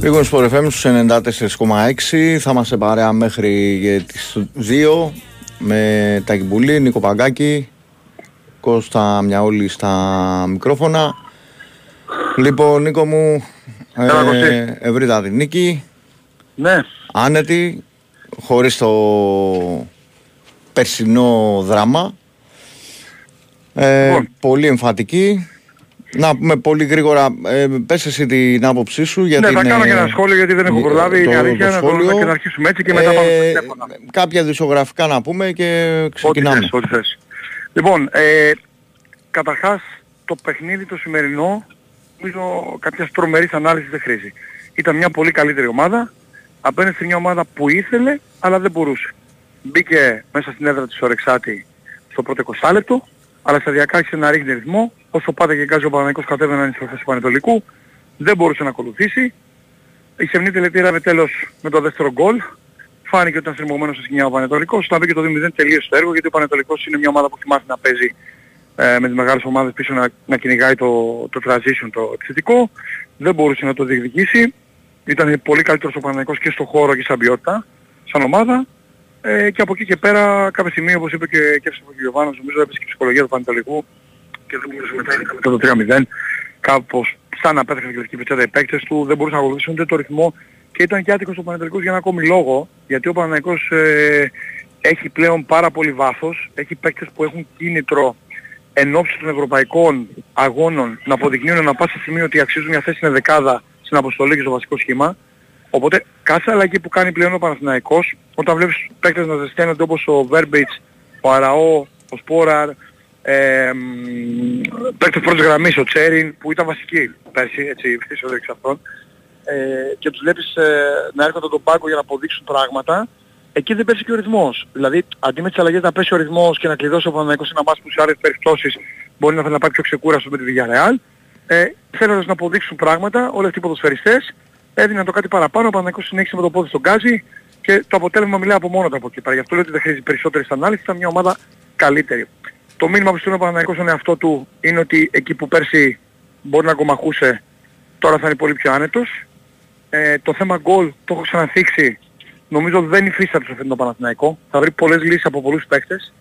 Λίγο Sport FM στους 94,6 θα είμαστε παρέα μέχρι τις 2 με τα Κιμπουλή, Νίκο Παγκάκη, Κώστα Μιαόλη στα μικρόφωνα. Λοιπόν, Νίκο μου, ε, ευρύτατη νίκη. Ναι. Άνετη, χωρίς το περσινό δράμα. Ε, λοιπόν. Πολύ εμφατική. Να πούμε πολύ γρήγορα, ε, πες εσύ την άποψή σου γιατί Ναι, θα κάνω και ένα σχόλιο γιατί δεν έχω προλάβει, είναι αλήθεια να, το, και να αρχίσουμε έτσι και μετά ε, πάμε στο Κάποια δισογραφικά να πούμε και ξεκινάμε. Ό,τι θες, ό,τι θες. Λοιπόν, ε, καταρχάς το παιχνίδι το σημερινό, νομίζω κάποια τρομερής ανάλυσης δεν χρήζει. Ήταν μια πολύ καλύτερη ομάδα, απέναντι σε μια ομάδα που ήθελε αλλά δεν μπορούσε. Μπήκε μέσα στην έδρα της Ορεξάτη στο πρώτο 20 λεπτό, αλλά σταδιακά άρχισε να ρίχνει ρυθμό, όσο πάτε και γκάζει ο Παναγικός κατέβαιναν οι στροφές του Πανετολικού, δεν μπορούσε να ακολουθήσει. Η Σεμνή τελετήρα με τέλος με το δεύτερο γκολ. Φάνηκε ότι ήταν στριμωγμένος σε σκηνιά ο Πανετολικός. Όταν μπήκε το 2-0 τελείωσε το έργο γιατί ο Πανετολικός είναι μια ομάδα που θυμάται να παίζει ε, με τις μεγάλες ομάδες πίσω να, να κυνηγάει το, το transition το επιθετικό. Δεν μπορούσε να το διεκδικήσει. Ήταν πολύ καλύτερος ο Παναγικός και στο χώρο και σαν ποιότητα, σαν ομάδα. Ε, και από εκεί και πέρα κάποια στιγμή όπως είπε και, και ο Γιωβάνος νομίζω έπεσε και η ψυχολογία του Πανετολικού και δεν μπορούσε μετά, μετά το 3-0 κάπως σαν να πέταξαν και πετσέτα οι παίκτες του, δεν μπορούσαν να ακολουθήσουν ούτε το ρυθμό και ήταν και άτυχος ο Πανετολικός για ένα ακόμη λόγο, γιατί ο Πανετολικός ε, έχει πλέον πάρα πολύ βάθος, έχει παίκτες που έχουν κίνητρο εν ώψη των ευρωπαϊκών αγώνων να αποδεικνύουν ένα πάσα σημείο ότι αξίζουν μια θέση είναι δεκάδα στην αποστολή και στο βασικό σχήμα. Οπότε κάθε αλλαγή που κάνει πλέον ο Παναθηναϊκός, όταν βλέπεις παίκτες να ζεσταίνονται όπως ο Βέρμπιτς, ο Αραώ, ο Σπόραρ, ε, παίκτες πρώτης γραμμής, ο Τσέριν, που ήταν βασική πέρσι, έτσι, πίσω εξ αυτών, ε, και τους βλέπεις ε, να έρχονται τον πάγκο για να αποδείξουν πράγματα, εκεί δεν πέσει και ο ρυθμός. Δηλαδή, αντί με τις αλλαγές να πέσει ο ρυθμός και να κλειδώσει ο Παναγικός ένα μάτς που σε άλλες περιπτώσεις μπορεί να θέλει να πάει πιο ξεκούραστος με τη Villarreal, ε, θέλοντας να αποδείξουν πράγματα, όλοι αυτοί οι ποδοσφαιριστές έδιναν το κάτι παραπάνω, ο Παναγικός συνέχισε με το πόδι στον γκάζι και το αποτέλεσμα μιλάει από μόνο του από εκεί πέρα. Γι' αυτό λέω ότι δεν χρειάζεται περισσότερη ανάλυση, ήταν μια ομάδα καλύτερη. Το μήνυμα που στείλει ο Παναγικός στον εαυτό του είναι ότι εκεί που πέρσι μπορεί να κομμαχούσε, τώρα θα είναι πολύ πιο άνετος. Ε, το θέμα γκολ το έχω ξαναθίξει. Νομίζω δεν υφίσταται στο φετινό Παναθηναϊκό. Θα βρει πολλές λύσεις από πολλούς παίκτες.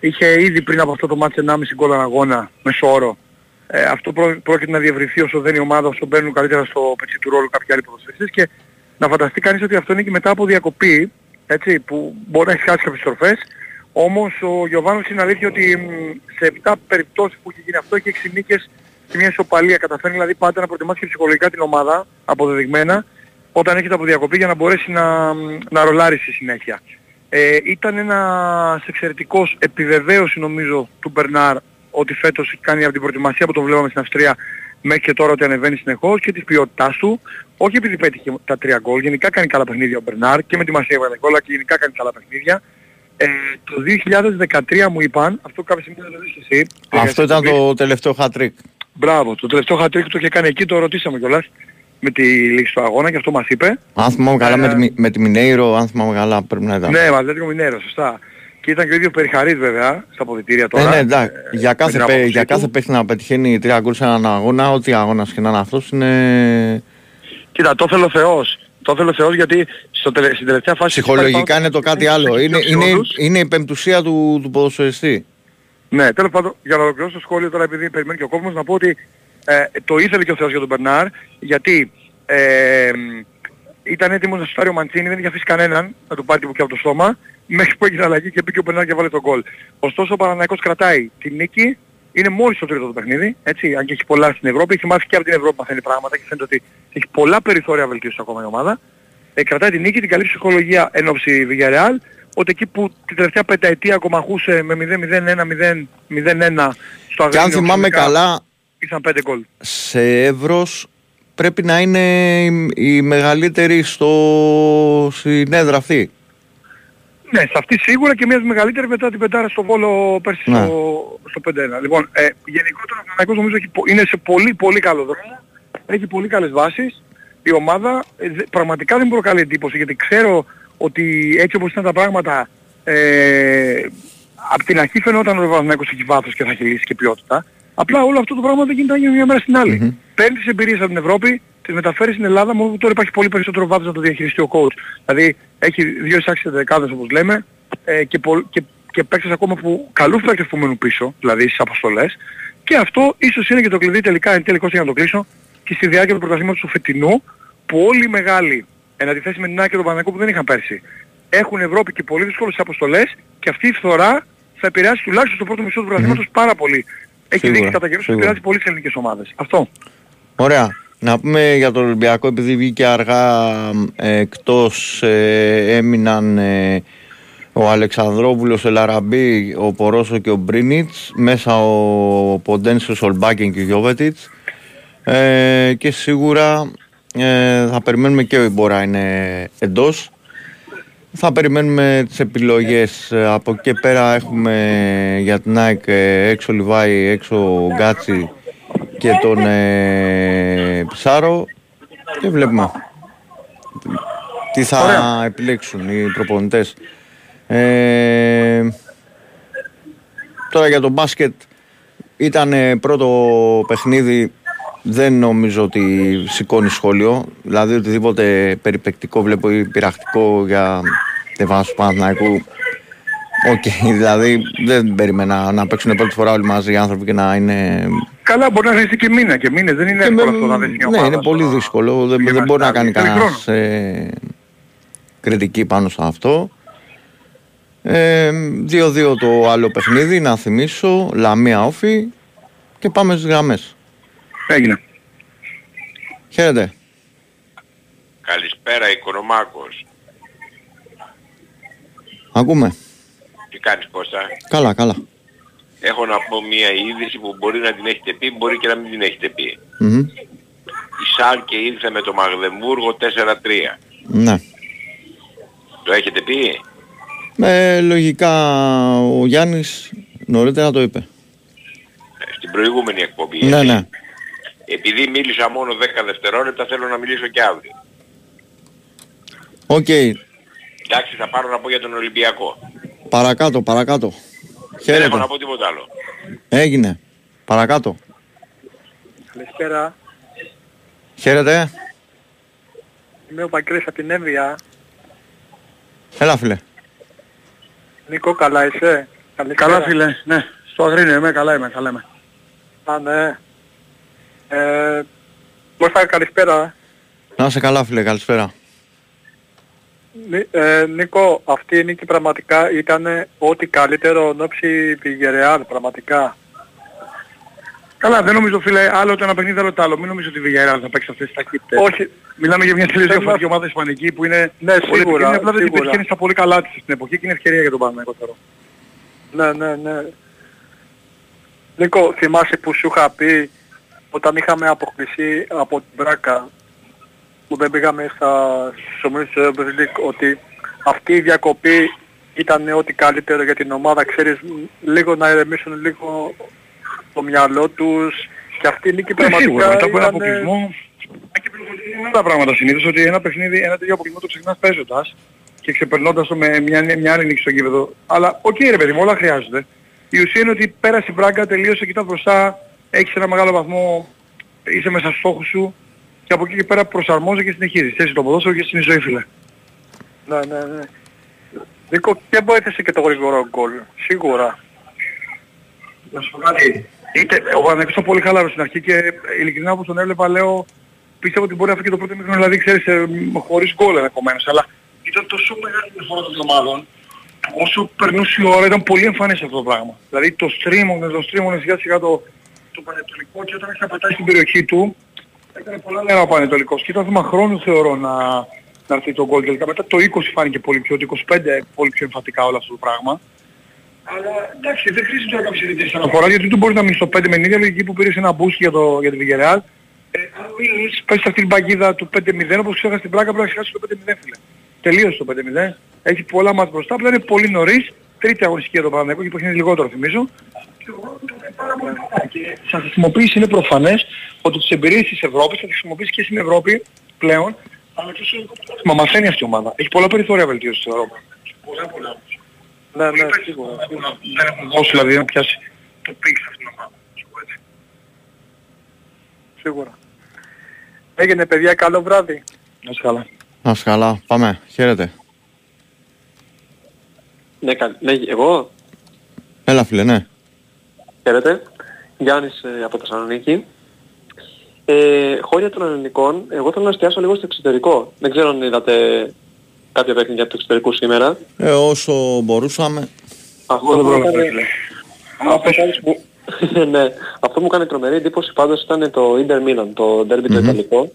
Είχε ήδη πριν από αυτό το μάτς 1,5 γκολ αγώνα μέσω όρο. Ε, αυτό πρό, πρόκειται να διευρυνθεί όσο δεν η ομάδα, όσο μπαίνουν καλύτερα στο πετσί του ρόλου κάποιοι άλλοι ποδοσφαιριστές και να φανταστεί κανείς ότι αυτό είναι και μετά από διακοπή, έτσι, που μπορεί να έχει χάσει κάποιες στροφές, όμως ο Γιωβάνος είναι αλήθεια ότι σε 7 περιπτώσεις που έχει γίνει αυτό έχει 6 νίκες και μια ισοπαλία. Καταφέρνει δηλαδή πάντα να προετοιμάσει και ψυχολογικά την ομάδα αποδεδειγμένα όταν έχετε από διακοπή για να μπορέσει να, να ρολάρει στη συνέχεια. Ε, ήταν ένας εξαιρετικός επιβεβαίωση νομίζω του Μπερνάρ ότι φέτος έχει κάνει από την προετοιμασία που το βλέπαμε στην Αυστρία μέχρι και τώρα ότι ανεβαίνει συνεχώς και της ποιότητάς του. Όχι επειδή πέτυχε τα τρία γκολ, γενικά κάνει καλά παιχνίδια ο Μπερνάρ και με τη Μασία γκολ, αλλά και γενικά κάνει καλά παιχνίδια. Ε, το 2013 μου είπαν, αυτό κάποια στιγμή δεν το δεις εσύ. Αυτό ήταν το τελευταίο hat-trick. Μπράβο, το τελευταίο hat-trick το είχε κάνει εκεί, το ρωτήσαμε κιόλας με τη λήξη του αγώνα και αυτό μας είπε. Αν θυμάμαι καλά με, τη, ε, με τη Μινέιρο, αν θυμάμαι καλά πρέπει να ήταν. Ναι, με τη Μινέιρο, σωστά. Και ήταν και ο ίδιος περιχαρής βέβαια στα αποδητήρια τώρα. Ναι, ναι, εντάξει. Ε, για κάθε, πέ, για κάθε παίχτη να πετυχαίνει τρία γκολ σε έναν αγώνα, ό,τι αγώνας και να είναι αυτός είναι... Κοίτα, το θέλω Θεός. Το θέλω Θεός γιατί στο τελε... στην τελευταία φάση... Ψυχολογικά είναι το κάτι άλλο. Είναι, είναι, είναι η πεμπτουσία του, του ποδοσφαιριστή. Ναι, τέλος πάντων, για να ολοκληρώσω το σχόλιο τώρα επειδή περιμένει και ο κόσμος να πω ότι ε, το ήθελε και ο Θεός για τον Μπερνάρ γιατί ε, ήταν έτοιμος να σου ο Μαντσίνη, δεν είχε αφήσει κανέναν να του πάρει την από το στόμα μέχρι που έγινε αλλαγή και πήγε ο Μπερνάρ και βάλε τον γκολ. Ωστόσο ο Παναναϊκός κρατάει τη νίκη, είναι μόλις το τρίτο το παιχνίδι, έτσι, αν και έχει πολλά στην Ευρώπη, έχει μάθει και από την Ευρώπη μαθαίνει πράγματα και φαίνεται ότι έχει πολλά περιθώρια βελτίωσης ακόμα η ομάδα. Ε, κρατάει την νίκη, την καλή ψυχολογία εν ώψη Villarreal, ότι εκεί που την τελευταία πενταετία ακομαχούσε με 0-0-1-0-0-1 στο Και αν θυμάμαι καλά, ήσαν 5 γκολ. Σε εύρος πρέπει να είναι η μεγαλύτερη στο... στην έδρα αυτή. Ναι, σε αυτή σίγουρα και μιας μεγαλύτερη μετά την πεντάρα στο Βόλο πέρσι ναι. στο, στο 5-1. Λοιπόν, ε, γενικότερα ο Παναγικός νομίζω έχει, είναι σε πολύ πολύ καλό δρόμο, έχει πολύ καλές βάσεις. Η ομάδα ε, πραγματικά δεν προκαλεί εντύπωση γιατί ξέρω ότι έτσι όπως ήταν τα πράγματα ε, από την αρχή φαινόταν ότι ο Παναγικός έχει βάθος και θα έχει λύσει και ποιότητα. Απλά όλο αυτό το πράγμα δεν γίνεται μια μέρα στην άλλη. Mm-hmm. Παίρνει τις εμπειρίες από την Ευρώπη, τις τις μεταφέρει στην Ελλάδα μόνο που τώρα υπάρχει πολύ περισσότερο βάθος να το διαχειριστεί ο coach. Δηλαδή έχει δύο εισάξεις δεκάδες όπως λέμε ε, και, και, και παίξεις ακόμα που καλούς παίκτες που μένουν πίσω, δηλαδή στις αποστολές και αυτό ίσως είναι και το κλειδί τελικά εν τελικός για να το κλείσω και στη διάρκεια του πρωταθλήματος του φετινού που όλοι οι μεγάλοι εν αντιθέσει με την Άκη και τον Παναγικό που δεν είχαν πέρσι έχουν Ευρώπη και πολύ δύσκολες αποστολές και αυτή η φθορά θα επηρεάσει τουλάχιστον στο πρώτο μισό του πρωταθλήματος mm. πάρα πολύ. Έχει δείξει κατά καιρούς ότι επηρεάζει πολύ τις ελληνικές ομάδες. Αυτό. Ωραία. Να πούμε για τον Ολυμπιακό, επειδή βγήκε αργά ε, εκτός ε, έμειναν ε, ο Αλεξανδρόπουλος, ο Λαραμπή, ο Πορόσο και ο Μπρίνιτς, μέσα ο Ποντένσος, ο Σολμπάκιν και ο Γιώβετιτς ε, και σίγουρα ε, θα περιμένουμε και ο Ιμπορά είναι εντός. Θα περιμένουμε τις επιλογές. Από εκεί πέρα έχουμε για την ΑΕΚ έξω Λιβάη, έξω Γκάτσι και τον ε, Ψάρο και βλέπουμε τι θα επιλέξουν οι προπονητές. Ε, τώρα για το μπάσκετ ήταν πρώτο παιχνίδι δεν νομίζω ότι σηκώνει σχόλιο. Δηλαδή οτιδήποτε περιπαικτικό βλέπω ή πειραχτικό για τη βάση του Παναθηναϊκού Ok, okay, δηλαδή δεν περίμενα να παίξουν πρώτη φορά όλοι μαζί οι άνθρωποι και να είναι... Καλά, μπορεί να ζήσει και μήνα και μήνες, δεν είναι εύκολο αυτό να δεις μια Ναι, είναι πολύ δύσκολο, δεν, δεν μπορεί να κάνει κανένας ε, κριτική πάνω σε αυτό. 2-2 ε, το άλλο παιχνίδι, να θυμίσω, Λαμία Όφη και πάμε στις γραμμές. Έγινε. Χαίρετε. Καλησπέρα, Οικονομάκος. Ακούμε. Τι κάνεις Κώστα; Καλά, καλά. Έχω να πω μια είδηση που μπορεί να την έχετε πει, μπορεί και να μην την έχετε πει. Mm-hmm. Η Σάλκε ήρθε με το Μαγδεμβούργο 4-3. Ναι. Το έχετε πει; Ε, λογικά ο Γιάννης νωρίτερα το είπε. Ε, στην προηγούμενη εκπομπή. Ναι, ναι. Επειδή μίλησα μόνο 10 δευτερόλεπτα θέλω να μιλήσω και αύριο. Ok. Okay. Εντάξει θα πάρω να πω για τον Ολυμπιακό. Παρακάτω, παρακάτω. Χαίρετε. Δεν έχω να πω τίποτα άλλο. Έγινε. Παρακάτω. Καλησπέρα. Χαίρετε. Είμαι ο Παγκρής από την Έμβια. Έλα φίλε. Νίκο, καλά είσαι; Καλησπέρα. Καλά φίλε, ναι. Στο Αγρίνιο είμαι, καλά είμαι, καλά είμαι. Α, ναι. Ε, θα καλησπέρα. Να είσαι καλά φίλε, καλησπέρα. Ε, Νίκο, αυτή η νίκη πραγματικά ήταν ό,τι καλύτερο νόψη Βιγερεάλ, πραγματικά. Καλά, δεν νομίζω φίλε, άλλο το ένα παιχνίδι, άλλο το άλλο. Μην νομίζω ότι η Βιγερεάλ θα παίξει αυτές τις ταχύτητες. Όχι. Μιλάμε για μια τελείως διαφορετική ομάδα ισπανική που είναι ναι, σίγουρα, πολύ απλά δεν πετυχαίνεις στα πολύ καλά της στην εποχή και είναι ευκαιρία για τον Παναγιώτο τώρα. Ναι, ναι, ναι. Νίκο, θυμάσαι που σου είχα πει όταν είχαμε αποκλειστεί από την Μπράκα που δεν πήγαμε στα ομίλους του Champions ότι αυτή η διακοπή ήταν ό,τι καλύτερο για την ομάδα, ξέρεις, λίγο να ηρεμήσουν λίγο το μυαλό τους και αυτή η νίκη πραγματικά σίγουρα, μετά από ένα αποκλεισμό είναι τα πράγματα συνήθως ότι ένα παιχνίδι, ένα τέτοιο αποκλεισμό το ξεκινάς παίζοντας και ξεπερνώντας το με μια, μια άλλη νίκη στο κήπεδο. Αλλά ok okay, ρε παιδί μου, όλα χρειάζονται. Η ουσία είναι ότι πέρασε η Μπράγκα, τελείωσε, κοιτάς μπροστά, έχεις ένα μεγάλο βαθμό, είσαι μέσα στους στόχους σου και από εκεί και πέρα προσαρμόζεσαι και συνεχίζεις. Έτσι το ποδόσφαιρο και στην ζωή φίλε. Ναι, ναι, ναι. Νίκο, και βοήθησε και το γρήγορο γκολ. Σίγουρα. Να σου πω κάτι. Είτε, ο Παναγιώτης ήταν πολύ χαλαρός στην αρχή και ειλικρινά όπως τον έβλεπα λέω πίστευα ότι μπορεί να φύγει το πρώτο μήχρονο δηλαδή ξέρεις ε, χωρίς γκολ ενδεχομένως αλλά ήταν τόσο μεγάλη διαφορά των ομάδων όσο περνούσε η ώρα ήταν πολύ εμφανές αυτό το πράγμα. Δηλαδή το στρίμωνε, το στρίμωνε σιγά σιγά το, το πανετολικό και όταν έχει πατάει στην περιοχή του έκανε πολλά νερά ο πανετολικός και ήταν θέμα χρόνου θεωρώ να, να έρθει το γκολ τελικά. Μετά το 20 φάνηκε πολύ πιο, το 25 πολύ πιο εμφατικά όλο αυτό το πράγμα. Αλλά εντάξει, δεν χρειάζεται τώρα κάποιος ειδητής αναφοράς γιατί του μπορείς να μείνεις στο 5 με ίδια λογική που πήρες ένα boost για, το, για τη Villarreal. Ε, αν μείνεις, πες αυτή την παγίδα του 5-0 όπως ξέχασες την πλάκα πρέπει να ξεχάσεις το 5-0 φίλε. Τελείωσε το 5-0. Έχει πολλά μάτια μπροστά, απλά είναι πολύ νωρίς. Τρίτη αγωνιστική για το Παναγενικό και που έχει λιγότερο θυμίζω. Και σαν χρησιμοποίηση είναι προφανές ότι τις εμπειρίες της Ευρώπης θα τις χρησιμοποιήσει και στην Ευρώπη πλέον. Αλλά και Μα μαθαίνει αυτή η ομάδα. Έχει πολλά περιθώρια βελτίωσης στην Ευρώπη. Πολλά πολλά. Ναι, ναι, σίγουρα. Δεν έχουν δώσει δηλαδή να πιάσει το πίξ αυτήν την ομάδα. Σίγουρα. Έγινε παιδιά, καλό βράδυ. Να είσαι καλά. Να είσαι καλά. Πάμε. Χαίρετε. Ναι, κα- ναι, εγώ. Έλα φίλε, ναι. Χαίρετε. Γιάννης ε, από Θεσσαλονίκη. Ε, χώρια των ελληνικών, εγώ θέλω να εστιάσω λίγο στο εξωτερικό. Δεν ξέρω αν είδατε κάποια παιχνίδια του εξωτερικού σήμερα. Ε, όσο μπορούσαμε. Αυτό δεν μου πρόλαβα, έκανε- φίλε. αυτό πάντως μου- ναι, αυτό μου κάνει τρομερή εντύπωση πάντως ήταν το Inter Milan, το derby το Μμμ. Ιταλικό.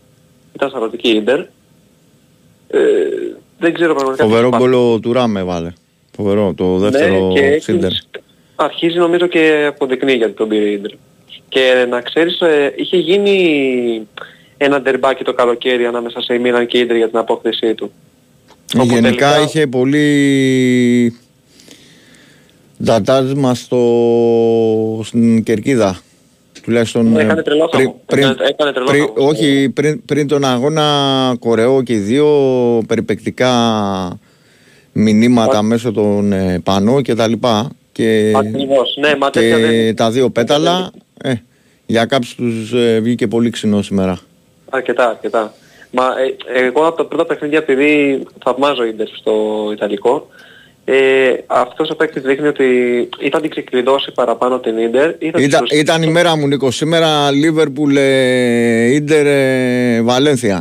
Ήταν σαρωτική Inter. Ε, δεν ξέρω πραγματικά τι Φοβερό θα γκολ ο Τουράμε βάλε. Φοβερό. Το δεύτερο Ναι, και έχει- σίντερ. Αρχίζει νομίζω και αποδεικνύει γιατί τον πήρε η Ίντερ. Και να ξέρεις, ε, είχε γίνει ένα ντερμπάκι το καλοκαίρι ανάμεσα σε Μίλαν και Ίντερ για την απόκτησή του. Όπου Γενικά τελικά- είχε πολύ δατάσμα στο... στην Κερκίδα. Τουλάχιστον Ναι, ε, έκανε τρελό πριν, χαμός. πριν, Έκανε- έκανε τρελό πριν- χαμός. όχι, πριν, πριν τον αγώνα κορεό και οι δύο περιπεκτικά μηνύματα Μα- μέσω των ε, πανό και τα λοιπά και, Ακριβώς. Ναι, μα τέτοια και δεν... τα δύο πέταλα ε, για κάποιους τους ε, βγήκε πολύ ξινό σήμερα. Αρκετά, αρκετά. Μα ε, εγώ από τα πρώτα παιχνίδια επειδή θαυμάζω Ίντερ στο Ιταλικό, ε, αυτός ο παίκτης δείχνει ότι ή θα την ξεκλειδώσει παραπάνω την Ίντερ ή θα την Ήταν, προσ- ήταν η μέρα μου Νίκο, σήμερα Λίβερπουλ, ε, Ίντερ, ε, Βαλένθια.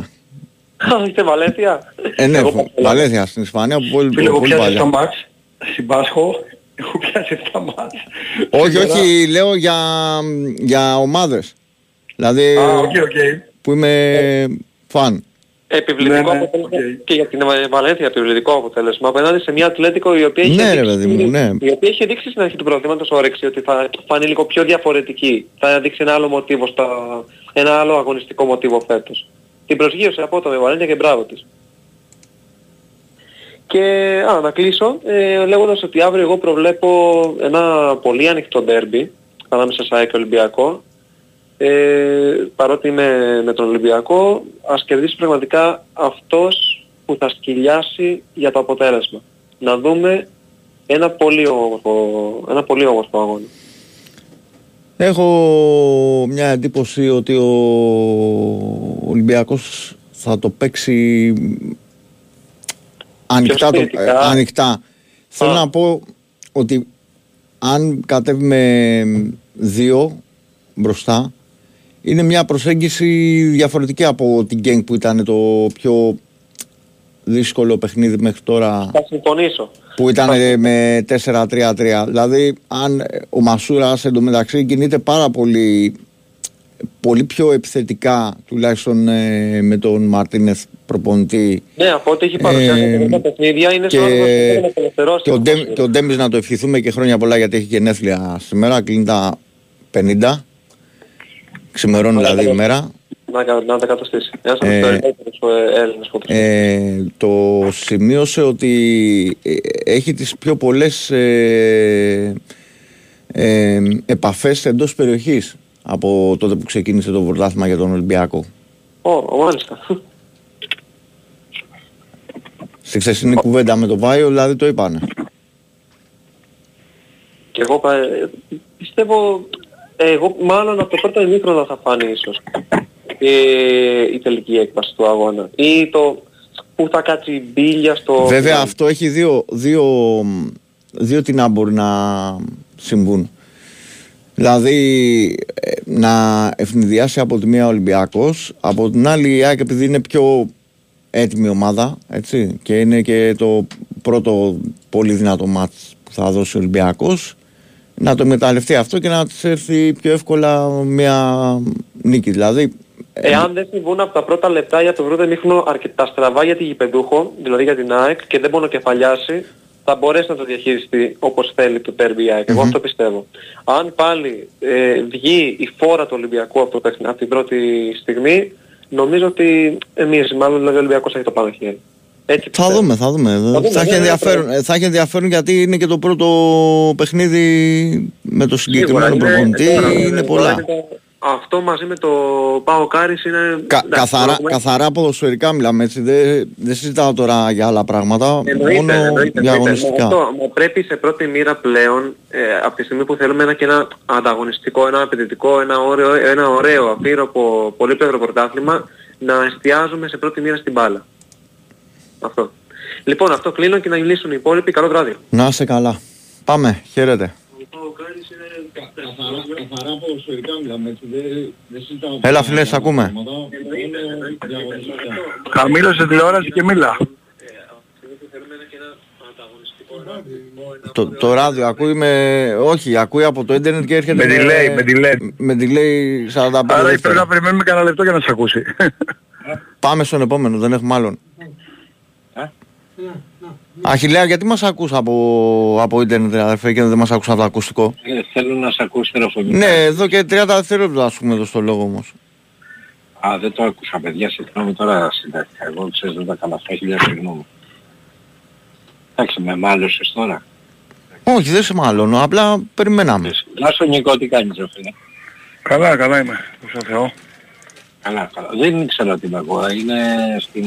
Α, Είστε Βαλένθια; Ε, ναι, Εγώ φου- πάω- Βαλένθια στην Ισπανία που πολύ, Φίλε, έχω πολύ πιάσει παλιά. 7 μάτς. Συμπάσχω. Έχω πιάσει 7 μάτς. Όχι, Σήμερα- όχι, λέω για, για ομάδες. Δηλαδή Α, ok, ok. που είμαι φαν. Επιβλητικό Ναι, ναι, αποτέλεσμα οκ. και για την Βαλένθια επιβλητικό αποτέλεσμα απέναντι σε μια Ατλέτικο η οποία είχε Ναι, ρε δείξει, παιδί μου, ναι. η οποία είχε δείξει στην αρχή του πρωταθλήματος όρεξη ότι θα φανεί λίγο πιο διαφορετική. Θα δείξει ένα άλλο μοτίβο στα, ένα άλλο αγωνιστικό μοτίβο φέτος. Την προσγείωσε από το με Βαλένθια και μπράβο της. Και α, να κλείσω ε, λέγοντας ότι αύριο εγώ προβλέπω ένα πολύ ανοιχτό ντέρμπι ανάμεσα σε ΑΕΚ και Ολυμπιακό ε, παρότι είμαι με τον Ολυμπιακό, ας κερδίσει πραγματικά αυτός που θα σκυλιάσει για το αποτέλεσμα. Να δούμε ένα πολύ όμορφο, ένα πολύ όμορφο αγώνα. Έχω μια εντύπωση ότι ο Ολυμπιακός θα το παίξει ανοιχτά. Το, σπίτι, ε, α. ανοιχτά. Θέλω Α. να πω ότι αν κατέβει με δύο μπροστά είναι μια προσέγγιση διαφορετική από την Γκένγκ που ήταν το πιο δύσκολο παιχνίδι μέχρι τώρα Θα συμφωνήσω. που ήταν ε, με 4-3-3. Δηλαδή, αν ε, ο Μασούρας εντωμεταξύ κινείται πάρα πολύ, πολύ πιο επιθετικά, τουλάχιστον ε, με τον Μαρτίνεθ προπονητή. Ναι, από ό,τι έχει παρουσιάσει Ε, τα παιχνίδια είναι και- σαν να θέλει να απελευθερώσει. Και ο, το Ντέμ, ποδόσφαιρο. και ο Ντέμις να το ευχηθούμε και χρόνια πολλά γιατί έχει γενέθλια σήμερα, κλείνει τα 50. Ξημερώνει Ωραία, δηλαδή η καλά. μέρα. Να, κα- να τα καταστήσει. Ένας από Ε, τους περισσότερους ε, Έλληνες ποδοσφαιριστές. Ε, το σημείωσε ότι ε, έχει τις πιο πολλές ε, ε, επαφές εντός περιοχής από τότε που ξεκίνησε το πρωτάθλημα για τον Ολυμπιακό. Ω, ω, μάλιστα. Στη χθεσινή κουβέντα με τον Βάιο δηλαδή το είπανε. Και εγώ πα- ε, πιστεύω, ε, εγώ μάλλον από το πρώτο ημίχρονο θα φάνει ίσως ε, η τελική έκβαση του αγώνα. Ή το που θα κάτσει η μπίλια στο... Βέβαια αυτό έχει δύο, δύο, δύο τι να μπορεί να συμβούν. Δηλαδή ε, να ευνηδιάσει από τη μία ο Ολυμπιακός, από την άλλη η ΑΕΚ επειδή είναι πιο έτοιμη ομάδα έτσι, και είναι και το πρώτο πολύ δυνατό μάτς που θα δώσει ο Ολυμπιακός να το μεταλλευτεί αυτό και να της έρθει πιο εύκολα μια νίκη. Δηλαδή Εάν δεν συμβούν από τα πρώτα λεπτά για το πρώτο ημίχρονο αρκετά στραβά για τη γηπεδούχο, δηλαδή για την ΑΕΚ και δεν πονοκεφαλιάσει, θα μπορέσει να το διαχειριστεί όπως θέλει το Derby η ΑΕΚ. Εγώ αυτό πιστεύω. Αν πάλι ε, βγει η φόρα του Ολυμπιακού από, το, παιχνι- από την πρώτη στιγμή, νομίζω ότι εμείς, μάλλον δηλαδή ο Ολυμπιακός έχει το πάνω χέρι. Έτσι Θα πιστεύω. δούμε, θα δούμε. δούμε, θα, έχει ναι, ναι, ενδιαφέρον, ε, θα έχει ενδιαφέρον γιατί είναι και το πρώτο παιχνίδι με το συγκεκριμένο Σίγουρα, προπονητή. τώρα, Είναι, ε, πολλά. τώρα είναι το- Αυτό μαζί με το Πάο Κάρις είναι... Κα, εντάξει, καθαρά, έχουμε- καθαρά ποδοσφαιρικά μιλάμε έτσι. Δεν, δεν συζητάω τώρα για άλλα πράγματα. Εννοείται, μόνο εννοείται, για εννοείται. αγωνιστικά. Μα Αυτό, μα πρέπει σε πρώτη μοίρα πλέον, ε, από τη στιγμή που θέλουμε ένα και ένα ανταγωνιστικό, ένα απαιτητικό, ένα ωραίο, ένα ωραίο απείρωπο, πολύπλευρο πρωτάθλημα, να εστιάζουμε σε πρώτη μοίρα στην μπάλα. Αυτό. Λοιπόν, αυτό κλείνω και να λύσουν οι υπόλοιποι. Καλό βράδυ. Να είσαι καλά. Πάμε, χαίρετε. Έλα φίλε, σε ακούμε. Χαμήλωσε τηλεόραση και μίλα. Το, το ράδιο ακούει με... Όχι, ακούει από το ίντερνετ και έρχεται Με delay, με delay. Με delay 45 Άρα πρέπει δεύτερα. να περιμένουμε κανένα λεπτό για να σε ακούσει. Πάμε στον επόμενο, δεν έχουμε άλλον. Αχιλέα, γιατί μας ακούς από, από ίντερνετ αδερφέ και δεν μας ακούς από το ακουστικό; Ε, θέλω να σε ακούσει στερεοφωνικά. Ναι, εδώ και 30 δευτερόλεπτα ας πούμε εδώ στο λόγο όμως. Α, δεν το άκουσα παιδιά, συγγνώμη τώρα συντάχθηκα. Εγώ ξέρεις δεν τα καταφέρω, χιλιά συγγνώμη. Εντάξει, με μάλωσες τώρα. Όχι, δεν σε μάλλον, απλά περιμέναμε. Να σου Νικό, τι κάνεις ρε φίλε; καλά, καλά είμαι. Προς Θεό. Καλά, καλά. Δεν ήξερα την αγορά. Είναι στην...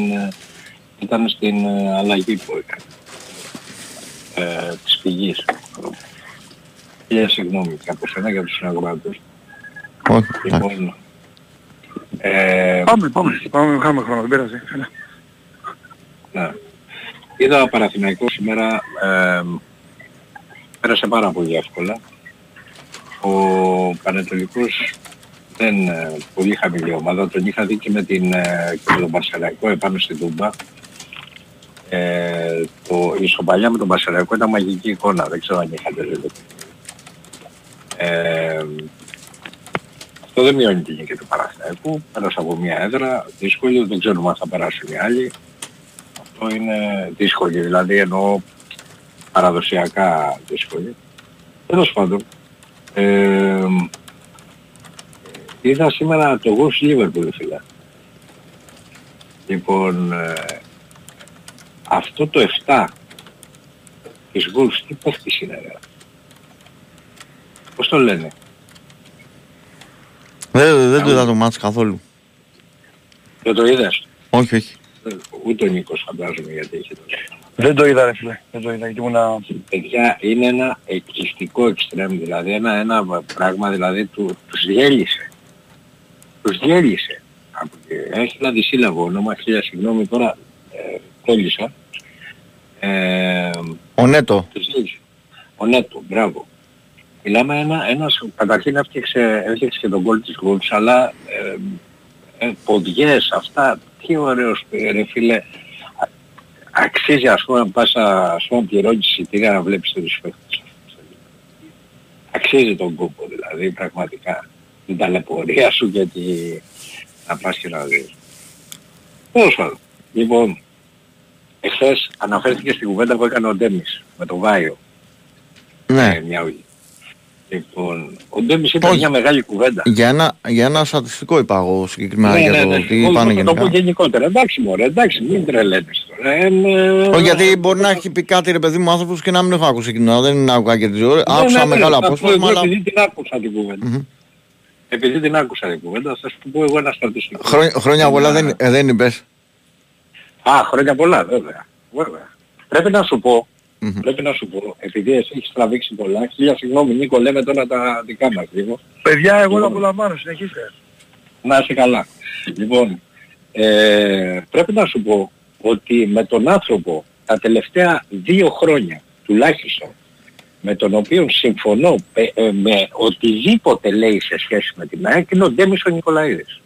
ε, Ήταν στην ε, αλλαγή που έκανε. Ε, της πηγής. Χιλιά συγγνώμη και από σένα για τους συναγοράτες. Όχι, εντάξει. Λοιπόν, ε, Πάμε, πάμε. Πάμε, χάμε χρόνο, δεν πειράζει. Έλα. Ναι. Είδα Παναθηναϊκό σήμερα, ε, πέρασε πάρα πολύ εύκολα. Ο Πανετολικός δεν ε, πολύ χαμηλή ομάδα, τον είχα δει και με, την, ε, και με τον Παρσελαϊκό επάνω στην Τούμπα. Ε, το, η ισοπαλιά με τον Παρσελαϊκό ήταν μαγική εικόνα, δεν ξέρω αν είχατε δει. Ε, αυτό δεν μειώνει την νίκη του Παναθηναϊκού. Πέρασε από μια έδρα δύσκολη, δεν ξέρουμε αν θα περάσουν οι άλλοι. Αυτό είναι δύσκολη, δηλαδή εννοώ παραδοσιακά δύσκολη. Τέλος πάντων, ε, είδα σήμερα το Wolves Liverpool φίλε. Λοιπόν, ε, αυτό το 7 της Wolves τι παίχτης είναι ρε. Πώς το λένε; Δεν, δεν το είδα το μάτς καθόλου. Δεν το είδες; Όχι, όχι. Ε, Ούτε ο Νίκος φαντάζομαι γιατί έχει το Δεν το είδα ρε φίλε. Δεν το είδα γιατί ήμουνα... Παιδιά είναι ένα εκκλειστικό εξτρέμ, δηλαδή ένα, ένα πράγμα δηλαδή του, τους διέλυσε. Τους διέλυσε. Από και- Έχει ένα δυσύλλαβο όνομα, χίλια συγγνώμη τώρα ε, κόλλησα. Ε, Ο Νέτο. τους διέλυσε. Ο Νέτο, μπράβο. Μιλάμε ένα, ένας, καταρχήν έφτιαξε, έφτιαξε και τον κόλ της Wolves, αλλά ε, ε, ποδιές, αυτά, τι ωραίος ρε φίλε. Α- Αξίζει ας πούμε να πας α- ας πούμε να πληρώνεις εισιτήρια να βλέπεις τους παίκτες. Αξίζει τον κόπο δηλαδή πραγματικά. Την ταλαιπωρία σου και τη... να πας και να δεις. Τέλος πάντων. Λοιπόν, εχθές αναφέρθηκε στην κουβέντα που έκανε ο Ντέμις με τον Βάιο. Ναι. Ε, μια ουλή. Λοιπόν, ο Ντέμις είπε Όχι. μια μεγάλη κουβέντα. Για ένα, για ένα στατιστικό είπα εγώ συγκεκριμένα Ναι, για ναι, το ναι. τι Όχι, πάνε θα το πω γενικά. γενικότερα. Εντάξει μωρέ, εντάξει, μην τρελαίνεις τώρα. Ε, ε, Όχι, γιατί μπορεί να έχει πει κάτι ρε παιδί μου άνθρωπος και να μην έχω ακούσει εκείνο. Δεν άκουγα και τις ώρες. ναι, Άκουσα ναι, μεγάλο ναι, θα πω απόσπασμα, εγώ αλλά Επειδή την άκουσα την κουβέντα. Μμμ. Επειδή την άκουσα την κουβέντα, θα σου πω εγώ ένα στατιστικό. χρόνια, χρόνια πολλά δεν, ε, δεν είπες. Α, χρόνια πολλά, βέβαια. βέβαια. Πρέπει να σου πω, Μμμ. πρέπει να σου πω, επειδή εσύ έχεις τραβήξει πολλά, χίλια συγγνώμη Νίκο, λέμε τώρα τα δικά μας λίγο. Παιδιά, εγώ Λοιπόν. να απολαμβάνω, συνεχίστε. Να είσαι καλά. Λοιπόν, ε, πρέπει να σου πω ότι με τον άνθρωπο τα τελευταία δύο χρόνια τουλάχιστον με τον οποίο συμφωνώ ε, ε, με οτιδήποτε λέει σε σχέση με την ΑΕΚ είναι ο Ντέμις ο Νικολαίδης.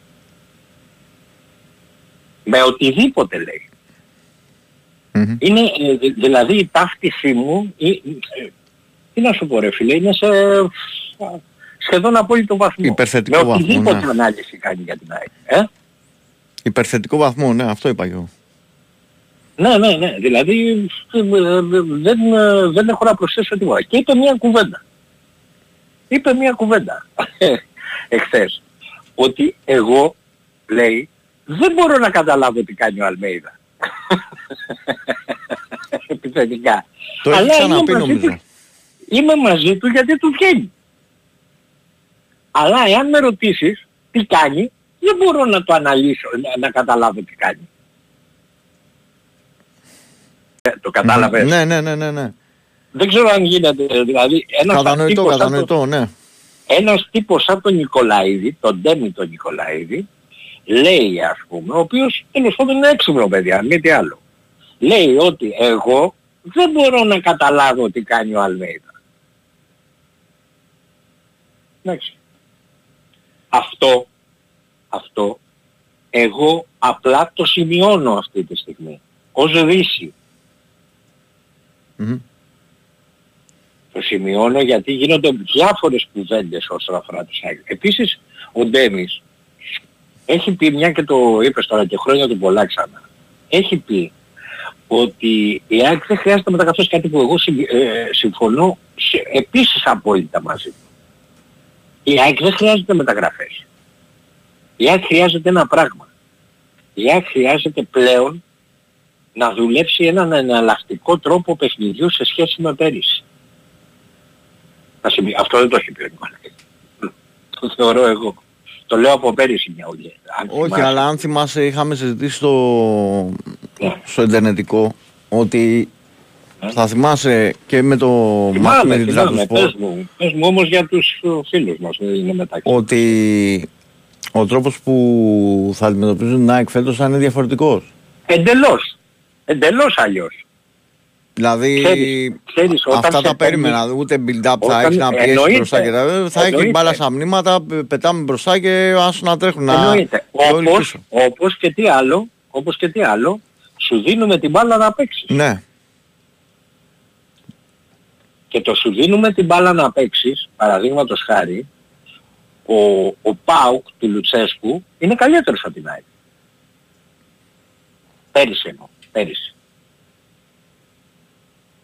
Με οτιδήποτε λέει. Μμμ. Είναι, ε, δη- δηλαδή η ταύτιση μου, ε, ε, τι να σου πω ρε φίλε, είναι σε ε, σχεδόν απόλυτο βαθμό. Υπερθετικό με βαθμό, οτιδήποτε ναι. ανάλυση κάνει για την ΑΕΚ. Ε; Υπερθετικό βαθμό, ναι, αυτό είπα και εγώ. Ναι, ναι, ναι. Δηλαδή ε, ε, δεν, ε, δεν έχω να προσθέσω τίποτα. Και είπε μια κουβέντα. Είπε μια κουβέντα εχθές. Ότι εγώ, λέει, δεν μπορώ να καταλάβω τι κάνει ο Αλμέιδα. Επιθετικά. Το έχεις Αλλά ξαναπεί είμαι μαζί νομίζω. του- Είμαι μαζί του γιατί του βγαίνει. Αλλά εάν με ρωτήσεις τι κάνει, δεν μπορώ να το αναλύσω, να, να καταλάβω τι κάνει. Ε, το κατάλαβες; Ναι, ναι, ναι, ναι, ναι. Δεν ξέρω αν γίνεται. Δηλαδή ένας Κατανοητό, τύπος σαν το- κατανοητό, ναι. ένας τύπος σαν τον Νικολαίδη, τον Ντέμι τον Νικολαίδη, λέει ας πούμε, ο οποίος τέλος πάντων είναι έξυπνο παιδί, αν μη τι άλλο. Λέει ότι εγώ δεν μπορώ να καταλάβω τι κάνει ο Αλμέιδα. Εντάξει. Αυτό, αυτό, εγώ απλά το σημειώνω αυτή τη στιγμή. Ως δύση. Μμμ. Το σημειώνω γιατί γίνονται διάφορες κουβέντες όσον αφορά τους ΑΕΚ. Επίσης, ο Ντέμις έχει πει, μια και το είπες τώρα και χρόνια του πολλά ξανά, έχει πει ότι η ΑΕΚ δεν χρειάζεται μεταγραφές κάτι που εγώ συμ- ε, συμφωνώ σε- επίσης απόλυτα μαζί του. Η ΑΕΚ δεν χρειάζεται μεταγραφές. Η ΑΕΚ χρειάζεται ένα πράγμα. Η ΑΕΚ χρειάζεται πλέον να δουλέψει έναν εναλλακτικό τρόπο παιχνιδιού σε σχέση με πέρυσι. Θα σημει- Αυτό δεν το έχει πει ο Νικολάκης. Το θεωρώ εγώ. Το λέω από πέρυσι μια ουλή. αν Όχι, θυμάσαι. αλλά αν θυμάσαι, είχαμε συζητήσει στο, Ναι. στο Ιντερνετικό ότι Ναι. θα θυμάσαι και με το μάτι Θυμάμαι, με την θυμάμαι. Τρabzonspor Πες μου, πες μου όμως για τους ε, φίλους μας, δεν είναι μεταξύ. ότι ο τρόπος που θα αντιμετωπίζουν την ΑΕΚ φέτος θα είναι διαφορετικός. Εντελώς. Εντελώς αλλιώς. Δηλαδή Ξέρεις, ξέρεις, όταν αυτά σε τα παίρνει- περίμενα, ούτε build-up θα Όταν- έχεις να πιέσεις εννοείται, μπροστά και τα θα έχει εννοείται. μπάλα στα μνήματα, πε- πετάμε μπροστά και άσου να τρέχουν να Εννοείται. και όλοι Όπως, πίσω. όπως και τι άλλο, όπως και τι άλλο, σου δίνουμε την μπάλα να παίξεις. Ναι, Και το σου δίνουμε την μπάλα να παίξεις, παραδείγματος χάρη, ο, ο Πάουκ του Λουτσέσκου είναι καλύτερος από την ΑΕΚ. Πέρυσι εννοώ. Πέρυσι.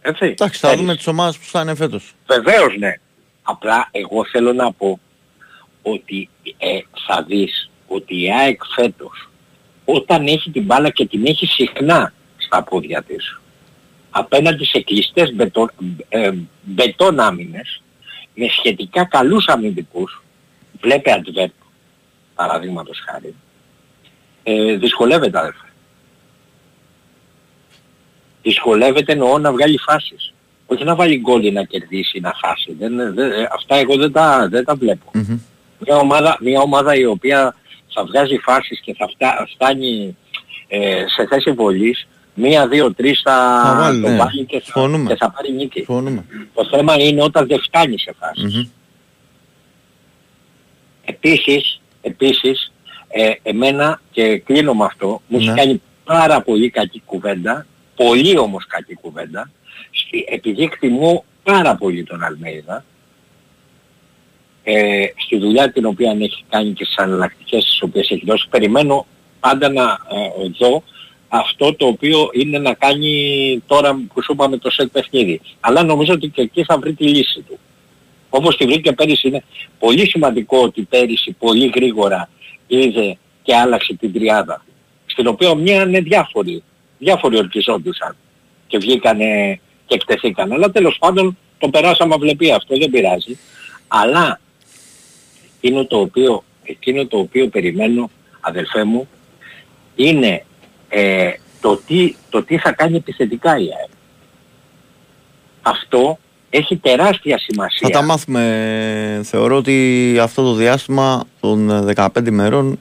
Έτσι. εντάξει θα Πέρυσι. δούμε τις ομάδες που θα είναι φέτος. Βεβαίως ναι. Απλά εγώ θέλω να πω ότι ε, θα δεις ότι η ΑΕΚ φέτος όταν έχει την μπάλα και την έχει συχνά στα πόδια της απέναντι σε κλειστές μπετον, ε, μπετόν άμυνες με σχετικά καλούς αμυντικούς βλέπε Αντβέρπ παραδείγματος χάρη ε, δυσκολεύεται αδερφέ. Δυσκολεύεται εννοώ να βγάλει φάσεις. Όχι να βάλει γκολ ή να κερδίσει, να χάσει. Δεν, δεν, ε, αυτά εγώ δεν τα, δεν τα βλέπω. Μμμ. Μια ομάδα, μια ομάδα η οποία θα βγάζει φάσεις και θα φτά, φτάνει ε, σε θέση βολής, μία, δύο, τρεις θα, Θα βάλει, το ναι. βάλει και θα, Συμφωνούμε. και θα πάρει νίκη. Συμφωνούμε. Το θέμα είναι όταν δεν φτάνει σε φάσεις. Μμμ. Επίσης, επίσης ε, εμένα και κλείνω με αυτό, μου έχει Ναι. κάνει πάρα πολύ κακή κουβέντα, πολύ όμως κακή κουβέντα, στη- επειδή εκτιμώ πάρα πολύ τον Αλμέιδα, ε, στη δουλειά την οποία έχει κάνει και στις αναλλακτικές τις οποίες έχει δώσει, περιμένω πάντα να ε, δω αυτό το οποίο είναι να κάνει τώρα που σου είπαμε το σετ παιχνίδι. Αλλά νομίζω ότι και εκεί θα βρει τη λύση του. Όπως τη βρήκε πέρυσι είναι πολύ σημαντικό ότι πέρυσι πολύ γρήγορα είδε και άλλαξε την τριάδα. Στην οποία μια είναι διάφοροι, διάφοροι ορκιζόντουσαν και βγήκανε και εκτεθήκαν. Αλλά τέλος πάντων το περάσαμε βλέπει αυτό, δεν πειράζει. Αλλά εκείνο το οποίο, εκείνο το οποίο περιμένω αδελφέ μου είναι ε, το, τι, το τι θα κάνει επιθετικά η ΑΕΠ. Αυτό έχει τεράστια σημασία. Θα τα μάθουμε. Θεωρώ ότι αυτό το διάστημα των 15 ημερών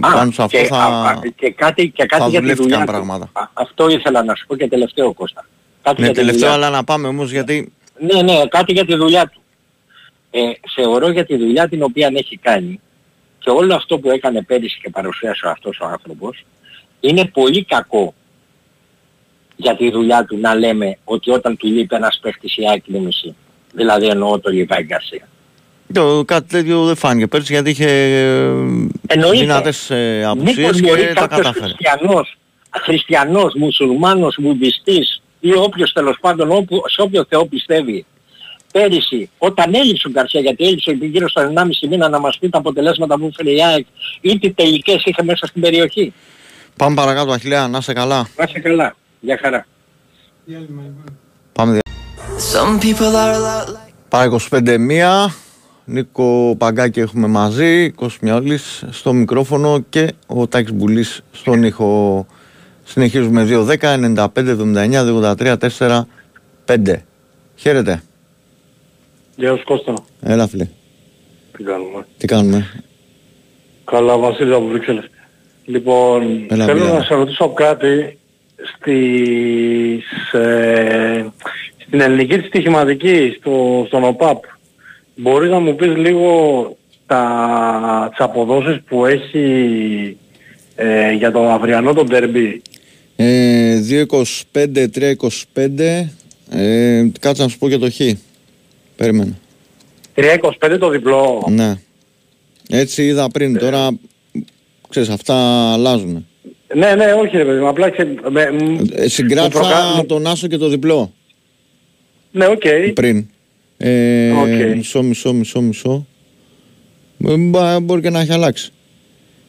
Α, πάνω σε αυτό και, θα... α, α, και κάτι, και κάτι θα για τη δουλεύτηκαν δουλειά τους. πράγματα. Α, αυτό ήθελα να σου πω και τελευταίο Κώστα. Κάτι Ναι, για τη τελευταίο, δουλειά αλλά να πάμε όμως γιατί Ναι, ναι, κάτι για τη δουλειά τους. Ε, θεωρώ για τη δουλειά την οποία έχει κάνει και όλο αυτό που έκανε πέρυσι και παρουσίασε αυτός ο άνθρωπος είναι πολύ κακό για τη δουλειά του να λέμε ότι όταν του λείπει ένας παίχτης η άκρη μισή. Δηλαδή εννοώ το Λιβάη Γκαρσία. Το, κάτι τέτοιο δεν φάνηκε πέρσι γιατί είχε ε, Εννοείται. δυνατές ε, απουσίες Μήπως μπορεί και τα κάποιος κατάφερε. χριστιανός, χριστιανός, μουσουλμάνος, βουδιστής ή όποιος τέλος πάντων όπου, σε όποιο Θεό πιστεύει πέρυσι όταν έλειψε ο Γκαρσία γιατί έλειψε γύρω στο 1,5 μήνα να μας πει τα αποτελέσματα που έφερε η ΑΕΚ ή τι τελικές είχε μέσα στην περιοχή. Πάμε παρακάτω Αχιλέα, να είσαι καλά. Να είσαι καλά. Γεια χαρά. Πάμε δια... Some people are a lot like. Πάρα 25 μία. Νίκο Παγκάκη έχουμε μαζί, Κώστας Μιαόλης στο μικρόφωνο και ο Τάκης Μπουλής στον ήχο. Συνεχίζουμε 2-10, 95, 79, 83, 4, 5. Χαίρετε. Γεια σου Κώστα. Έλα φίλε. Τι κάνουμε; Τι κάνουμε; Καλά Βασίλη από Βρυξέλλες. Λοιπόν, Έλα, θέλω Μπιλά. να σε ρωτήσω κάτι στις, ε, στην ελληνική της στοιχηματική, στο, στον ΟΠΑΠ. Μπορείς να μου πεις λίγο τα, τις αποδόσεις που έχει ε, για το αυριανό το ντερμπι. Ε, 2.25, 3.25. Ε, κάτσε να σου πω και το χ. Περίμενε. 3.25 το διπλό. Ναι. Έτσι είδα πριν. Τώρα, ξέρεις, αυτά αλλάζουν. Ναι, ναι, όχι ρε παιδί μου, απλά ξε... με- μ- Ε, συγκράτησα μου προκα- τον Άσο και το διπλό Ναι, οκ. πριν. Ε, ΟΚ. Μισό, μισό, μισό, μισό. Ε, μπα- Μπορεί και να έχει αλλάξει.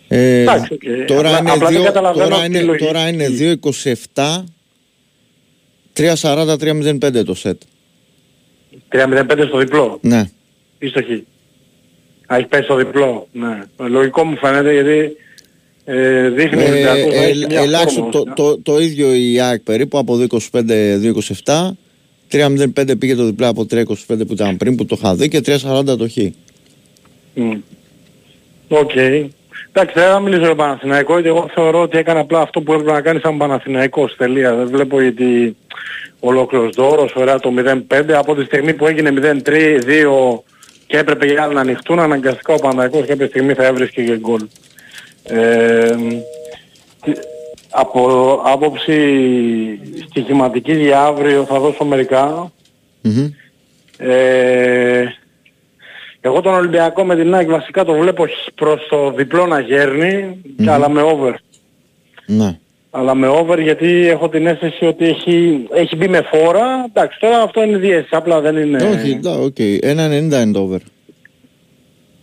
Ε, Εντάξει, οκ. Τώρα, Απλά- είναι απλά δεν δύο- καταλαβαίνω τώρα, τη είναι, λογική. τώρα είναι 2.27 3.40, 3.05 το σετ. 3.05 στο διπλό. Ναι. Ή στο χ. Α, έχει πέσει στο διπλό. Ναι. Λογικό μου φαίνεται γιατί ε, δείχνει ο Ε, Ολυμπιακός να ε, έχει μια ελάχιστο, φόρμα, το, το, το ίδιο η ΑΕΚ περίπου από 2.25-2.27 3.05 πήγε το διπλά από 3.25 που ήταν πριν που το είχα δει και 3.40 το χ. Μμ. Οκ. Εντάξει, δεν θα μιλήσω για Παναθηναϊκό, γιατί εγώ θεωρώ ότι έκανε απλά αυτό που έπρεπε να κάνει σαν Παναθηναϊκός. Τελεία. Δεν βλέπω γιατί ολόκληρος ντόρος, ωραία το 0-5, από τη στιγμή που έγινε 0-3 και έπρεπε οι άλλοι να ανοιχτούν, αναγκαστικά ο Παναθηναϊκός κάποια στιγμή θα έβρισκε και γκολ. Ε, τι- από άποψη στοιχηματική για αύριο θα δώσω μερικά. Μμμ. Ε, εγώ τον Ολυμπιακό με την ΑΕΚ βασικά το βλέπω χ- προς το διπλό να γέρνει, και αλλά με over. Ναι. Αλλά με over γιατί έχω την αίσθηση ότι έχει, έχει μπει με φόρα. Εντάξει, τώρα αυτό είναι διαίσθηση, απλά δεν είναι... Όχι, εντάξει, οκ. 1.90 είναι το over.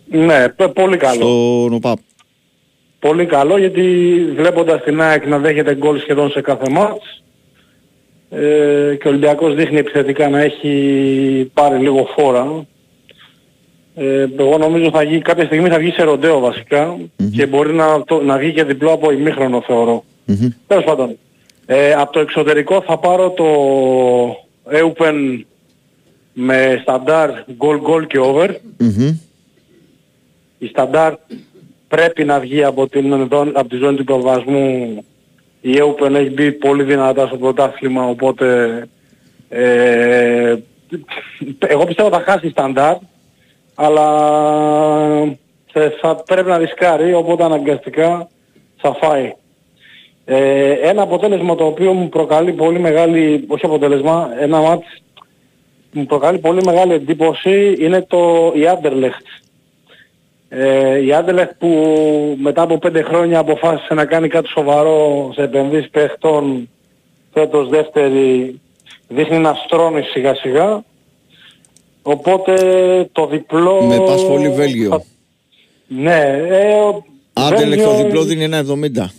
Ναι, π- πολύ καλό. Στον ΟΠΑΠ. Πολύ καλό γιατί βλέποντας την ΑΕΚ να δέχεται γκολ σχεδόν σε κάθε ματς ε, και ο Ολυμπιακός δείχνει επιθετικά να έχει πάρει λίγο φόρα. Ε, εγώ νομίζω θα βγει, κάποια στιγμή θα βγει σε ροντέο βασικά και μπορεί να, το, να βγει και διπλό από ημίχρονο θεωρώ. Μμμ. Τέλος πάντων. Ε, από το εξωτερικό θα πάρω το Eupen με σταντάρ goal goal και over. Μμμ. Η σταντάρ πρέπει να βγει από, την, δο- από τη ζώνη του υποβασμού. Η Eupen έχει μπει πολύ δυνατά στο πρωτάθλημα, οπότε ε, εγώ πιστεύω θα χάσει η σταντάρ, αλλά θα, θα πρέπει να ρισκάρει, οπότε αναγκαστικά θα φάει. Ε, ένα αποτέλεσμα το οποίο μου προκαλεί πολύ μεγάλη, όχι αποτέλεσμα, ένα μάτς που μου προκαλεί πολύ μεγάλη εντύπωση είναι το, η Anderlecht. Ε, η Άντελεχ που μετά από πέντε χρόνια αποφάσισε να κάνει κάτι σοβαρό σε επενδύσεις παιχτών φέτος δεύτερη δείχνει να στρώνει σιγά σιγά οπότε το διπλό Με πας πολύ Βέλγιο. θα- ναι ε, ο- Άντε Βέλγιο- το διπλό δίνει 1.70.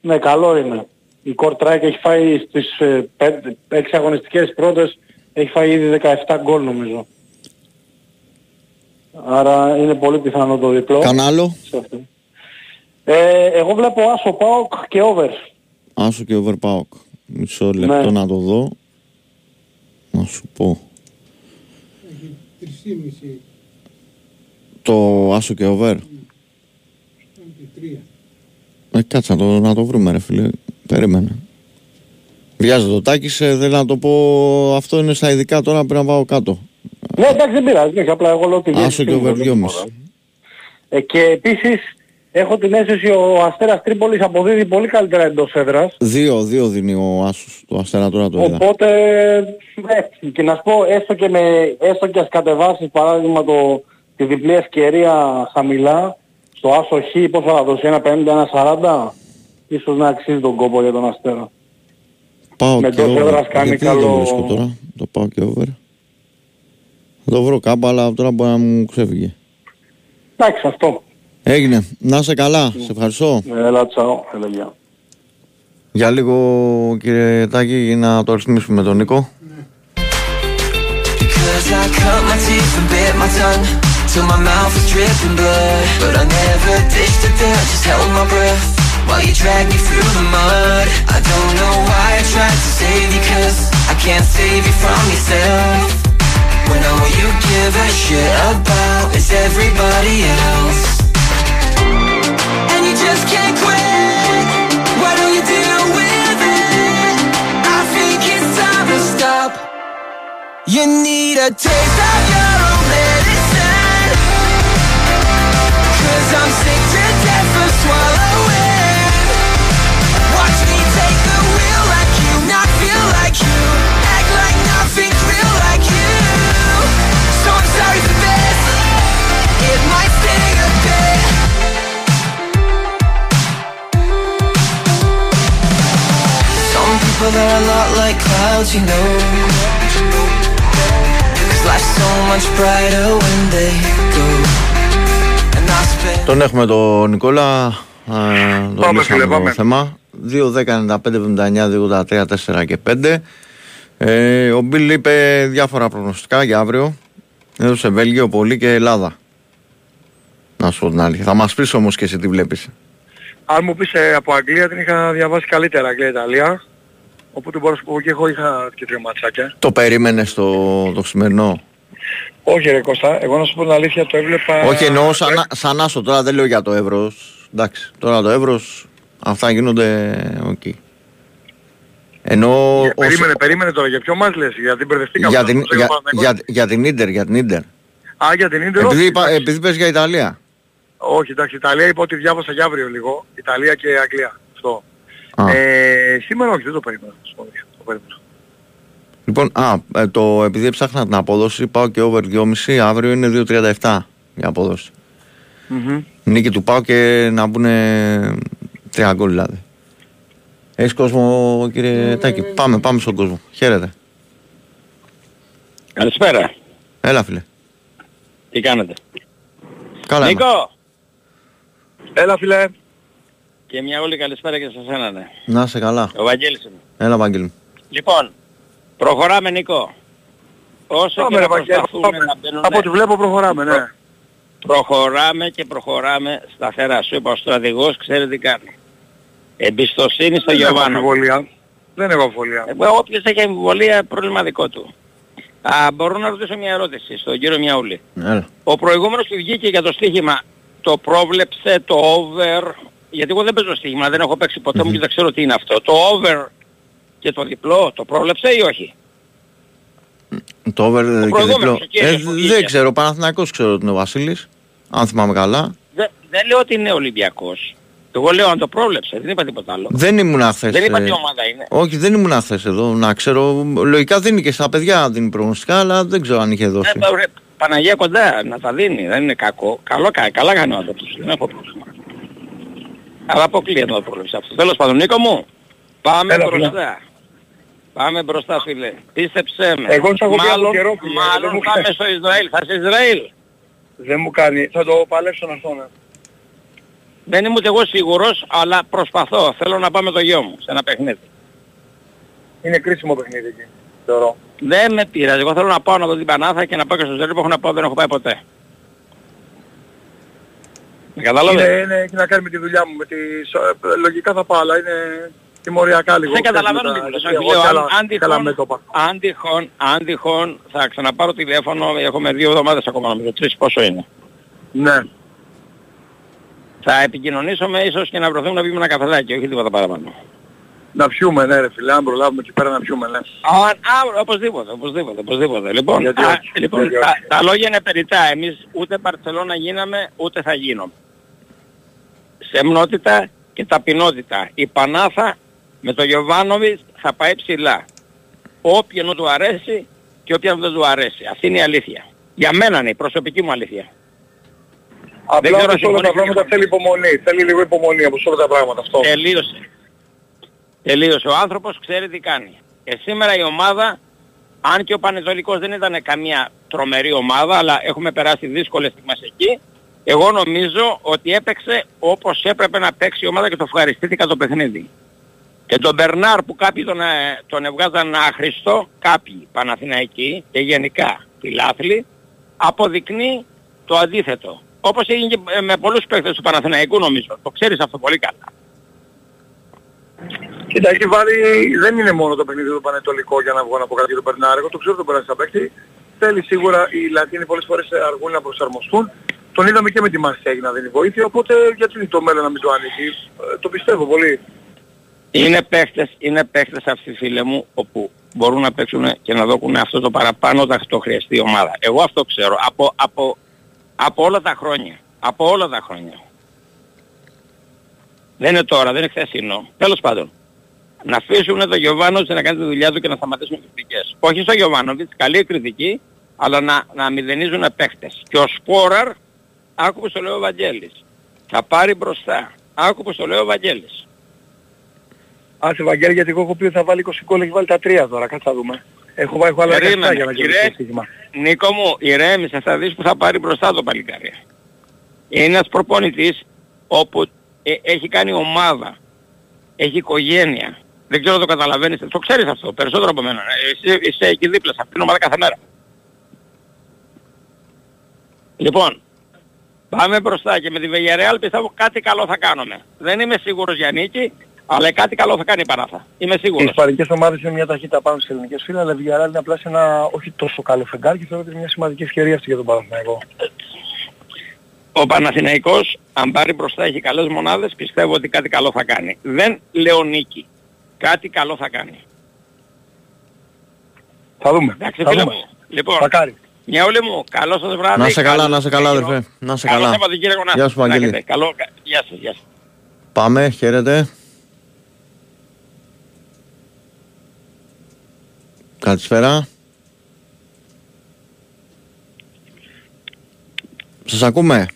ναι καλό είναι η Κορτράκ έχει φάει στις ε, πέντε, έξι αγωνιστικές πρώτες έχει φάει ήδη 17 γκολ νομίζω άρα είναι πολύ πιθανό το διπλό Κανάλο. σε αυτή. Ε, εγώ βλέπω Άσο Πάοκ και over. Άσο και over πάοκ. Μισό λεπτό Ναι. να το δω. Να σου πω. Έχει 3,5 Το άσο και over. και 3. Ε, κάτσε να το, να το βρούμε ρε φίλε. Περίμενε. Βιάζεται το τάκης, ε, δεν να το πω, αυτό είναι στα ειδικά τώρα πρέπει να πάω κάτω. Ναι εντάξει δεν πειράζει, όχι, απλά εγώ λέω ότι Άσο και over 2,5. Ε, και επίσης έχω την αίσθηση ο Αστέρας Τρίπολης αποδίδει πολύ καλύτερα εντός έδρας. Δύο, δύο δίνει ο Άσος, το Αστέρα τώρα το είδα. Οπότε, ε, και να σου πω, έστω και, με, έστω και ας κατεβάσεις παράδειγμα το, τη διπλή ευκαιρία χαμηλά, στο Άσο Χ, πόσο θα δώσει, ένα 50, ένα 40, ίσως να αξίζει τον κόπο για τον Αστέρα. Πάω με και εντός over. έδρας κάνει Γιατί δεν το καλό- βρίσκω τώρα, το πάω και over. Το βρω κάπου, αλλά τώρα μπορεί να μου ξεφύγει Εντάξει, αυτό. Έγινε. Να σε καλά. Ναι. Σε ευχαριστώ. Ναι, έλα, τσαό. Για λίγο, κύριε Τάκη, να το ρυθμίσουμε τον Νίκο. When all you give a shit about is everybody else. And you just can't quit. Why don't you deal with it? I think it's time to stop. You need a taste of your own Some people they're a lot like clouds, you know. Cause life's so much brighter when they go. And I spend Τον έχουμε τον Νικόλα. ε, Το Πάμε, λύσαμε φίλε, το πάμε. θέμα. 2, 10, 95, 79, 2, 83, 4 και 5. Ε, ο Μπιλ είπε διάφορα προγνωστικά για αύριο. Έδωσε Βέλγιο, πολύ και Ελλάδα. Να σου πω την αλήθεια. Θα μας πεις όμως και εσύ τι βλέπεις. Αν μου πεις ε, από Αγγλία την είχα διαβάσει καλύτερα Αγγλία-Ιταλία. Οπότε μπορώ να σου πω και εγώ είχα και τρία ματσάκια. Το περίμενες το, το σημερινό; Όχι ρε Κώστα, εγώ να σου πω την αλήθεια το έβλεπα... Όχι εννοώ σαν, σαν άσο τώρα δεν λέω για το εύρος. Εντάξει, τώρα το εύρος αυτά γίνονται οκ. Ενώ Ε, ως- Περίμενε, περίμενε τώρα, για ποιο μας λες, γιατί μπερδευτήκαμε. για, τώρα, την, το για, Παναθηναϊκός; για, για την Ίντερ, για την Ίντερ. Α, για την Ίντερ, Επειδή, όχι, είπα, εντάξει. επειδή πες για Ιταλία. όχι, εντάξει, Ιταλία είπα ότι διάβασα για αύριο λίγο. Ιταλία και Αγγλία. Αυτό. Α. Ε, σήμερα όχι, δεν το περίμενα. να σου πω, Το περίμενα. Λοιπόν, α, ε, το, επειδή έψαχνα την απόδοση, πάω και over 2,5, αύριο είναι 2,37 για απόδοση. Μμμ. Νίκη του πάω και να μπουν τρία γκολ δηλαδή. Έχεις κόσμο κύριε Τάκη, πάμε, πάμε στον κόσμο. Χαίρετε. Καλησπέρα. Έλα φίλε. Τι κάνετε; Καλά είμαστε. Νίκο! Έλα φίλε. Και μια όλη καλησπέρα και σε σένα, ναι. Να είσαι καλά. Ο Βαγγέλης είμαι. Έλα Βαγγέλη. μου. Λοιπόν, προχωράμε Νίκο. Όσο Πάμε και ρε να Βαγγέλη, προσπαθούμε πάμε. να μπαίνουν... Από ό,τι βλέπω προχωράμε, ναι. Προχωράμε και προχωράμε σταθερά. Σου είπα, ο στρατηγός ξέρει τι κάνει. Εμπιστοσύνη στο Δεν έχω Γιωβάνο. αμφιβολία. Δεν έχω αμφιβολία. Ε, Όποιος έχει αμφιβολία, πρόβλημα δικό του. Α, μπορώ να ρωτήσω μια ερώτηση στον κύριο Μιαούλη. Έλα. Ο προηγούμενος που βγήκε για το στοίχημα, το πρόβλεψε, το over, γιατί εγώ δεν παίζω στοίχημα, δεν έχω παίξει ποτέ μου και δεν ξέρω τι είναι αυτό. Το over και το διπλό, το πρόβλεψε ή όχι; Το over και προηγούμενος, διπλό. ο κύριος Ε, που δεν βγήκε. ξέρω, Παναθηναϊκός ξέρω ότι είναι ο Βασίλης. Αν θυμάμαι καλά. Δεν, δεν λέω ότι είναι Ολυμπιακός. Εγώ λέω αν το πρόβλεψε, δεν είπα τίποτα άλλο. Δεν ήμουν χθες. Δεν είπα ε, τι ομάδα είναι. Όχι, δεν ήμουν χθες εδώ, να ξέρω. Λογικά δίνει και στα παιδιά δίνει προγνωστικά, αλλά δεν ξέρω αν είχε δώσει. Ε, ρε, Παναγία κοντά να τα δίνει, δεν είναι κακό. Καλό, κα- καλά κάνει ο άνθρωπος, δεν έχω πρόβλημα. Αλλά αποκλείεται να το πρόβλεψε αυτό. Τέλος πάντων, Νίκο μου, πάμε Έλα, φίλε. μπροστά. Πάμε μπροστά φίλε. Πίστεψέ με. Εγώ σ' έχω πει από μάλλον, καιρό, φίλε, δεν μάλλον μου πάμε κάνει. στο Ισραήλ. Θα σε Ισραήλ; Δεν μου κάνει. Θα το παλέψω αυτό, ναι. Δεν είμαι ούτε εγώ σίγουρος, αλλά προσπαθώ. Θέλω να πάμε το γιο μου σε ένα παιχνίδι. Είναι κρίσιμο παιχνίδι εκεί. Θεωρώ. Δεν με πειράζει. Εγώ θέλω να πάω να δω την Πανάθα και να πάω και στο Ισραήλ που έχω να πάω, δεν έχω πάει ποτέ. Με κατάλαβες; Είναι, είναι, έχει να κάνει με τη δουλειά μου. Με τη, σο- λογικά θα πάω, αλλά είναι τιμωριακά λίγο. Δεν ξέρεις, καταλαβαίνω με τι τα- μου λες. εγώ Όχι, λέω, και άλλα- αν- αν και άλλα τυχόν- μέτωπα. Αν τυχόν, αν τυχόν θα ξαναπάρω τηλέφωνο, έχουμε δύο εβδομάδες ακόμα νομίζω, τρεις πόσο είναι. Ναι. Θα επικοινωνήσουμε ίσως και να βρεθούμε να πιούμε ένα καφεδάκι, όχι τίποτα παραπάνω. Να πιούμε, ναι ρε φίλε, αν προλάβουμε εκεί πέρα να πιούμε, ναι. Α, α, οπωσδήποτε, οπωσδήποτε, οπωσδήποτε. Λοιπόν, Γιατί α, όχι, λοιπόν γιατί τα, όχι. τα λόγια είναι περιτά. Εμείς ούτε Μπαρτσελώνα γίναμε, ούτε θα γίνουμε. Σεμνότητα και ταπεινότητα. Η Πανάθα με το Γιωβάνοβιτς θα πάει ψηλά. Όποιον του αρέσει και όποιον δεν του αρέσει. Αυτή είναι η αλήθεια. Για μένα είναι η προσωπική μου αλήθεια. Απλά ξέρω όπως αν όλα τα συμφωνεί πράγματα και- θέλει υπομονή. Θέλει λίγο υπομονή όπως όλα τα πράγματα αυτό. Τελείωσε. Τελείωσε. Ο άνθρωπος ξέρει τι κάνει. Και σήμερα η ομάδα, αν και ο Πανετολικός δεν ήταν καμία τρομερή ομάδα, αλλά έχουμε περάσει δύσκολες στιγμές εκεί, εγώ νομίζω ότι έπαιξε όπως έπρεπε να παίξει η ομάδα και το ευχαριστήθηκα το παιχνίδι. Και τον Μπερνάρ που κάποιοι τον, ε, τον έβγαζαν άχρηστο, κάποιοι Παναθηναϊκοί και γενικά φιλάθλοι, αποδεικνύει το αντίθετο. Όπως έγινε και ε, με πολλούς παίκτες του Παναθηναϊκού νομίζω. Το ξέρεις αυτό πολύ καλά. Κοίτα, έχει βάλει, δεν είναι μόνο το παιχνίδι του Πανετολικό για να βγω να πω κάτι για τον Περνάρ. Εγώ το ξέρω τον Περνάρ σαν παίκτη. Θέλει σίγουρα οι Λατίνοι πολλές φορές αργούν να προσαρμοστούν. Τον είδαμε και με τη Μαρσέγγι να δίνει βοήθεια, οπότε γιατί το μέλλον να μην το ανοίγει. Ε, το πιστεύω πολύ. Είναι παίχτες, είναι παίχτες αυτοί φίλε μου, όπου μπορούν να παίξουν και να δώκουν αυτό το παραπάνω όταν το χρειαστεί η ομάδα. Εγώ αυτό ξέρω από, από, από όλα τα χρόνια. Από όλα τα χρόνια. Δεν είναι τώρα, δεν είναι χθεσινό. Τέλος πάντων. Να αφήσουν τον Γιωβάνοβιτς να κάνει τη δουλειά του και να σταματήσουν κριτικές. Όχι στο Γιωβάνοβιτς, καλή κριτική, αλλά να, να μηδενίζουν παίχτες. Και ο Σπόραρ, άκου που στο λέει ο Βαγγέλης, θα πάρει μπροστά. Άκου που στο λέει ο Βαγγέλης. Άσε Βαγγέλη γιατί εγώ έχω πει ότι θα βάλει 20 γκολ, έχει βάλει τα 3 τώρα, κάτσε να δούμε. Έχω, βάλει- έχω άλλα 17 Περίμενε, για να κύριε. κερδίσει το στοίχημα. Νίκο μου, ηρέμησε, θα δεις που θα πάρει μπροστά το παλικάρι. Είναι ένας προπονητής όπου ε, έχει κάνει ομάδα, έχει οικογένεια. Δεν ξέρω αν το καταλαβαίνεις, το ξέρεις αυτό, περισσότερο από μένα. Ε, Είσαι, είσαι εκεί δίπλα σε αυτήν την ομάδα κάθε μέρα. Λοιπόν, πάμε μπροστά και με τη Villarreal πιστεύω κάτι καλό θα κάνουμε. Δεν είμαι σίγουρος για νίκη, αλλά κάτι καλό θα κάνει η Πανάθα. Είμαι Οι σίγουρος. ισπανικές ομάδες είναι μια ταχύτητα πάνω στις ελληνικές φύλλες, αλλά η Villarreal είναι απλά σε ένα όχι τόσο καλό φεγγάρι και θεωρώ ότι είναι μια σημαντική ευκαιρία αυτή για τον Παναθηναϊκό. ο Παναθηναϊκός αν πάρει μπροστά έχει καλές μονάδες πιστεύω ότι κάτι καλό θα κάνει. Δεν λέω νίκη. Κάτι καλό θα κάνει. Θα δούμε. Εντάξει θα φίλε δούμε. μου. Λοιπόν, Μακάρι. Μια όλη μου. Καλό σας βράδυ. Να σε καλά, Καλό να σε καλά Σαββατοκύριακο. αδερφέ. Να σε Καλό καλά. Σαββατοκύριακο να Γεια σου, να Βαγγέλη. έχετε. Καλό. Γεια σας. Γεια σας. Πάμε, χαίρετε. Καλησπέρα. Σας ακούμε.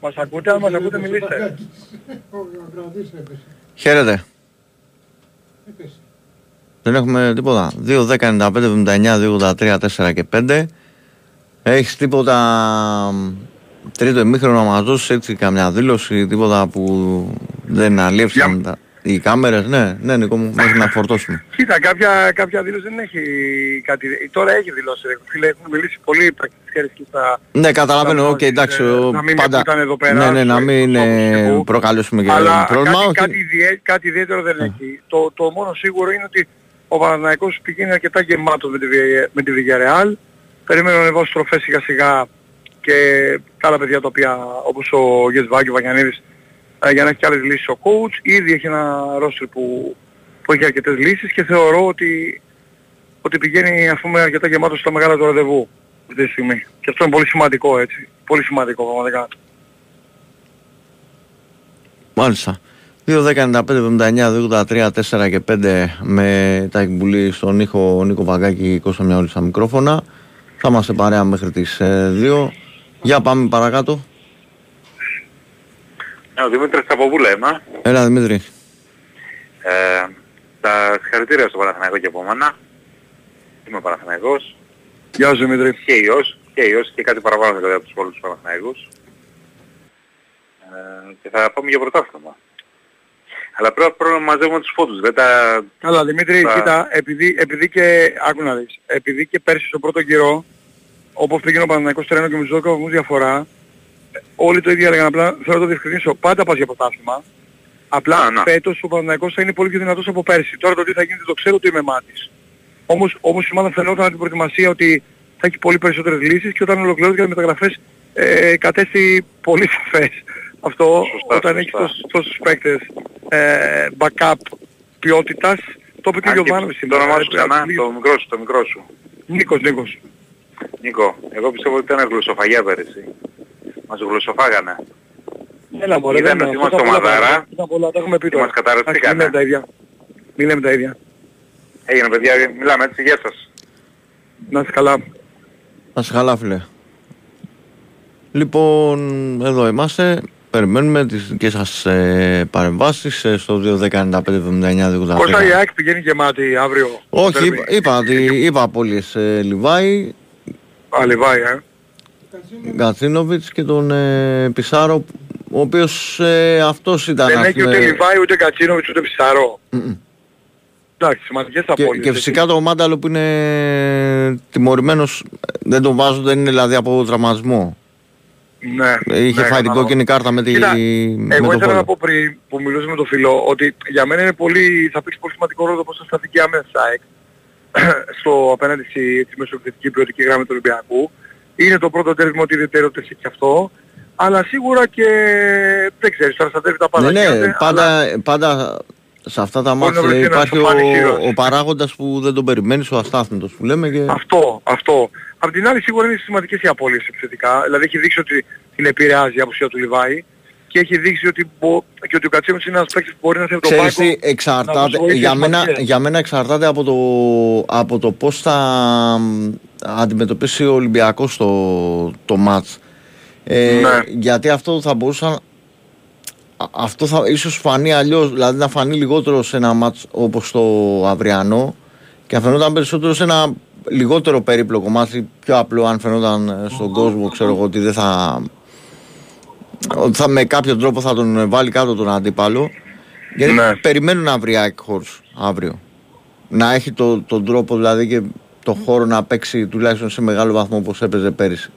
Μας ακούτε, αν μας ακούτε μιλήστε. Ο Γραδής έπεσε. Χαίρετε. Έπεσε. Δεν έχουμε τίποτα. 2, 10, 95, 79, 2, 83, 4 και 5. Έχεις τίποτα μ, τρίτο ημίχρονο να μας δώσεις έτσι καμιά δήλωση, τίποτα που δεν αλήφθησαν τα- οι κάμερες; Ναι, ναι Νίκο μου, μέχρι να φορτώσουμε. Κοίτα, κάποια, κάποια δήλωση δεν έχει κάτι. Τώρα έχει δηλώσει. Ρε. Φίλε, έχουν μιλήσει πολλοί πρακτικές και στα... Ναι, καταλαβαίνω, στα οκ, εντάξει, ε, ο- να μην πάντα, με ακούταν εδώ πέρα, ναι, ναι, να στο- μην στο ε, Facebook. προκαλέσουμε και Αλλά πρόβλημα, κάτι, όχι. κάτι, ιδιαί- κάτι ιδιαίτερο δεν έχει. Το, το μόνο σίγουρο είναι ότι ο Παναθηναϊκός πηγαίνει αρκετά γεμάτος με τη, Βι- με τη Villarreal. Περιμένω να ανεβάσει τροφές σιγά σιγά και τα άλλα παιδιά τα οποία όπως ο Γεσβάκη, ο Βαγιανίδης ε, για να έχει και άλλες λύσεις ο coach. Ήδη έχει ένα ρόστερ που, που έχει αρκετές λύσεις και θεωρώ ότι, ότι πηγαίνει ας πούμε αρκετά γεμάτος στα μεγάλα του ραντεβού αυτή τη στιγμή. Και αυτό είναι πολύ σημαντικό έτσι. Πολύ σημαντικό πραγματικά. Μάλιστα. 2, 10, 95, 79, 2, 83, 4 και 5 με τα εκμπουλή στον Νίκο, Νίκο Βαγκάκη, Κώστα Μιαόλη στα μικρόφωνα. Θα είμαστε παρέα μέχρι τις 2. Για πάμε παρακάτω. Ναι, ο Δημήτρης Τσαποβούλα είμαι. Έλα Δημήτρη. Ε, τα συγχαρητήρια στο Παναθηναϊκό και από μένα. Είμαι Παναθηναϊκός. Γεια σου Δημήτρη. Και ιός, και ιός και κάτι παραπάνω δηλαδή από τους πολλούς Παναθηναϊκούς. Ε, και θα πάμε για πρωτάθλημα. Αλλά πρέπει, πρέπει να μαζεύουμε τους φόντους. Δεν τα... Καλά Δημήτρη, τα- κοίτα, επειδή, επειδή και, άκου να δεις, επειδή και πέρσι στο πρώτο καιρό, όπως πήγαινε ο Παναθηναϊκός τρένο και με τους 12 βαθμούς διαφορά, ε, όλοι το ίδιο έλεγαν, απλά θέλω να το διευκρινίσω, πάντα πας για πρωτάθλημα. Απλά Α, να. φέτος ο Παναθηναϊκός θα είναι πολύ πιο δυνατός από πέρσι. Τώρα το τι θα γίνει δεν το ξέρω, το είμαι μάτης. Όμως, όμως η ομάδα φαινόταν από την προετοιμασία ότι θα έχει πολύ περισσότερες λύσεις και όταν ολοκληρώθηκαν οι μεταγραφές ε, κατέστη πολύ σαφές. Αυτό Σωστά, όταν σωστά. έχεις τόσους, τόσους παίκτες ε, backup ποιότητας, το είπε και ο Αν και Γιωβάνοβιτς Το σήμερα. όνομά σου ε, ξανά, από τη το μικρό σου, το μικρό σου. Νίκος, Νίκος. Νίκο, εγώ πιστεύω ότι ήταν γλωσσοφαγιά πέρυσι. Μας γλωσσοφάγανε. Έλα μωρέ, Είδαμε δεν ότι είναι. είμαστε Αυτά πολλά ομαδάρα. πράγματα. Ήταν πολλά, τα έχουμε πει Και τώρα. μας καταρρευτήκανε. Εντάξει, Μην λέμε τα ίδια. Μην λέμε τα ίδια. Έγινε παιδιά, μιλάμε έτσι, γεια σας. Να είσαι καλά. Να σε καλά φίλε. Λοιπόν, εδώ είμαστε. Περιμένουμε τις δικές σας ε, παρεμβάσεις ε, στο 2, 10, 95, 79, 2, Κώστα η ΑΕΚ πηγαίνει γεμάτη αύριο. Όχι, Τέρμι. είπα, είπα, ότι- είπα απώλειες ε, Λιβάη, Α, Λιβάη, ε. Γκατσίνοβιτς και τον ε, Πισάρο, ο οποίος ε, αυτός ήταν Δεν ας έχει πούμε, ούτε Λιβάη, ούτε Κατσίνοβιτς, ούτε Ψαρό. Μμμ. Εντάξει, σημαντικές και, απόλυτες. και φυσικά το Μάνταλο που είναι τιμωρημένος, δεν τον βάζω, δεν είναι δηλαδή από τραυματισμό. Ναι. Είχε ναι, φάει την κατάλαβα. κόκκινη κάρτα με, τη, Κοίτα, με Εγώ το ήθελα Βόλο. να πω πριν που μιλούσα με τον φίλο ότι για μένα είναι πολύ, θα παίξει πολύ σημαντικό ρόλο πώς θα σταθεί και άμεσα της ΑΕΚ στο απέναντι στη, στη μεσοεπιθετική ποιοτική γραμμή του Ολυμπιακού. Είναι το πρώτο τέρμα ότι ιδιαιτερότητες έχει και αυτό. Αλλά σίγουρα και δεν ξέρεις, τώρα στα τέρμα τα πάντα Ναι, ναι, γίνονται, αλλά πάντα, πάντα σε αυτά τα Μπορεί να μάτια βρεθεί ένας υπάρχει ο, αφάνης ήρωας. ο παράγοντας που δεν τον περιμένεις, ο αστάθμητος που λέμε και... Αυτό, αυτό. Απ' την άλλη σίγουρα είναι σημαντικές οι απώλειες επιθετικά. Δηλαδή έχει δείξει ότι την επηρεάζει η απουσία του Λιβάη και έχει δείξει ότι, μπο... και ότι ο Κατσίμος είναι ένας παίκτης που μπορεί να σε το Ξέρεις πάγκο. τι, εξαρτάται, να βοηθήσει για, μένα, σημαντικές. για μένα εξαρτάται από το, από το πώς θα μ, αντιμετωπίσει ο Ολυμπιακός το, το μάτς. Ε, Ναι. Γιατί αυτό θα μπορούσε να- α- αυτό θα ίσως φανεί αλλιώς, δηλαδή να φανεί λιγότερο σε ένα μάτς όπως το αυριανό και να φαινόταν περισσότερο σε ένα λιγότερο περίπλοκο μάτς ή πιο απλό αν φαινόταν ε, στον κόσμο ξέρω εγώ ότι δεν θα ότι θα με κάποιο τρόπο θα τον βάλει κάτω τον αντίπαλο. Γιατί Ναι. περιμένουν να βρει ΑΕΚ Horse αύριο. Να έχει το, τον τρόπο δηλαδή και το χώρο να παίξει τουλάχιστον σε μεγάλο βαθμό όπως έπαιζε πέρυσι.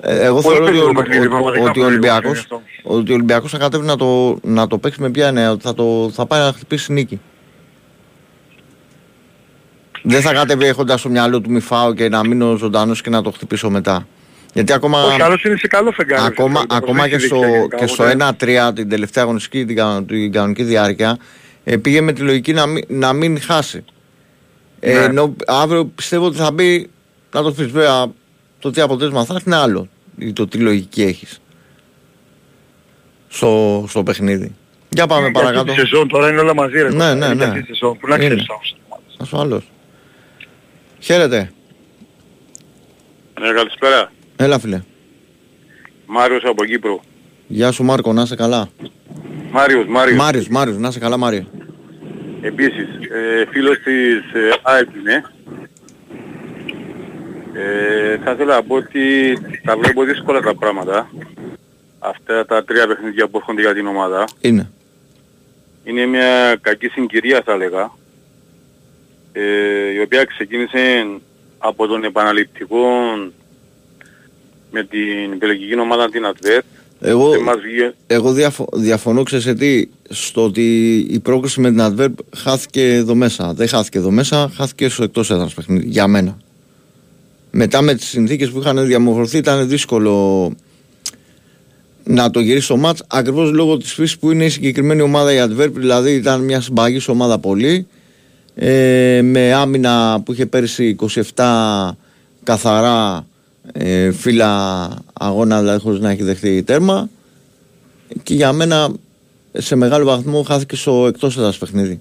Ε, εγώ Πολύ θεωρώ ότι, ο, περίεργο παιχνίδι, ο- πραγματικά ότι ο πολύ Ολυμπιακός περίεργο ότι ο Ολυμπιακός θα κατέβει να το, να το παίξει με ποια έννοια ότι θα, το, θα πάει να χτυπήσει νίκη δεν θα κατέβει έχοντας στο μυαλό του μη φάω και να μείνω ζωντανός και να το χτυπήσω μετά γιατί ακόμα Όχι, άλλος είναι σε καλό φεγγάρι. ακόμα, αυτό, ακόμα και έχει στο, δείξει γενικά, και στο οπότε- 1-3 την τελευταία αγωνιστική, την, κανο- την κανονική διάρκεια, ε, πήγε με τη λογική να μην, να μην χάσει. Ε, Ναι. ενώ αύριο πιστεύω ότι θα μπει, να το πεις βέβαια, το τι αποτέλεσμα θα έχει είναι άλλο. ή Το τι λογική έχεις στο, στο παιχνίδι. Για πάμε Για αυτή παρακάτω. τη σεζόν τώρα είναι όλα μαζί ρε. Ναι, τώρα. ναι, Είναι ναι. αυτή τη σεζόν που να Είναι. ξέρεις όμως. Ασφαλώς. Χαίρετε. Ναι, καλησπέρα. Έλα φίλε. Μάριος από Κύπρο. Γεια σου Μάρκο, να είσαι καλά. Μάριος, Μάριος. Μάριος, Μάριος, να είσαι καλά Μάριο. Επίσης, ε, φίλος της ε, ΑΕΚ είμαι. Ε, θα ήθελα να πω ότι τα βλέπω δύσκολα τα πράγματα. Αυτά τα τρία παιχνίδια που έρχονται για την ομάδα. Είναι. Είναι μια κακή συγκυρία θα έλεγα. Ε, η οποία ξεκίνησε από τον επαναληπτικό με την πελεγική ομάδα την Ατβέτ. Εγώ, Και μας βγήκε- εγώ διαφο- διαφωνώ, ξέρεις σε τι, στο ότι η πρόκληση με την Adverb χάθηκε εδώ μέσα. Δεν χάθηκε εδώ μέσα, χάθηκε στο εκτός έδρας παιχνίδι, για μένα. Μετά με τις συνθήκες που είχαν διαμορφωθεί ήταν δύσκολο να το γυρίσει στο μάτς ακριβώς λόγω της φύσης που είναι η συγκεκριμένη ομάδα η Adverb δηλαδή ήταν μια συμπαγής ομάδα πολύ ε, με άμυνα που είχε πέρσι 27 καθαρά ε, φύλλα αγώνα δηλαδή χωρίς να έχει δεχτεί τέρμα. Και για μένα σε μεγάλο βαθμό χάθηκε στο εκτός έδρας παιχνίδι.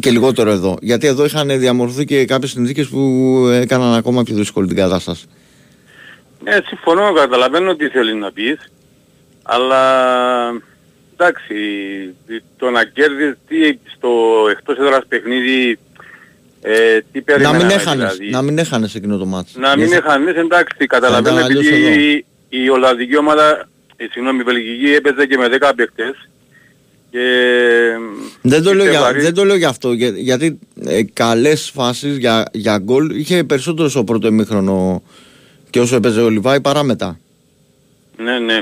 Και λιγότερο εδώ. Γιατί εδώ είχαν διαμορφωθεί και κάποιες συνθήκες που έκαναν ακόμα πιο δύσκολη την κατάσταση. Ναι, συμφωνώ, καταλαβαίνω τι θέλεις να πεις, αλλά εντάξει, το να κέρδεις τι στο εκτός έδρας παιχνίδι, ε, τι να περιμέναμε μην έχανες, δηλαδή. να μην έχανες εκείνο το μάτς Να μην Γιατί- έχανες, εντάξει, καταλαβαίνω ήταν αλλιώς επειδή εδώ. η, η Ολλανδική ομάδα, η, συγγνώμη, η Βελγική έπαιζε και με 10 παίκτες και Δεν το, λέω είχε για, βαρύ- δεν το λέω για αυτό, για- γιατί ε, καλές φάσεις για, για γκολ είχε περισσότερο στο πρώτο ημίχρονο και όσο έπαιζε ο Λιβάη παρά μετά. Ναι, ναι.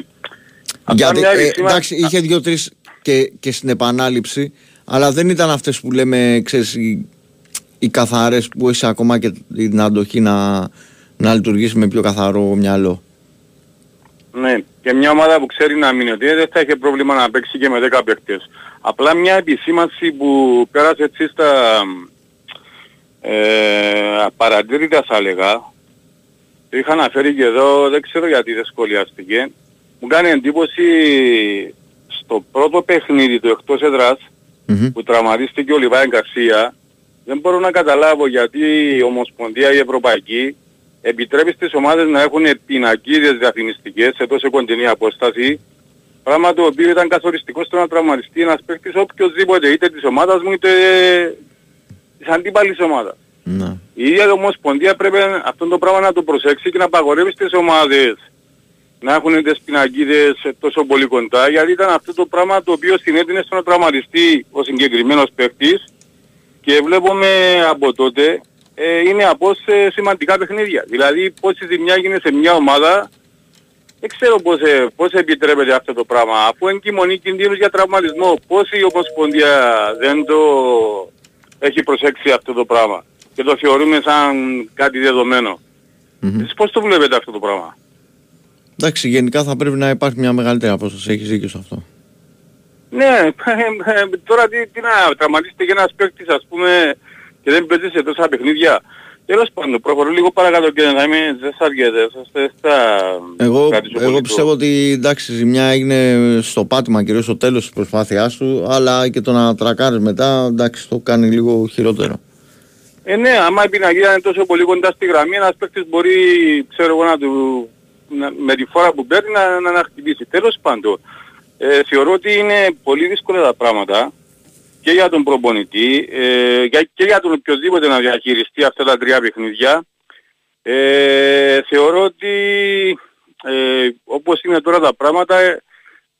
Απλά Γιατί, μια ε, επισήμα- εντάξει, είχε δύο-τρεις και, και στην επανάληψη, αλλά δεν ήταν αυτές που λέμε, ξέρεις, οι, οι καθαρές που έχει ακόμα και την αντοχή να, να λειτουργήσει με πιο καθαρό μυαλό. Ναι, και μια ομάδα που ξέρει να μείνει ότι δεν θα έχει πρόβλημα να παίξει και με 10 παίκτες. Απλά μια επισήμανση που πέρασε έτσι στα ε, παρατήρητα θα έλεγα, το είχα αναφέρει και εδώ, δεν ξέρω γιατί δεν σχολιάστηκε, μου κάνει εντύπωση στο πρώτο παιχνίδι του εκτός έδρας Μμμ. που τραυματίστηκε ο Λιβάη Γκαρσία, δεν μπορώ να καταλάβω γιατί η Ομοσπονδία η Ευρωπαϊκή επιτρέπει στις ομάδες να έχουν πινακίδες διαφημιστικές σε τόσο κοντινή απόσταση, πράγμα το οποίο ήταν καθοριστικό στο να τραυματιστεί ένας παίκτης οποιοδήποτε, είτε της ομάδας μου είτε της αντίπαλης ομάδας. Ναι. Η ίδια η Ομοσπονδία πρέπει αυτό το πράγμα να το προσέξει και να απαγορεύει στις ομάδες να έχουν τις πινακίδες τόσο πολύ κοντά, γιατί ήταν αυτό το πράγμα το οποίο συνέτεινε στο να τραυματιστεί ο συγκεκριμένος παίκτης και βλέπουμε από τότε ε, είναι από σε σημαντικά παιχνίδια. Δηλαδή πόση ζημιά έγινε σε μια ομάδα, δεν ξέρω πώς, ε, πώς επιτρέπεται αυτό το πράγμα. Αφού εγκυμονεί κινδύνους για τραυματισμό, πώς η Ομοσπονδία δεν το έχει προσέξει αυτό το πράγμα και το θεωρούμε σαν κάτι δεδομένο. Μμμ. Εσείς πώς το βλέπετε αυτό το πράγμα; Εντάξει, γενικά θα πρέπει να υπάρχει μια μεγαλύτερη απόσταση, έχεις δίκιο σε αυτό. Ναι, ε, ε, τώρα τι, τι να τραυματίσετε για ένας παίκτης ας πούμε και δεν παίζει σε τόσα παιχνίδια. Τέλος πάντων, προχωρώ λίγο παρακάτω και να είμαι δεν σας αργέτε, στα... Εγώ, εγώ πιστεύω ότι εντάξει, η ζημιά έγινε στο πάτημα κυρίως στο τέλος της προσπάθειάς σου, αλλά και το να τρακάρεις μετά, εντάξει, το κάνει λίγο χειρότερο. Ε, ναι, άμα η πιναγίδα είναι τόσο πολύ κοντά στη γραμμή, ένας παίκτης μπορεί, ξέρω εγώ, να του, να, με τη φορά που παίρνει να, να, να χτυπήσει. Τέλος πάντων, ε, θεωρώ ότι είναι πολύ δύσκολα τα πράγματα και για τον προπονητή ε, για, και για τον οποιοδήποτε να διαχειριστεί αυτά τα τρία παιχνίδια. Ε, θεωρώ ότι ε, όπως είναι τώρα τα πράγματα ε,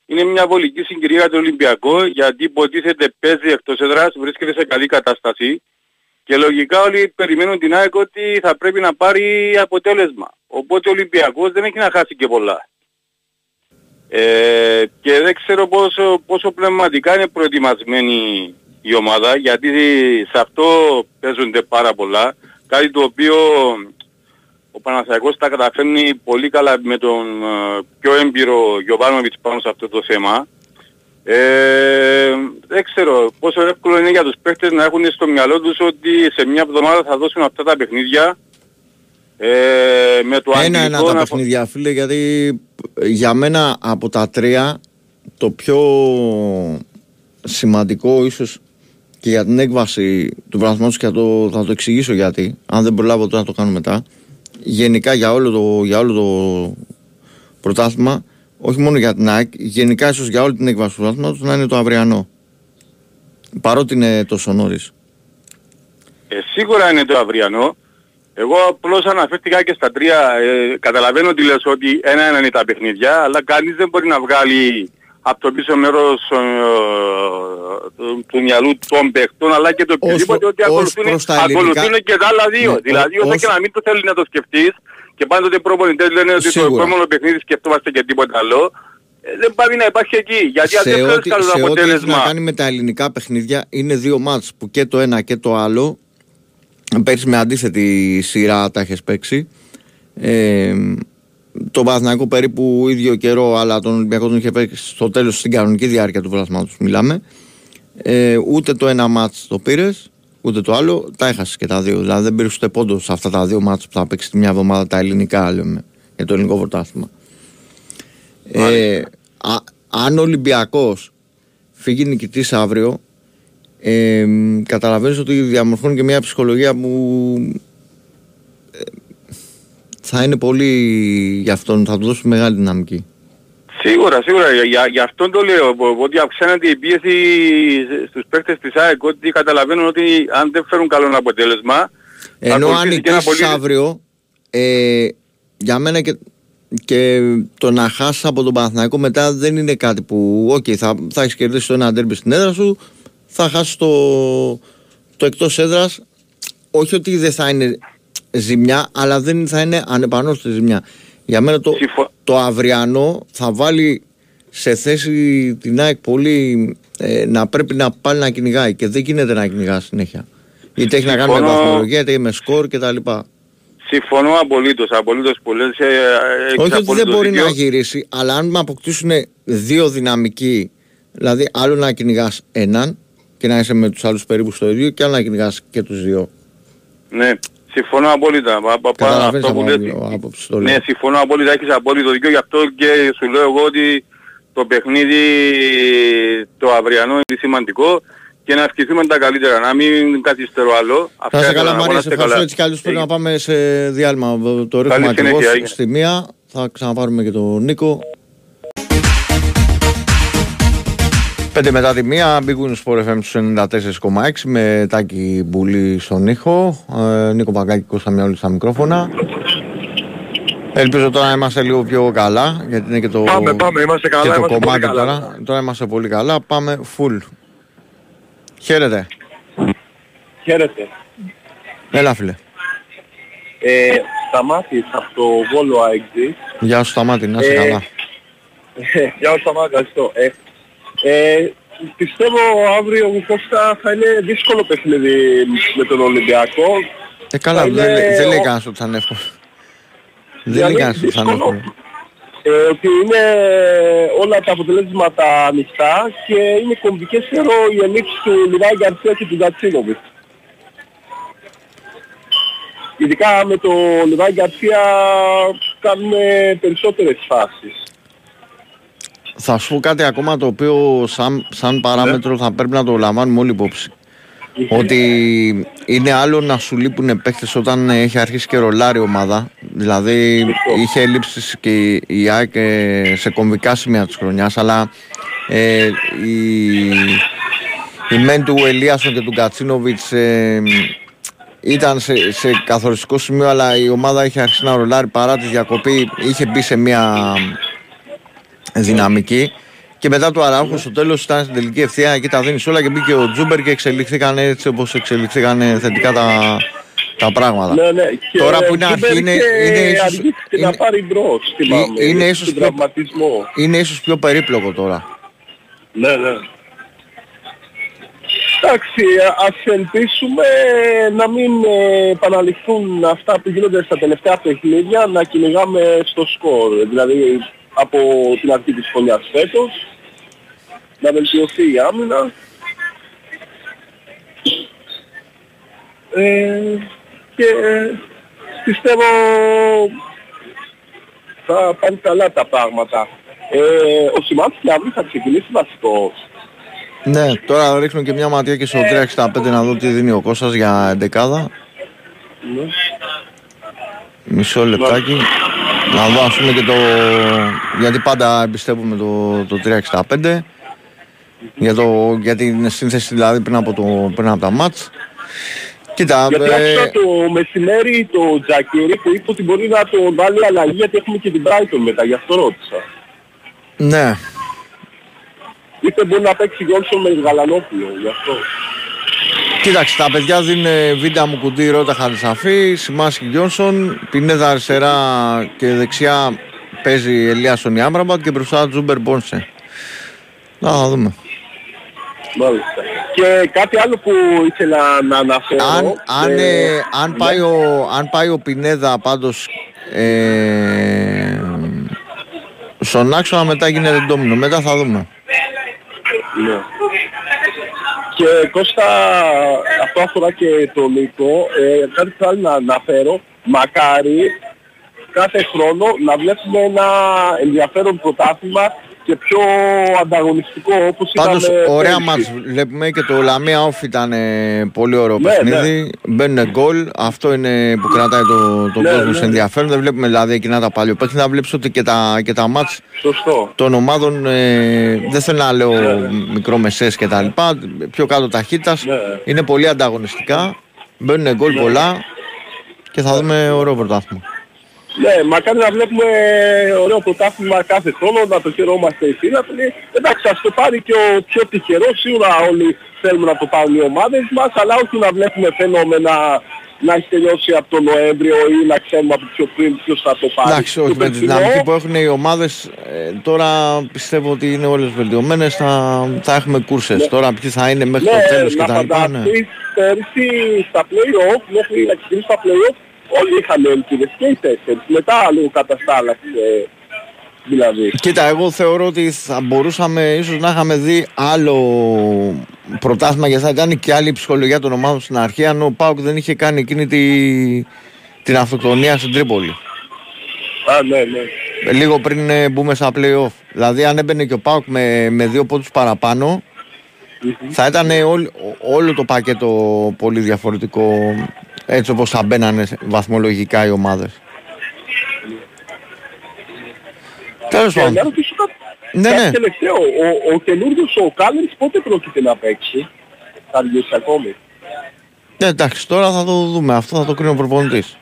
είναι μια βολική συγκυρία για τον Ολυμπιακό γιατί υποτίθεται παίζει εκτός έδρας, βρίσκεται σε καλή κατάσταση και λογικά όλοι περιμένουν την ΑΕΚ ότι θα πρέπει να πάρει αποτέλεσμα. Οπότε ο Ολυμπιακός δεν έχει να χάσει και πολλά. Ε, και δεν ξέρω πόσο, πόσο πνευματικά είναι προετοιμασμένη η ομάδα γιατί σε αυτό παίζονται πάρα πολλά. Κάτι το οποίο ο Παναθηναϊκός τα καταφέρνει πολύ καλά με τον ε, πιο έμπειρο Γιωβάνοβιτς πάνω σε αυτό το θέμα. Ε, δεν ξέρω πόσο εύκολο είναι για τους παίχτες να έχουν στο μυαλό τους ότι σε μια εβδομάδα θα δώσουν αυτά τα παιχνίδια ε, με το Ένα-ένα τα παιχνίδια φίλε γιατί για μένα από τα τρία το πιο σημαντικό ίσως και για την έκβαση του βαθμού και θα το, θα το εξηγήσω γιατί αν δεν προλάβω τώρα να το κάνω μετά. Γενικά για όλο το, για όλο το πρωτάθλημα όχι μόνο για την ΑΕΚ, γενικά ίσως για όλη την έκβαση του πρωτάθληματος να είναι το αυριανό παρότι είναι τόσο νωρίς. Ε, σίγουρα είναι το αυριανό εγώ απλώς αναφέρθηκα και στα τρία. Ε, καταλαβαίνω ότι λες ότι ένα-ένα είναι τα παιχνίδια, αλλά κανείς δεν μπορεί να βγάλει από το πίσω μέρος ε, του, του μυαλού των παιχτών, αλλά και το οποιοδήποτε ότι ακολουθούν, ακολουθούν και τα άλλα δύο. Ναι, δηλαδή, όσο και να μην το θέλει να το σκεφτείς, και πάντοτε οι προπονητές λένε ότι Σίγουρα. το επόμενο παιχνίδι σκεφτόμαστε και τίποτα άλλο, ε, δεν πάει να υπάρχει εκεί. Γιατί αν δεν θέλεις καλό αποτέλεσμα... Σε ό,τι να κάνει με τα ελληνικά παιχνίδια, είναι δύο μάτς που και το ένα και το άλλο Πέρσι με αντίθετη σειρά τα έχεις παίξει. Ε, το Παναθηναϊκό περίπου ίδιο καιρό, αλλά τον Ολυμπιακό τον είχε παίξει στο τέλος στην κανονική διάρκεια του τους Μιλάμε. Ε, ούτε το ένα μάτς το πήρες, ούτε το άλλο. Τα έχασες και τα δύο. Δηλαδή δεν πήρες ούτε πόντος σε αυτά τα δύο μάτς που θα παίξει τη μια εβδομάδα τα ελληνικά, λέμε, για το ελληνικό πρωτάθλημα. Ε, αν ο Ολυμπιακός φύγει νικητής αύριο, ε, καταλαβαίνεις ότι διαμορφώνει και μια ψυχολογία που ε, θα είναι πολύ για αυτόν, θα του δώσει μεγάλη δυναμική. Σίγουρα, σίγουρα. Για, για αυτόν το λέω, ότι αυξάνεται η πίεση στους παίκτες της ΑΕΚ, ότι καταλαβαίνουν ότι αν δεν φέρουν καλό αποτέλεσμα... Ενώ αν νικήσεις πολύ... αύριο, ε, για μένα και, και το να χάσεις από τον Παναθηναϊκό μετά δεν είναι κάτι που, οκ, okay, θα, θα έχεις κερδίσει το ένα ντέρμπι στην έδρα σου, θα χάσει το, το εκτός έδρας όχι ότι δεν θα είναι ζημιά αλλά δεν θα είναι ανεπανόρθωτη ζημιά για μένα το, το αυριανό θα βάλει σε θέση την ΑΕΚ πολύ ε, να πρέπει να πάλι να κυνηγάει και δεν γίνεται να κυνηγά συνέχεια είτε έχει να κάνει με βαθμολογία είτε με σκορ κτλ. Συμφωνώ απολύτως, απολύτως που λες. Ε, ε Όχι ότι δεν μπορεί να γυρίσει, αλλά αν αποκτήσουν δύο δυναμικοί, δηλαδή άλλο να κυνηγάς έναν και να είσαι με τους άλλους περίπου στο ίδιο και άλλο να κυνηγάς και τους δύο. Ναι, συμφωνώ απόλυτα. Καταλαβαίνεις από άποψης Ναι, συμφωνώ απόλυτα, έχεις απόλυτο δίκιο, γι' αυτό και σου λέω εγώ ότι το παιχνίδι το αυριανό είναι σημαντικό και να ευχηθούμε τα καλύτερα, να μην καθυστερώ άλλο. Θα σε καλά Μαρία, σε ευχαριστώ έτσι κι αλλιώς. Πρέπει να πάμε σε διάλειμμα. Το ρίχνουμε ακριβώς στη μία, θα ξαναπάρουμε και τον Νίκο. 5 μετά τη μία, μπήκουν στο FM 94,6 με τάκι μπουλή στον ήχο. Ε, Νίκο Παγκάκη, Κώστα Μιαόλη στα μικρόφωνα. Ελπίζω τώρα να είμαστε λίγο πιο καλά, γιατί είναι και το, πάμε, πάμε, είμαστε καλά, και το κομμάτι τώρα. Καλά. Τώρα είμαστε πολύ καλά, πάμε full. Χαίρετε. Χαίρετε. Έλα φίλε. Ε, Σταμάτης από το Βόλο AXG. Γεια σου Σταμάτη, να είσαι ε, καλά. Γεια σου Σταμάτη, ευχαριστώ. Ε, ε, πιστεύω αύριο Κώστα θα είναι δύσκολο παιχνίδι με τον Ολυμπιακό. Ε, καλά, δεν, είναι... δεν λέει κανένας ότι θα είναι εύκολο. Δεν λέει κανένας ότι θα είναι εύκολο. ε, ότι είναι όλα τα αποτελέσματα ανοιχτά και είναι κομβικές θεωρώ οι ελλείψεις του Λιβάη Γκαρσία και του Γκατσίνοβιτ. Ειδικά με το Λιβάη Γκαρσία κάνουμε περισσότερες φάσεις. Θα σου πω κάτι ακόμα το οποίο σαν, σαν παράμετρο θα πρέπει να το λαμβάνουμε όλοι υπόψη. Ότι είναι άλλο να σου λείπουν παίχτες όταν έχει αρχίσει και ρολάρει η ομάδα. Δηλαδή είχε ελλείψεις και η ΑΕΚ ε, σε κομβικά σημεία της χρονιάς αλλά ε, η, η μεν του Ελίασον και του Κατσίνοβιτς ε, ήταν σε, σε καθοριστικό σημείο αλλά η ομάδα είχε αρχίσει να ρολάρει παρά τη διακοπή είχε μπει σε μια δυναμική και μετά του Αραούχο στο τέλος ήταν στην τελική ευθεία εκεί τα δίνεις όλα και μπήκε ο Τσούμπερ και εξελιχθήκαν έτσι όπως εξελιχθήκαν θετικά τα, τα πράγματα. Ναι, ναι. Και Τώρα που είναι ο αρχή Τσούμπερ είναι, είχε είναι ίσως, αργήσει και να πάρει μπρος, θυμάμαι, είναι, ίσως στον πιο, τραυματισμό. είναι ίσως πιο περίπλοκο τώρα. Ναι, ναι. Εντάξει, ας ελπίσουμε να μην ε, επαναληφθούν αυτά που γίνονται στα τελευταία παιχνίδια, να κυνηγάμε στο σκορ. Δηλαδή από την αρχή της χρονιάς φέτος, να βελτιωθεί η άμυνα. Ε, και πιστεύω θα πάνε καλά τα πράγματα. Ε, ο Σιμάνσκι αύριο θα ξεκινήσει βασικός. Ναι, τώρα ρίχνω και μια ματιά και στο 365 να δω τι δίνει ο Κώστας για εντεκάδα. Ναι. Μισό λεπτάκι. Να δω ας πούμε και το... Γιατί πάντα εμπιστεύουμε το, το 365. Για, το, για την σύνθεση δηλαδή πριν από, το, πριν από τα μάτς. Κοίτα, Γιατί ε, άκουσα το μεσημέρι το Τζακίρι που είπε ότι μπορεί να το βάλει αλλαγή γιατί έχουμε και την Brighton μετά, γι' αυτό ρώτησα. ναι, Είπε μπορεί να παίξει Γιόνσον με Γαλανόπουλο, γι' αυτό. Κοίταξε, τα παιδιά δίνουν βίντεο μου κουντί Ρώτα Χαρισαφή, Σιμάσκι Γιόνσον, Πινέδα αριστερά και δεξιά παίζει Ελίασον η Άμραμπατ και μπροστά Τζούμπερ Μπόνσε. Να θα δούμε. Μάλιστα. Και κάτι άλλο που ήθελα να αναφέρω. Αν, αν, ε, ε, αν, ναι. πάει ο, αν πάει ο Πινέδα πάντως ε, στον άξονα μετά γίνεται ντόμινο. Μετά θα δούμε. Ναι. Και Κώστα, αυτό αφορά και τον Νίκο, ε, κάτι που θέλω να αναφέρω, μακάρι κάθε χρόνο να βλέπουμε ένα ενδιαφέρον πρωτάθλημα και πιο ανταγωνιστικό όπως Πάντως ήταν ωραία πέρυσι. μάτς βλέπουμε και το Λαμία Off ήταν ε, πολύ ωραίο Ναι, παιχνίδι. Μπαίνουν γκολ, αυτό είναι που κρατάει το, τον Ναι, κόσμο ναι. σε ενδιαφέρον. Δεν βλέπουμε δηλαδή εκείνα τα παλιό παιχνίδια. Βλέπεις ότι και τα, και τα μάτς Σωστό. των ομάδων ε, δεν θέλω να λέω μικρομεσές και τα λοιπά, πιο κάτω ταχύτητας. Ναι. Είναι πολύ ανταγωνιστικά. Μπαίνουν γκολ πολλά και θα δούμε ωραίο πρωτάθλημα. Ναι, μακάρι να βλέπουμε ωραίο πρωτάθλημα κάθε χρόνο, να το χαιρόμαστε οι φίλαθλοι. Εντάξει, ας το πάρει και ο πιο τυχερός, σίγουρα όλοι θέλουμε να το πάρουν οι ομάδες μας, αλλά όχι να βλέπουμε φαινόμενα να έχει τελειώσει από τον Νοέμβριο ή να ξέρουμε από πιο πριν ποιος θα το πάρει. Εντάξει, όχι Το με τη περσινό, δυναμική που έχουν οι ομάδες ε, τώρα πιστεύω ότι είναι όλες βελτιωμένες θα, θα έχουμε κούρσες. Τώρα ποιοι θα είναι μέχρι ναι, το τέλος και να τα λοιπά. Ναι. φανταστείς πέρσι στα play-off, μέχρι να ξεκινήσει τα play-off, όλοι είχαν ελπίδες και οι τέσσερις. Μετά λίγο καταστάλαξε δηλαδή. Κοίτα, εγώ θεωρώ ότι θα μπορούσαμε ίσως να είχαμε δει άλλο πρωτάθλημα γιατί θα ήταν και άλλη ψυχολογία των ομάδων στην αρχή αν ο Πάουκ δεν είχε κάνει εκείνη τη, την αυτοκτονία στην Τρίπολη. Α, ναι, ναι. Λίγο πριν ε, μπούμε στα play-off. Δηλαδή αν έμπαινε και ο Πάουκ με, με δύο πόντους παραπάνω θα ήταν όλ- όλο το πακέτο πολύ διαφορετικό έτσι όπως θα μπαίνανε βαθμολογικά οι ομάδες. Τέλος Και πάντων. να ρωτήσω κάτι, Ναι, κάτι ναι. τελευταίο. Ο, ο καινούργιος ο Κάλερς πότε πρόκειται να παίξει; Θα αργήσει ακόμη. Ναι, εντάξει, τώρα θα το δούμε. Αυτό θα το κρίνει ο προπονητής.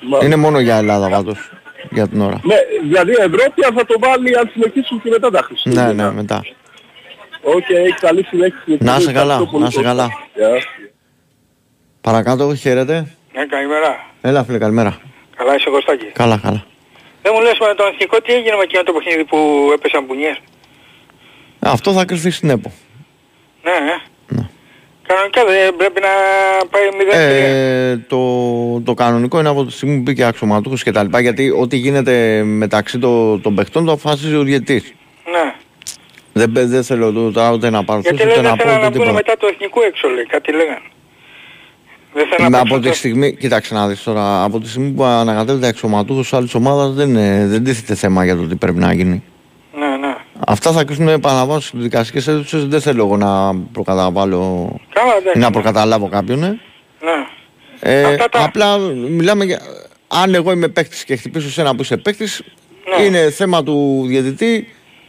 Μα- Είναι μόνο για Ελλάδα πάντως. Για την ώρα. Ναι, δηλαδή Ευρώπη αν θα το βάλει αν συνεχίσουν και μετά τα Χριστούγεννα. Ναι, ναι, μετά. Οκ, καλή συνέχεια. Να είσαι καλά, Ευχαριστώ πολύ, να είσαι Κώστα. καλά. Γεια. Παρακάτω, χαίρετε. Ναι, καλημέρα. Έλα, φίλε, καλημέρα. Καλά είσαι Κωστάκη; Καλά, καλά. Δεν μου λες με τον εθνικό τι έγινε με εκείνο το παιχνίδι που έπεσαν μπουνιές. Ε, Αυτό θα κρυφτεί στην ΕΠΟ. Ναι, ναι. Κανονικά δεν πρέπει να πάει 0-3. Ε, το, το κανονικό είναι από τη στιγμή που μπήκε αξιωματούχος και τα λοιπά γιατί ό,τι γίνεται μεταξύ των, των παιχτών το αποφασίζει ο διαιτής. Ναι. Δεν, παι- δεν θέλω το- τώρα ούτε να πάρω Γιατί ούτε λένε να πω θέλουν ούτε να βγουν τίποτα. μετά το εθνικό έξω λέει, κάτι λέγανε. Δεν θέλω Με να από παίξουν τη το- στιγμή, κοίταξε να δεις τώρα, από τη στιγμή που ανακατεύεται αξιωματούχος άλλης ομάδας δεν, ε, δεν τίθεται θέμα για το τι πρέπει να γίνει. Ναι, ναι. Αυτά θα κρίσουν επαναλαμβάνω στις δικαστικές αίθουσες, δεν θέλω εγώ να προκαταβάλω Καλά, εντάξει. ή να προκαταλάβω κάποιον. ε. Ναι. Ε, Απλά μιλάμε για... Αν εγώ είμαι παίκτης και χτυπήσω σε ένα που είσαι παίκτης, Ναι. είναι θέμα του διαιτητή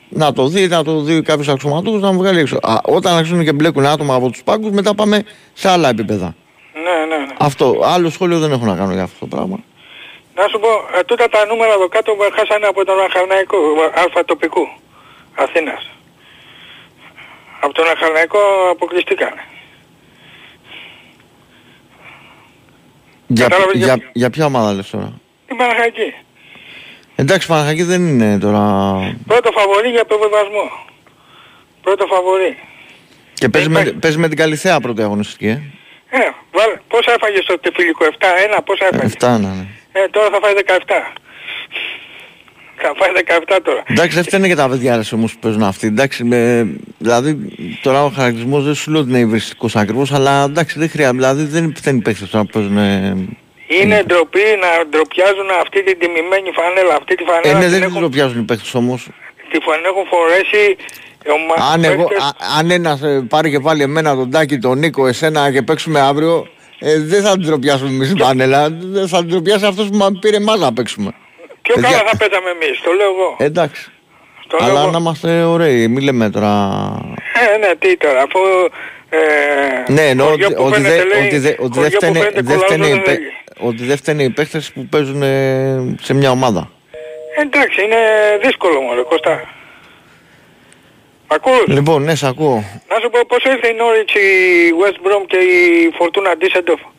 να το δει, να το δει κάποιος αξιωματούχος να μου βγάλει έξω. Α, όταν αρχίζουν και μπλέκουν άτομα από τους πάγκους, μετά πάμε σε άλλα επίπεδα. Ναι, ναι, ναι. Αυτό, άλλο σχόλιο δεν έχω να κάνω για αυτό το πράγμα. Να σου πω, ε, τούτα τα νούμερα εδώ κάτω που χάσανε από τον Αχαρναϊκό, αλφα τοπικού Αθήνας. Από τον Αχαρναϊκό αποκλειστήκανε. Για, Κατάλαβες για, για- για ποια ομάδα λες τώρα; Την Παναχαϊκή. Εντάξει, Παναχακή δεν είναι τώρα... Πρώτο φαβορή για προβεβασμό. Πρώτο φαβορή. Και παίζει με, παίζει με την Καλυθέα πρώτη αγωνιστική, ε. Ε, βάλε, πόσα έφαγες στο τεφιλικό, 7-1, πόσα έφαγες; Εφτά να είναι. Ε, τώρα θα φάει 17. Θα φάει 17 τώρα. Εντάξει, δεν φταίνε και τα παιδιά ρε, όμως που παίζουν αυτοί. Εντάξει, με, δηλαδή τώρα ο χαρακτηρισμός δεν σου λέω ότι είναι υβριστικός ακριβώς, αλλά εντάξει δεν χρειάζεται. Δηλαδή δεν φταίνει παίκτες τώρα που παίζουν... Ε, Είναι ντροπή να ντροπιάζουν αυτή την τιμημένη φανέλα. Αυτή τη ε, φανέλα ναι, την, δεν έχουν, τους ντροπιάζουν οι παίκτες όμως. τη φανέλα έχουν φορέσει ομα- Αν, εγώ, παίκτες- α, αν ένας ε, πάρει και πάλι εμένα τον Τάκη, τον Νίκο, εσένα και παίξουμε αύριο, ε, δεν θα την ντροπιάσουμε εμείς την πανέλα, δεν θα την ντροπιάσει αυτός που μας πήρε εμάς να παίξουμε. Πιο παιδιά. καλά θα παίζαμε εμείς, το λέω εγώ. Ε, Εντάξει. Το λέω Αλλά εγώ. να είμαστε ωραίοι, μη λέμε τώρα... Ε, ναι, τι τώρα, αφού... Ε, Ναι, εννοώ ότι, χωριό που ότι, φαίνεται, δε, λέει, ότι, δε, ότι, χωριό δεν που φταίνε, φαίνεται δεν κολλάζω, φταίνε οι δεν παί- λέγει. ότι δεν φταίνε οι παίχτες που παίζουν ε, σε μια ομάδα. Εντάξει, είναι δύσκολο μωρέ, Κωστά. Ακούς, Λοιπόν, ναι, σε ακούω. να σου πω πώς ήρθε η Norwich, η West Brom και η Fortuna Düsseldorf.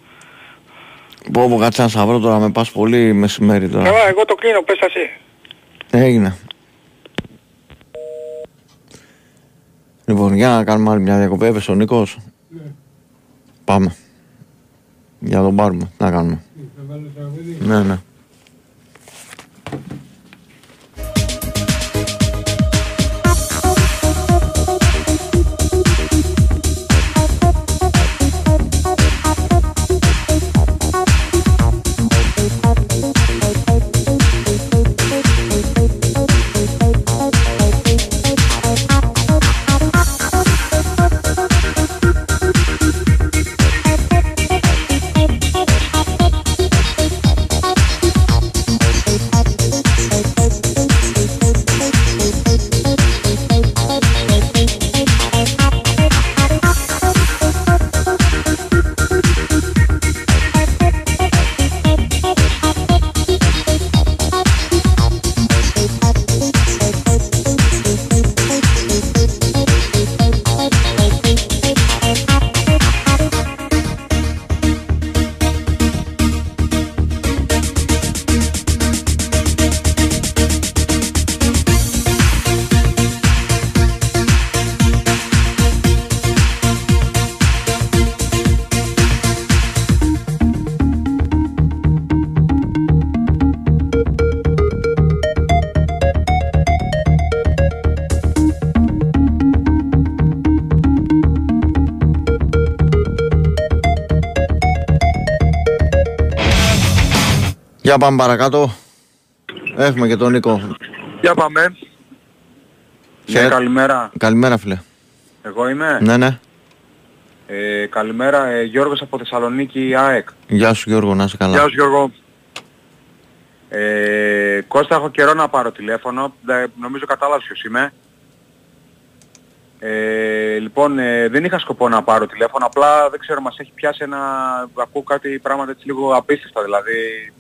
Πω πω κάτσε να σε βρω τώρα, με πας πολύ μεσημέρι τώρα. Καλά, εγώ το κλείνω, πες τα εσύ. Έγινε. Λοιπόν, για να κάνουμε άλλη μια διακοπή. Έπεσε ο Νίκος. Πάμε. Για να τον πάρουμε. Τι να κάνουμε. Ναι, ναι. Για πάμε παρακάτω. Έχουμε και τον Νίκο. Για πάμε. Χαίρετε. Ναι, καλημέρα. Καλημέρα φίλε. Εγώ είμαι; Ναι, ναι. Ε, καλημέρα. Ε, Γιώργος από Θεσσαλονίκη, ΑΕΚ. Γεια σου Γιώργο, να είσαι καλά. Γεια σου Γιώργο. Ε, Κώστα, έχω καιρό να πάρω τηλέφωνο. Ε, νομίζω κατάλαβες ποιος είμαι. Ε, λοιπόν, ε, δεν είχα σκοπό να πάρω τηλέφωνο, απλά δεν ξέρω, μας έχει πιάσει ένα... Ακούω κάτι πράγματα έτσι λίγο απίστευτα, δηλαδή...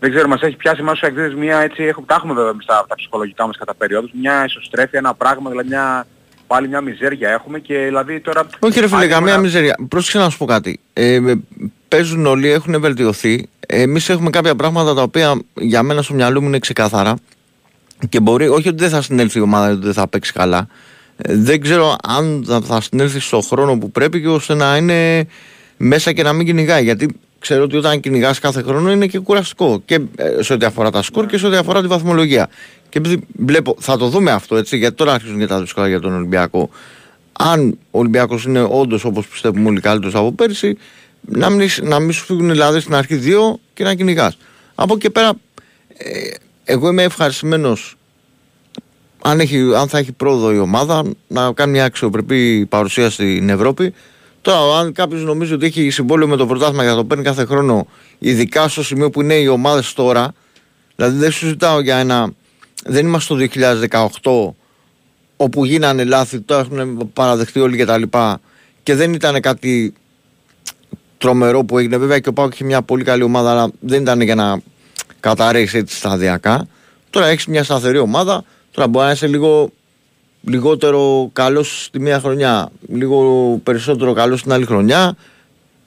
Δεν ξέρω, μας έχει πιάσει μάσου εκδίδες μια έτσι, έχουμε, τα έχουμε βέβαια εμείς τα, τα ψυχολογικά μας κατά περίοδους, μια ισοστρέφεια, ένα πράγμα, δηλαδή μια, πάλι μια μιζέρια έχουμε και δηλαδή τώρα... Όχι ρε φίλε, αν καμία ήμουν- μιζέρια. Πρόσεξε να σου πω κάτι. Ε, με- παίζουν όλοι, έχουν βελτιωθεί. Εμείς έχουμε κάποια πράγματα τα οποία για μένα στο μυαλό μου είναι ξεκάθαρα. Και μπορεί, όχι ότι δεν θα συνέλθει η ομάδα, ότι δεν θα παίξει καλά. ε, δεν ξέρω αν θα, θα συνέλθει στο χρόνο που πρέπει και ώστε να είναι μέσα και να μην κυνηγάει. Γιατί ξέρω ότι όταν κυνηγάς κάθε χρόνο είναι και κουραστικό. Και ε, σε ό,τι αφορά τα σκορ και σε ό,τι αφορά τη βαθμολογία. Και επειδή βλέπω, θα το δούμε αυτό έτσι, γιατί τώρα αρχίζουν και τα δύσκολα για τον Ολυμπιακό. Αν ο Ολυμπιακός είναι όντως όπως πιστεύουμε όλοι καλύτερος από πέρσι, να μην, να μην σου φύγουν δηλαδή στην αρχή δύο και να κυνηγάς. Από εκεί και πέρα, ε, εγώ είμαι ευχαριστημένος αν, έχει, αν θα έχει πρόοδο η ομάδα να κάνει μια αξιοπρεπή παρουσία στην Ευρώπη. Τώρα, αν κάποιος νομίζει ότι έχει συμβόλαιο με το πρωτάθλημα για να το παίρνει κάθε χρόνο, ειδικά στο σημείο που είναι οι ομάδες τώρα, δηλαδή δεν συζητάω για ένα. Δεν είμαστε το 2018 όπου γίνανε λάθη, το έχουν παραδεχτεί όλοι και τα λοιπά και δεν ήταν κάτι τρομερό που έγινε. Βέβαια και ο Πάουκ είχε μια πολύ καλή ομάδα, αλλά δεν ήταν για να καταρρέσει έτσι σταδιακά. Τώρα έχεις μια σταθερή ομάδα. Τώρα μπορεί να είσαι λίγο λιγότερο καλό στη μία χρονιά, λίγο περισσότερο καλό στην άλλη χρονιά.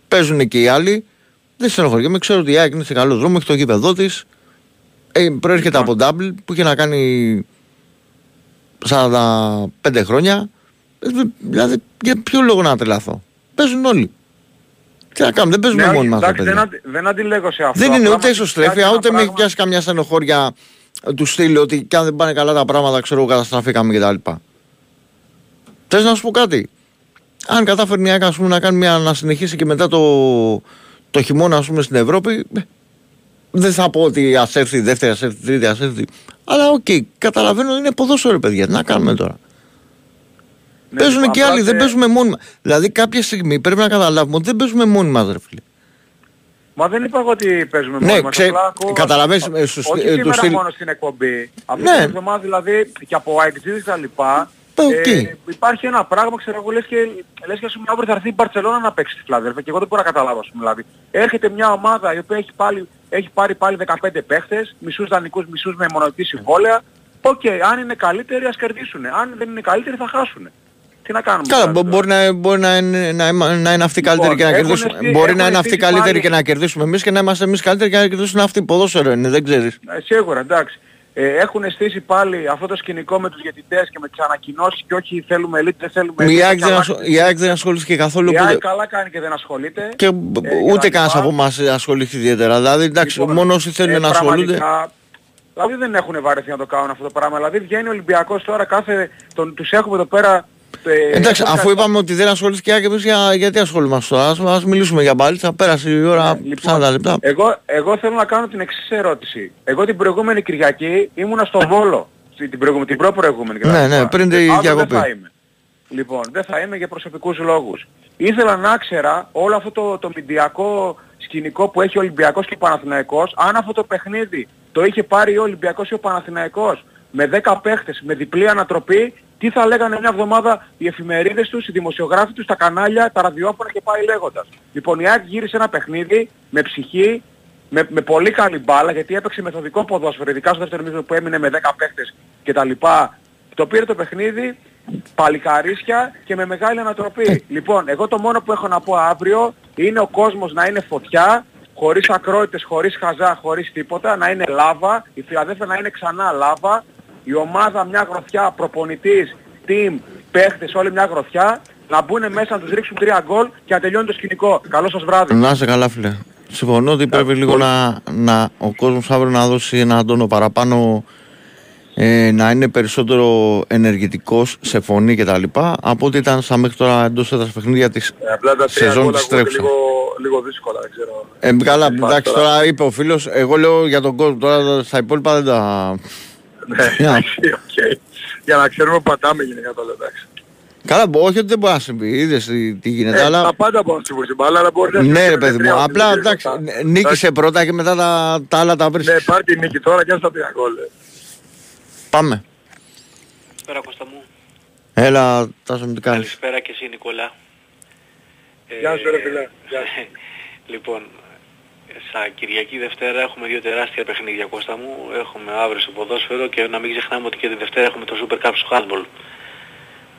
Παίζουν και οι άλλοι. Δεν στενοχωριέμαι. Ξέρω ότι η ΑΕΚ είναι σε καλό δρόμο, έχει το γήπεδό της. Ε, προέρχεται από Double που είχε να κάνει 45 χρόνια. Ε, δηλαδή, για ποιο λόγο να τρελαθώ. Παίζουν όλοι. Τι να κάνουμε, δεν παίζουμε Ναι, μόνοι μας. εντάξει, ρε δεν, παιδιά. αντι, δεν αντιλέγω σε αυτό. Δεν είναι Απλά ούτε μας ισοστρέφεια, φτιάξει ούτε ένα με έχει πράγμα- πιάσει καμιά στενοχώρια ε, του στυλ ότι κι αν δεν πάνε καλά τα πράγματα, ξέρω εγώ, καταστραφήκαμε κτλ. Θες να σου πω κάτι; Αν κατάφερε η ΑΕΚ, ας πούμε, να, κάνει μια, να συνεχίσει και μετά το, το χειμώνα ας πούμε, στην Ευρώπη, ε, δεν θα πω ότι ας έρθει η δεύτερη, ας έρθει η τρίτη, ας έρθει. Αλλά οκ, καταλαβαίνω είναι ποδόσφαιρο, παιδιά. Τι να κάνουμε τώρα; Ναι, παίζουν λοιπόν, και απλά άλλοι, δεν τε- παίζουμε μόνοι μας. Δηλαδή, κάποια στιγμή πρέπει να καταλάβουμε ότι δεν παίζουμε μόνοι μας, ρε φίλε. Μα δεν είπα εγώ ότι παίζουμε Ναι, μόνοι μας. ξέ- απλά ακούω- καταλαβαίνεις, ε, στο- Όχι ε, τους σήμερα στυλ- μόνο στην εκπομπή. Αυτή Ναι. την εβδομάδα δηλαδή και από αεκτζήδες και τα λοιπά. Οκ. Ε, υπάρχει ένα πράγμα, ξέρω εγώ, λες και, λες και ας πούμε αύριο θα έρθει η Μπαρτσελώνα να παίξει στη Φιλαδέλφια και εγώ δεν μπορώ να καταλάβω ας πούμε δηλαδή. Έρχεται μια ομάδα η οποία έχει, πάλι, έχει πάρει πάλι 15 παίχτες, μισούς δανεικούς, μισούς με μονοετή συμβόλαια. Οκ, αν είναι καλύτεροι ας κερδίσουν. Αν δεν είναι καλύτεροι θα χάσουν. Τι να κάνουμε. Καλά, δηλαδή, μπο- μπορεί να, μπορεί να, είναι, να, είμα- να είναι αυτοί Λοιπόν, καλύτεροι και να έχουν κερδίσουμε. στεί- μπορεί έχουν να είναι αυτοί στήσει καλύτεροι πάλι- και να κερδίσουμε εμείς και να είμαστε εμείς καλύτεροι και να κερδίσουν αυτοί. Ποδόσφαιρο είναι, δεν ξέρεις. Ε, σίγουρα, εντάξει. Ε, έχουν στήσει πάλι αυτό το σκηνικό με τους διαιτητές και με τις ανακοινώσεις και όχι θέλουμε elite, δεν θέλουμε Η elite, ΑΕΚ και δεν, αλλά- ασχολ- η ΑΕΚ δεν ασχολήθηκε καθόλου. Η οπότε- ΑΕΚ καλά κάνει και δεν ασχολείται. Και Ε, ούτε τα κανένας λοιπά. από εμάς ασχοληθεί ιδιαίτερα. Δηλαδή, εντάξει, Λοιπόν, μόνο όσοι θέλουν ε, να ασχολούνται. πραγματικά, Δηλαδή δεν έχουν βαρεθεί να το κάνουν αυτό το πράγμα. Δηλαδή βγαίνει ο Ολυμπιακός τώρα κάθε... Τον, τους έχουμε εδώ πέρα... ε, Εντάξει, έχουν αφού κα- είπαμε ότι δεν ασχολήθηκε η ΑΕΚ, εμείς για, γιατί ασχολούμαστε τώρα. Ας, ας μιλήσουμε για μπάλιτσα. Πέρασε η ώρα Λοιπόν, 40 λεπτά. Εγώ, εγώ θέλω να κάνω την εξής ερώτηση. Εγώ την προηγούμενη Κυριακή ήμουνα στο Βόλο. Την, την, προηγούμενη, την προ-προηγούμενη. Ναι, κτλ. ναι, πριν τη Αύριο διακοπή. Δεν θα είμαι. Λοιπόν, δεν θα είμαι για προσωπικούς λόγους. Ήθελα να ξέρα όλο αυτό το, το μηντιακό σκηνικό που έχει ο Ολυμπιακός και ο Παναθηναϊκός, αν αυτό το παιχνίδι το είχε πάρει ο Ολυμπιακός ή ο Παναθηναϊκός με 10 παίχτες, με διπλή ανατροπή, τι θα λέγανε μια εβδομάδα οι εφημερίδες τους, οι δημοσιογράφοι τους, τα κανάλια, τα ραδιόφωνα και πάει λέγοντας. Λοιπόν, η ΑΕΚ γύρισε ένα παιχνίδι με ψυχή, με, με πολύ καλή μπάλα, γιατί έπαιξε μεθοδικό ποδόσφαιρο, ειδικά στο δεύτερο μήνυμα που έμεινε με 10 παίχτες κτλ. Το πήρε το παιχνίδι, παλικαρίσια και με μεγάλη ανατροπή. λοιπόν, εγώ το μόνο που έχω να πω αύριο είναι ο κόσμος να είναι φωτιά, χωρίς ακρότητες, χωρίς χαζά, χωρίς τίποτα, να είναι λάβα, η Φιλαδέλφια να είναι ξανά λάβα, η ομάδα μια γροθιά, προπονητής, team, παίχτες, όλη μια γροθιά, να μπουν μέσα να τους ρίξουν τρία γκολ και να τελειώνει το σκηνικό. Καλό σας βράδυ. Να είσαι καλά, φίλε. Συμφωνώ ότι πρέπει λίγο να, να, ο κόσμος αύριο να δώσει ένα τόνο παραπάνω ε, να είναι περισσότερο ενεργητικός σε φωνή κτλ. από ό,τι ήταν στα μέχρι τώρα εντός έδρας παιχνίδια της Ε, απλά τα τρία σεζόν γκολ της ακούγεται τρέχουσας. λίγο, λίγο δύσκολα, δεν ξέρω. Ε, καλά, Υπάρχει εντάξει, τώρα. τώρα είπε ο φίλος, εγώ λέω για τον κόσμο, τώρα στα υπόλοιπα δεν τα... Ναι, εντάξει, οκ. Για να ξέρουμε που πατάμε γενικά το λέω, εντάξει. Καλά, μπο- όχι ότι δεν μπορεί να συμβεί, είδες τι, τι γίνεται, Ε, αλλά... Τα πάντα μπορούν να συμβούν στην μπάλα, αλλά μπορείς να Ναι, συμβεί ρε με παιδί τρία μου, γκολ, απλά δεν εντάξει, ξέρω μετά. νίκησε πρώτα και μετά τα, τα άλλα τα Ναι, βρίσκεις. πάρει τη νίκη τώρα και ας τα τρία γκολ. ε. Πάμε. 'σπέρα Κώστα μου. Έλα, Τάσο μου τι κάνεις; Καλησπέρα και εσύ Νικόλα. Ε, Γεια σου ρε φίλε. Γεια σου. λοιπόν, σαν Κυριακή Δευτέρα έχουμε δύο τεράστια παιχνίδια Κώστα μου. Έχουμε αύριο στο ποδόσφαιρο και να μην ξεχνάμε ότι και τη Δευτέρα έχουμε το Super Cup στο handball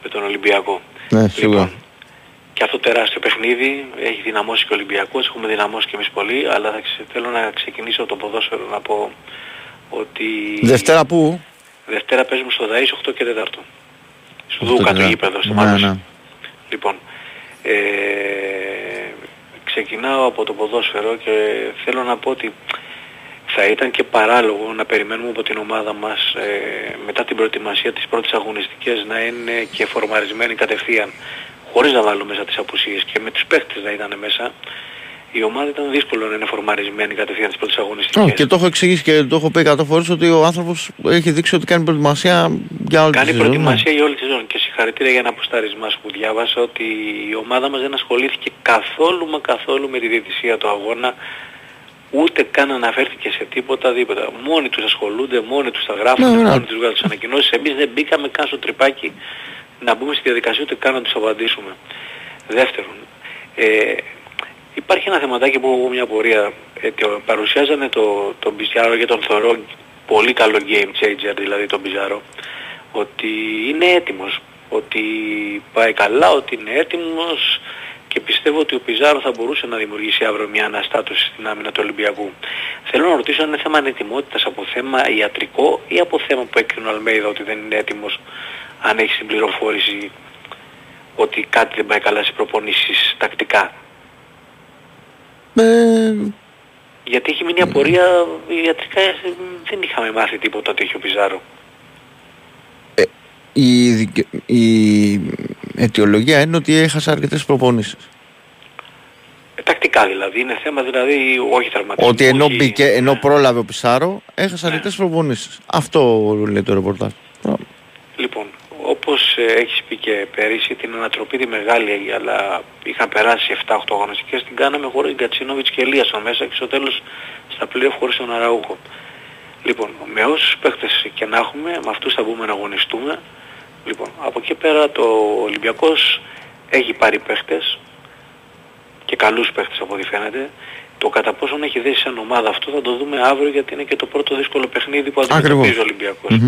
με τον Ολυμπιακό. Ναι, σίγουρα. Και αυτό τεράστιο παιχνίδι έχει δυναμώσει και ο Ολυμπιακός, έχουμε δυναμώσει και εμείς πολύ, αλλά θα ξε- θέλω να ξεκινήσω από το ποδόσφαιρο να πω ότι Δευτέρα που; Δευτέρα παίζουμε στο ΔΑΗΣ 8 και 4. Σουδούκα το ναι. γήπεδο στο Ναι, Μάνος. ναι. Λοιπόν, ε, ξεκινάω από το ποδόσφαιρο και θέλω να πω ότι θα ήταν και παράλογο να περιμένουμε από την ομάδα μας ε, μετά την προετοιμασία της πρώτης αγωνιστικές να είναι και φορμαρισμένη κατευθείαν χωρίς να βάλω μέσα τις απουσίες και με τους παίχτες να ήταν μέσα η ομάδα ήταν δύσκολο να είναι φορμαρισμένη κατευθείαν τις πρώτες αγωνιστικές. Ω, και το έχω εξηγήσει και το έχω πει 100 φορές ότι ο άνθρωπος έχει δείξει ότι κάνει προετοιμασία για όλη Κάνει τη σεζόν. ναι. προετοιμασία για όλη τη σεζόν και συγχαρητήρια για ένα αποστάρισμά σου που διάβασα ότι η ομάδα μας δεν ασχολήθηκε καθόλου μα καθόλου με τη διαιτησία του αγώνα ούτε καν αναφέρθηκε σε τίποτα δίποτα. Μόνοι τους ασχολούνται, μόνοι τους τα γράφουν, Ναι, ναι. μόνοι τους βγάζουν τις ανακοινώσεις. Εμείς δεν μπήκαμε καν στο τρυπάκι να μπούμε στη διαδικασία ούτε καν να τους απαντήσουμε. Δεύτερον, ε, υπάρχει ένα θεματάκι που έχω εγώ μια πορεία. Ε, το- παρουσιάζανε το, τον Μπιζάρο για τον θεωρώ πολύ καλό game changer, δηλαδή τον Μπιζάρο, ότι είναι έτοιμος, ότι πάει καλά, ότι είναι έτοιμος και πιστεύω ότι ο Πιζάρο θα μπορούσε να δημιουργήσει αύριο μια αναστάτωση στην άμυνα του Ολυμπιακού. Θέλω να ρωτήσω αν είναι θέμα ανετοιμότητας από θέμα ιατρικό ή από θέμα που έκρινε ο Αλμέιδα ότι δεν είναι έτοιμος αν έχει την πληροφόρηση ότι κάτι δεν πάει καλά στις προπονήσεις τακτικά. Ε, Γιατί έχει μείνει απορία ιατρικά ε, δεν είχαμε μάθει τίποτα ότι έχει ο Πιζάρο. Η, δικαι- η αιτιολογία είναι ότι έχασε αρκετές προπονήσεις. Ε, τακτικά δηλαδή, είναι θέμα δηλαδή όχι τραυματισμού. Ότι ενώ, όχι- μπήκε, ενώ πρόλαβε ο Πισάρο, έχασε αρκετές προπονήσεις. Αυτό λέει το ρεπορτάζ. Λοιπόν, όπως ε, έχεις πει και πέρυσι, την ανατροπή τη μεγάλη, αλλά είχαν περάσει 7-8 αγωνιστικές, την κάναμε χωρίς Γκατσίνοβιτς και Ελίασον μέσα και στο τέλος στα πλοία χωρίς τον Αραούχο. Λοιπόν, με όσους παίχτες και να έχουμε, με αυτούς θα μπούμε να αγωνιστούμε. Λοιπόν, από εκεί πέρα το Ολυμπιακός έχει πάρει παίχτες και καλούς παίχτες από ό,τι φαίνεται. Το κατά πόσον έχει δέσει σαν ομάδα αυτό θα το δούμε αύριο γιατί είναι και το πρώτο δύσκολο παιχνίδι που αντιμετωπίζει ο Ολυμπιακός.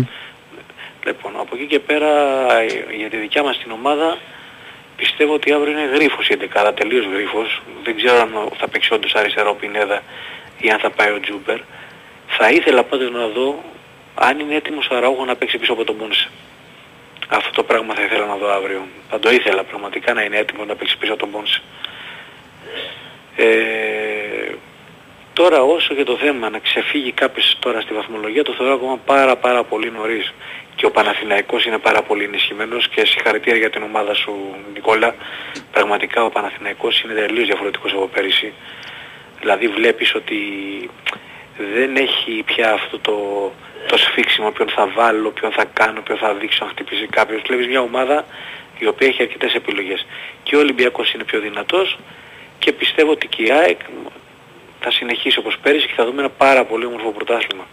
Λοιπόν, από εκεί και πέρα ε, για τη δικιά μας την ομάδα πιστεύω ότι αύριο είναι γρίφος η 11, τελείως γρίφος. Δεν ξέρω αν θα παίξει όντως αριστερό Πινέδα ή αν θα πάει ο Τζούμπερ. Θα ήθελα πάντως να δω αν είναι έτοιμος ο Αραούχο να παίξει πίσω από τον Μόνσε. Αυτό το πράγμα θα ήθελα να δω αύριο. Θα το ήθελα πραγματικά να είναι έτοιμο να παίξει πίσω από τον Μόνσε. Ε, τώρα όσο και το θέμα να ξεφύγει κάποιος τώρα στη βαθμολογία το θεωρώ ακόμα πάρα πάρα πολύ νωρίς. Και ο Παναθηναϊκός είναι πάρα πολύ ενισχυμένος και συγχαρητήρια για την ομάδα σου Νικόλα. Πραγματικά ο Παναθηναϊκός είναι τελείως διαφορετικός από πέρυσι. Δηλαδή βλέπεις ότι δεν έχει πια αυτό το, το σφίξιμο ποιον θα βάλω, ποιον θα κάνω, ποιον θα δείξω αν χτυπήσει κάποιος. Βλέπεις μια ομάδα η οποία έχει αρκετές επιλογές. Και ο Ολυμπιακός είναι πιο δυνατός και πιστεύω ότι και η ΑΕΚ θα συνεχίσει όπως πέρυσι και θα δούμε ένα πάρα πολύ όμορφο πρωτάθλημα.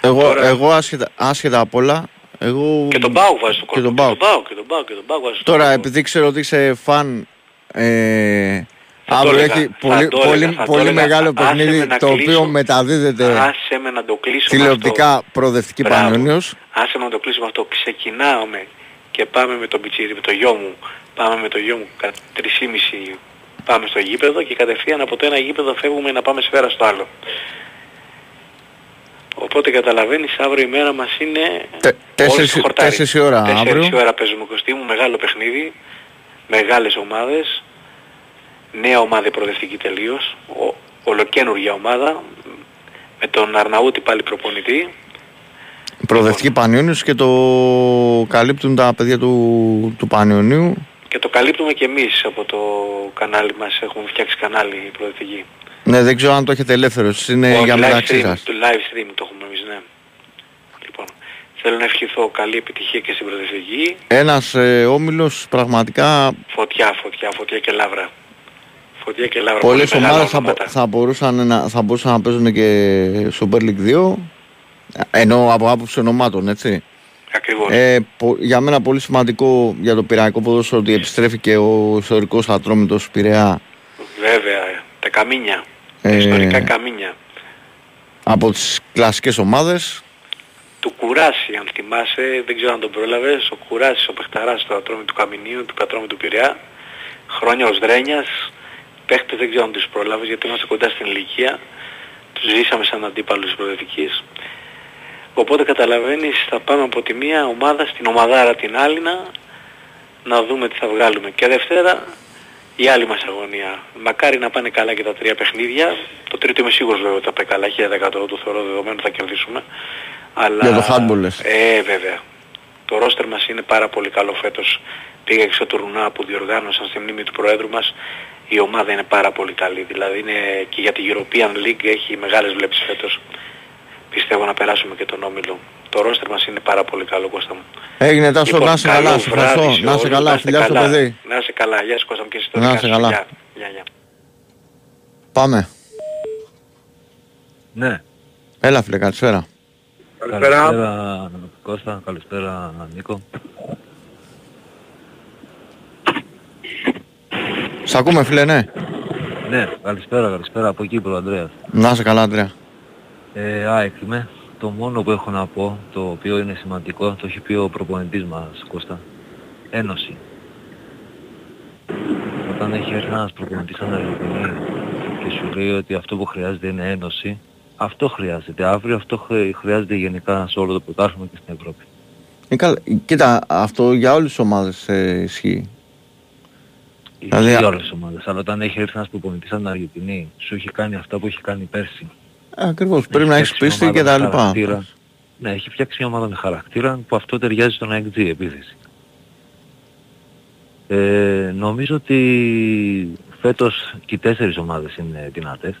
Εγώ, εγώ άσχετα, άσχετα απ' όλα, εγώ... Και τον Πάου βάζεις στο Και τον κόλπο. Πάου. Και τον Πάου και τον Πάου βάζεις στο Τώρα, επειδή ξέρω ότι είσαι φαν, ε, το αύριο έλεγα, έχει θα πολύ, το έλεγα, πολύ, θα το πολύ έλεγα. μεγάλο Άσε με παιχνίδι να το κλείσω. οποίο μεταδίδεται Άσε με να το κλείσω με τηλεοπτικά αυτό. προοδευτική Μπράβο. Πανιόνιος. Άσε με να το κλείσω με αυτό. Ξεκινάμε και πάμε με τον πιτσίρι, με το γιο μου. Πάμε με το γιο μου κατά 3,5 πάμε στο γήπεδο και κατευθείαν από το ένα γήπεδο φεύγουμε να πάμε σφαίρα στο άλλο. Οπότε καταλαβαίνεις αύριο η μέρα μας είναι Τε- τέσσερις- όλες στο χορτάρι. τέσσερις η ώρα Τέσσερις αύριο. η ώρα παίζουμε κοστί μου, μεγάλο παιχνίδι, μεγάλες ομάδες, νέα ομάδα προοδευτική τελείως, ο, ολοκένουργια ομάδα, με τον Αρναούτη πάλι προπονητή, Προοδευτική Πανιόνιος και το καλύπτουν τα παιδιά του, του Πανιωνίου. και το καλύπτουμε και εμείς από το κανάλι μας, έχουμε φτιάξει κανάλι προοδευτική. Ναι, δεν ξέρω αν το έχετε ελεύθερο, εσείς είναι Όχι, για live μεταξύ stream, σας. Το live stream το έχουμε εμείς, ναι. Λοιπόν, θέλω να ευχηθώ καλή επιτυχία και στην προοδευτική. Ένας ε, όμιλος πραγματικά Φωτιά, φωτιά, φωτιά και λάβρα. Φωτιά και λάβρα. πολλές πολύ μεγάλα ομάδες θα, ονόματα. μπο- θα, μπορούσαν να, θα μπορούσαν να παίζουν και Super League 2 ενώ από άποψη ονομάτων έτσι. Ακριβώς. Ε, πο- για μένα πολύ σημαντικό για το πειραϊκό ποδόσφαιρο ότι επιστρέφει και ο ιστορικός ατρόμητος Πειραιά Βέβαια, τα καμίνια. Τα Ε, ιστορικά καμίνια. από τις κλασικές ομάδες. Του Κουράση, αν θυμάσαι, δεν ξέρω αν τον πρόλαβες, ο Κουράσης, ο παιχταράς του ατρόμι του Καμινίου, του πατρόμι του Πειραιά, χρόνια ως Δρένιας, παίχτες δεν ξέρω αν τους πρόλαβες γιατί είμαστε κοντά στην ηλικία, τους ζήσαμε σαν αντίπαλους της προοδευτικής. Οπότε καταλαβαίνεις θα πάμε από τη μία ομάδα στην ομαδάρα την άλλη να να δούμε τι θα βγάλουμε. Και Δευτέρα η άλλη μας αγωνία. Μακάρι να πάνε καλά και τα τρία παιχνίδια. Το τρίτο είμαι σίγουρος βέβαια ότι θα πάει καλά. 1000% το θεωρώ δεδομένο θα κερδίσουμε. Αλλά... Για το handball λες. Ε, βέβαια. Το ρόστερ μας είναι πάρα πολύ καλό φέτος. Πήγα και στο τουρνουά που διοργάνωσαν στη μνήμη του Προέδρου μας. Η ομάδα είναι πάρα πολύ καλή. Δηλαδή είναι και για τη European League έχει μεγάλες βλέψεις φέτος. Πιστεύω να περάσουμε και τον Όμιλο. Το ρόστερ μας είναι πάρα πολύ καλό Κώστα μου. Έγινε τόσο, Λοιπόν, να είσαι καλό καλά, σε βράδυ ευχαριστώ. σε Να είσαι όλους, καλά, είστε φιλιά στο καλά. παιδί. Να είσαι καλά. Γεια σου Κώστα μου και εσύ το Να δικά είσαι σου. καλά. Γεια. Γεια, γεια. Πάμε. Ναι. Έλα φίλε, καλησπέρα. Καλησπέρα Κώστα, καλησπέρα Νίκο. Σ' ακούμε φίλε, ναι. Ναι, καλησπέρα, καλησπέρα από Κύπρο, Ανδρέας. Να είσαι καλά, Αντρέα. Ε, ΑΕΚ είμαι. Το μόνο που έχω να πω, το οποίο είναι σημαντικό, το έχει πει ο προπονητής μας, Κώστα. Ένωση. Όταν έχει έρθει ένας προπονητής σαν Αργεντινή και σου λέει ότι αυτό που χρειάζεται είναι ένωση, αυτό χρειάζεται. Αύριο αυτό χρ- χρειάζεται γενικά σε όλο το πρωτάθλημα και στην Ευρώπη. Ε, καλά. Κοίτα, αυτό για όλες τις ομάδες ε, ισχύει. Δηλαδή, για όλες τις ομάδες. Αλλά όταν έχει έρθει ένας προπονητής σαν Αργεντινή, σου έχει κάνει αυτά που έχει κάνει πέρσι. Ακριβώς, πρέπει να έχεις φτιάξει πίστη μια και ομάδα τα με λοιπά. χαρακτήρα. Ναι, έχει φτιάξει μια ομάδα με χαρακτήρα που αυτό ταιριάζει στον AXG επίθεση. Ε, νομίζω ότι φέτος και οι τέσσερις ομάδες είναι δυνατές.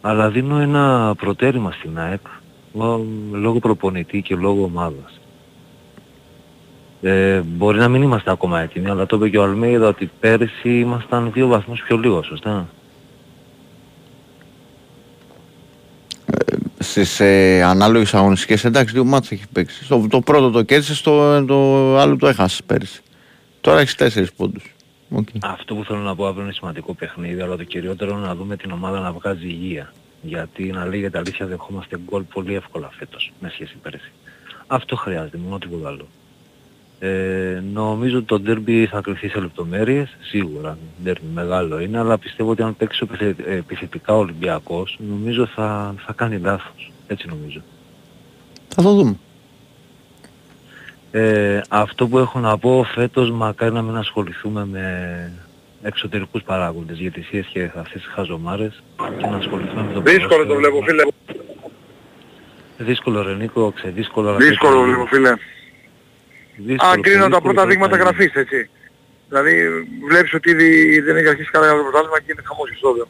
Αλλά δίνω ένα προτέρημα στην ΑΕΚ λο- λόγω προπονητή και λόγω ομάδας. Ε, μπορεί να μην είμαστε ακόμα έτοιμοι, αλλά το είπε και ο Αλμέιδα ότι πέρυσι ήμασταν δύο βαθμούς πιο λίγο, σωστά; Στις ε, ανάλογες αγωνιστικές, εντάξει, δύο ματς έχει παίξει. Το, το πρώτο το κέρδισε, το, το άλλο το έχασε πέρυσι. Τώρα έχεις τέσσερις πόντους. Οκ. Αυτό που θέλω να πω αύριο είναι σημαντικό παιχνίδι, αλλά το κυριότερο είναι να δούμε την ομάδα να βγάζει υγεία. Γιατί να λέγεται αλήθεια δεχόμαστε γκολ πολύ εύκολα φέτος σε σχέση πέρυσι. Αυτό χρειάζεται, μόνο τίποτα άλλο. Ε, νομίζω ότι το ντέρμπι θα κρυφθεί σε λεπτομέρειες, σίγουρα ντέρμπι μεγάλο είναι, αλλά πιστεύω ότι αν παίξει επιθε- επιθετικά ο Ολυμπιακός, νομίζω θα, θα κάνει λάθος. Έτσι νομίζω. Θα το δούμε. Ε, αυτό που έχω να πω φέτος μακάρι να μην ασχοληθούμε με εξωτερικούς παράγοντες γιατί εσύ και αυτές τις χαζομάρες και να ασχοληθούμε με το Δύσκολο το ποδόσφαιρο. βλέπω φίλε. Δύσκολο ρε Νίκο, ξεδύσκολο. αλλά Δύσκολο το και- βλέπω φίλε. Δύσκολο, Αν κρίνω τα δύσκολο πρώτα και δείγματα θα γραφής έτσι. Δηλαδή βλέπεις ότι ήδη δεν έχει αρχίσει καλά για το πρωτάθλημα και είναι χαμός ιστόδιο.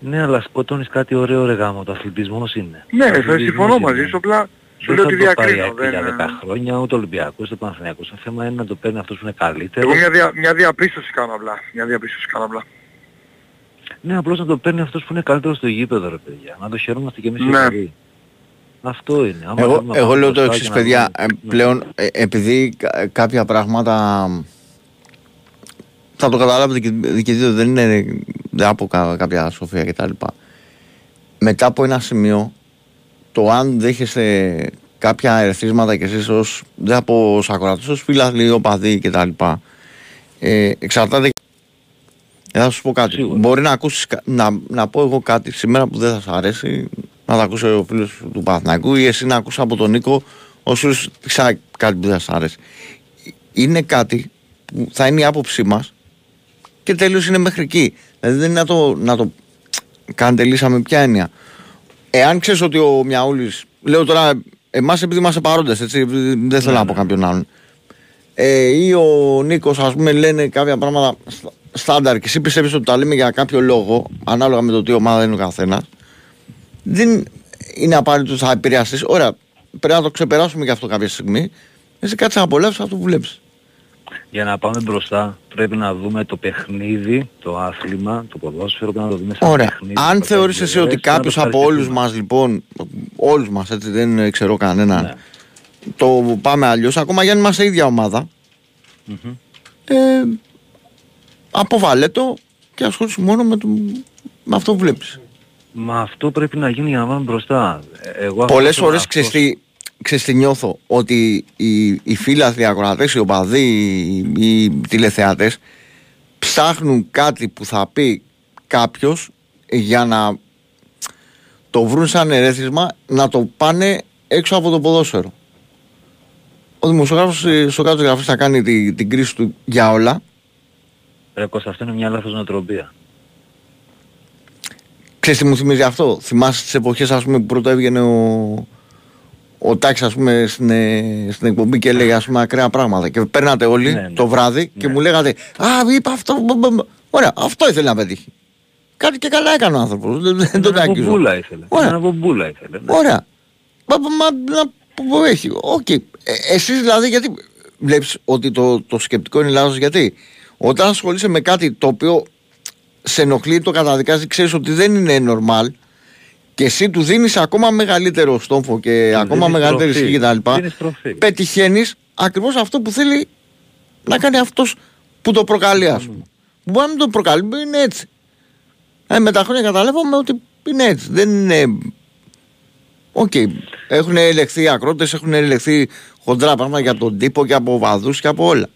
Ναι, αλλά σκοτώνεις κάτι ωραίο ρε γάμο, το αθλητισμός είναι. Ναι, Ο θα αθλητισμός συμφωνώ είναι. μαζί σου, απλά σου Δεν λέω θα ότι το πάει διακρίνω. εκεί για δεν- 10 χρόνια, ούτε ο Ολυμπιακός, ούτε ο Παναθηναϊκός. Το θέμα είναι να το παίρνει αυτός που είναι καλύτερος. Εγώ μια, δια, μια διαπίστωση κάνω απλά. Μια διαπίστωση κάνω απλά. Ναι, απλώς να το παίρνει αυτός που είναι καλύτερος στο γήπεδο ρε παιδιά. Να το χαιρόμαστε κι εμείς οι Ναι. οπαδοί. Αυτό είναι. Άμα Εγώ, θέλουμε να εγώ πάμε λέω το μπροστά εξής, και να παιδιά. δούμε- ε, πλέον, ε, επειδή κα- κάποια πράγματα θα το καταλάβετε και και δύο, δεν είναι δεν από κα- κάποια σοφία κτλ. Μετά από ένα σημείο, το αν δέχεστε κάποια ερεθίσματα κι εσείς ως, δεν από ως ακροατές, ως φίλαθλοι, οπαδοί κτλ. Ε, εξαρτάται ε, θα σου πω κάτι. Μπορεί να, ακούσεις, κα- να, να πω εγώ κάτι σήμερα που δεν θα σου αρέσει, να το ακούσει ο φίλος του Παθνακού ή εσύ να ακούσει από τον Νίκο όσο ξανά κάτι που δεν θα σου αρέσει. Είναι κάτι που θα είναι η άποψή μας και τέλο είναι μέχρι εκεί. Δηλαδή δεν είναι να το, να το κάνετε λύσα με ποια έννοια. Εάν ξέρεις ότι ο Μιαούλης, λέω τώρα εμάς επειδή είμαστε παρόντες, έτσι, δεν θέλω να πω κάποιον άλλον. Ε, ή ο Νίκος, ας πούμε, λένε κάποια πράγματα στα- στάνταρ και εσύ πιστεύεις ότι τα λέμε για κάποιο λόγο, ανάλογα με το τι ομάδα είναι ο καθένας, δεν είναι απαραίτητο ότι θα επηρεαστείς. Ωραία, πρέπει να το ξεπεράσουμε και αυτό κάποια στιγμή. Εσύ κάτσε να απολαύσεις αυτό που βλέπεις. Για να πάμε μπροστά πρέπει να δούμε το παιχνίδι, το άθλημα, το ποδόσφαιρο, πρέπει να το δούμε σαν Ωραία. παιχνίδι. Αν το θεωρείς παίζει εσύ ο ότι Ρες, να κάποιος το από πάρει όλους και μας, λοιπόν, όλους μας, έτσι δεν ε, ξέρω κανέναν, Ναι. το πάμε αλλιώς, ακόμα για αν είμαστε ίδια ομάδα, Μμμ. ε, αποβάλε το και ασχολήσου μόνο με, το, με αυτό που βλέπεις. Μα αυτό πρέπει να γίνει για να πάμε μπροστά. Ε, Εγώ αυτό Πολλές θέλω φορές να- ξέρεις τι, ξέρεις τι νιώθω ότι οι, οι φίλαθλοι, οι ακροατές, οι οπαδοί, οι, οι τηλεθεατές ψάχνουν κάτι που θα πει κάποιος για να το βρουν σαν ερέθισμα να το πάνε έξω από το ποδόσφαιρο. Ο δημοσιογράφος ε, στο κάτω γραφής θα κάνει τη- την κρίση του για όλα. Ρε Κώστα, αυτό είναι μια λάθος νοοτροπία. Ξέρεις τι μου θυμίζει αυτό; Θυμάσαι τις εποχές ας πούμε που πρώτα έβγαινε ο, ο Τάξης ας πούμε στην, ε, στην εκπομπή και έλεγε ας πούμε ακραία πράγματα και παίρνατε όλοι Ναι, ναι. το βράδυ και μου λέγατε «Α, είπα αυτό». μπ, μπ, μπ». Ωραία, αυτό ήθελε να πετύχει. Κάτι και καλά έκανε ο άνθρωπος. Δεν, δεν τον Ένα αγγίζω. μπομπούλα ήθελε. Ωραία. Ένα μπομπούλα ήθελε. ναι. Ωραία. Μα, μα, μα, να- που- που έχει. Οκ. Ε, εσείς δηλαδή γιατί βλέπεις ότι το, το σκεπτικό είναι λάθος; Γιατί όταν ασχολείσαι με κάτι το οποίο σε ενοχλεί, το καταδικάζει, ξέρεις ότι δεν είναι normal και εσύ του δίνεις ακόμα μεγαλύτερο στόμφο και ακόμα δίνεις μεγαλύτερη τροφή. ισχύ κτλ. Δίνεις τροφή. Πετυχαίνεις ακριβώς αυτό που θέλει να κάνει αυτός που το προκαλεί ας πούμε. Μπορεί να μην το προκαλεί, μπορεί να είναι έτσι. Ε, με τα χρόνια καταλάβαμε ότι είναι έτσι. Δεν είναι Οκ. Έχουν ελεγχθεί οι ακρότες, έχουν ελεγχθεί χοντρά πράγματα για τον τύπο και από βαδούς και από όλα.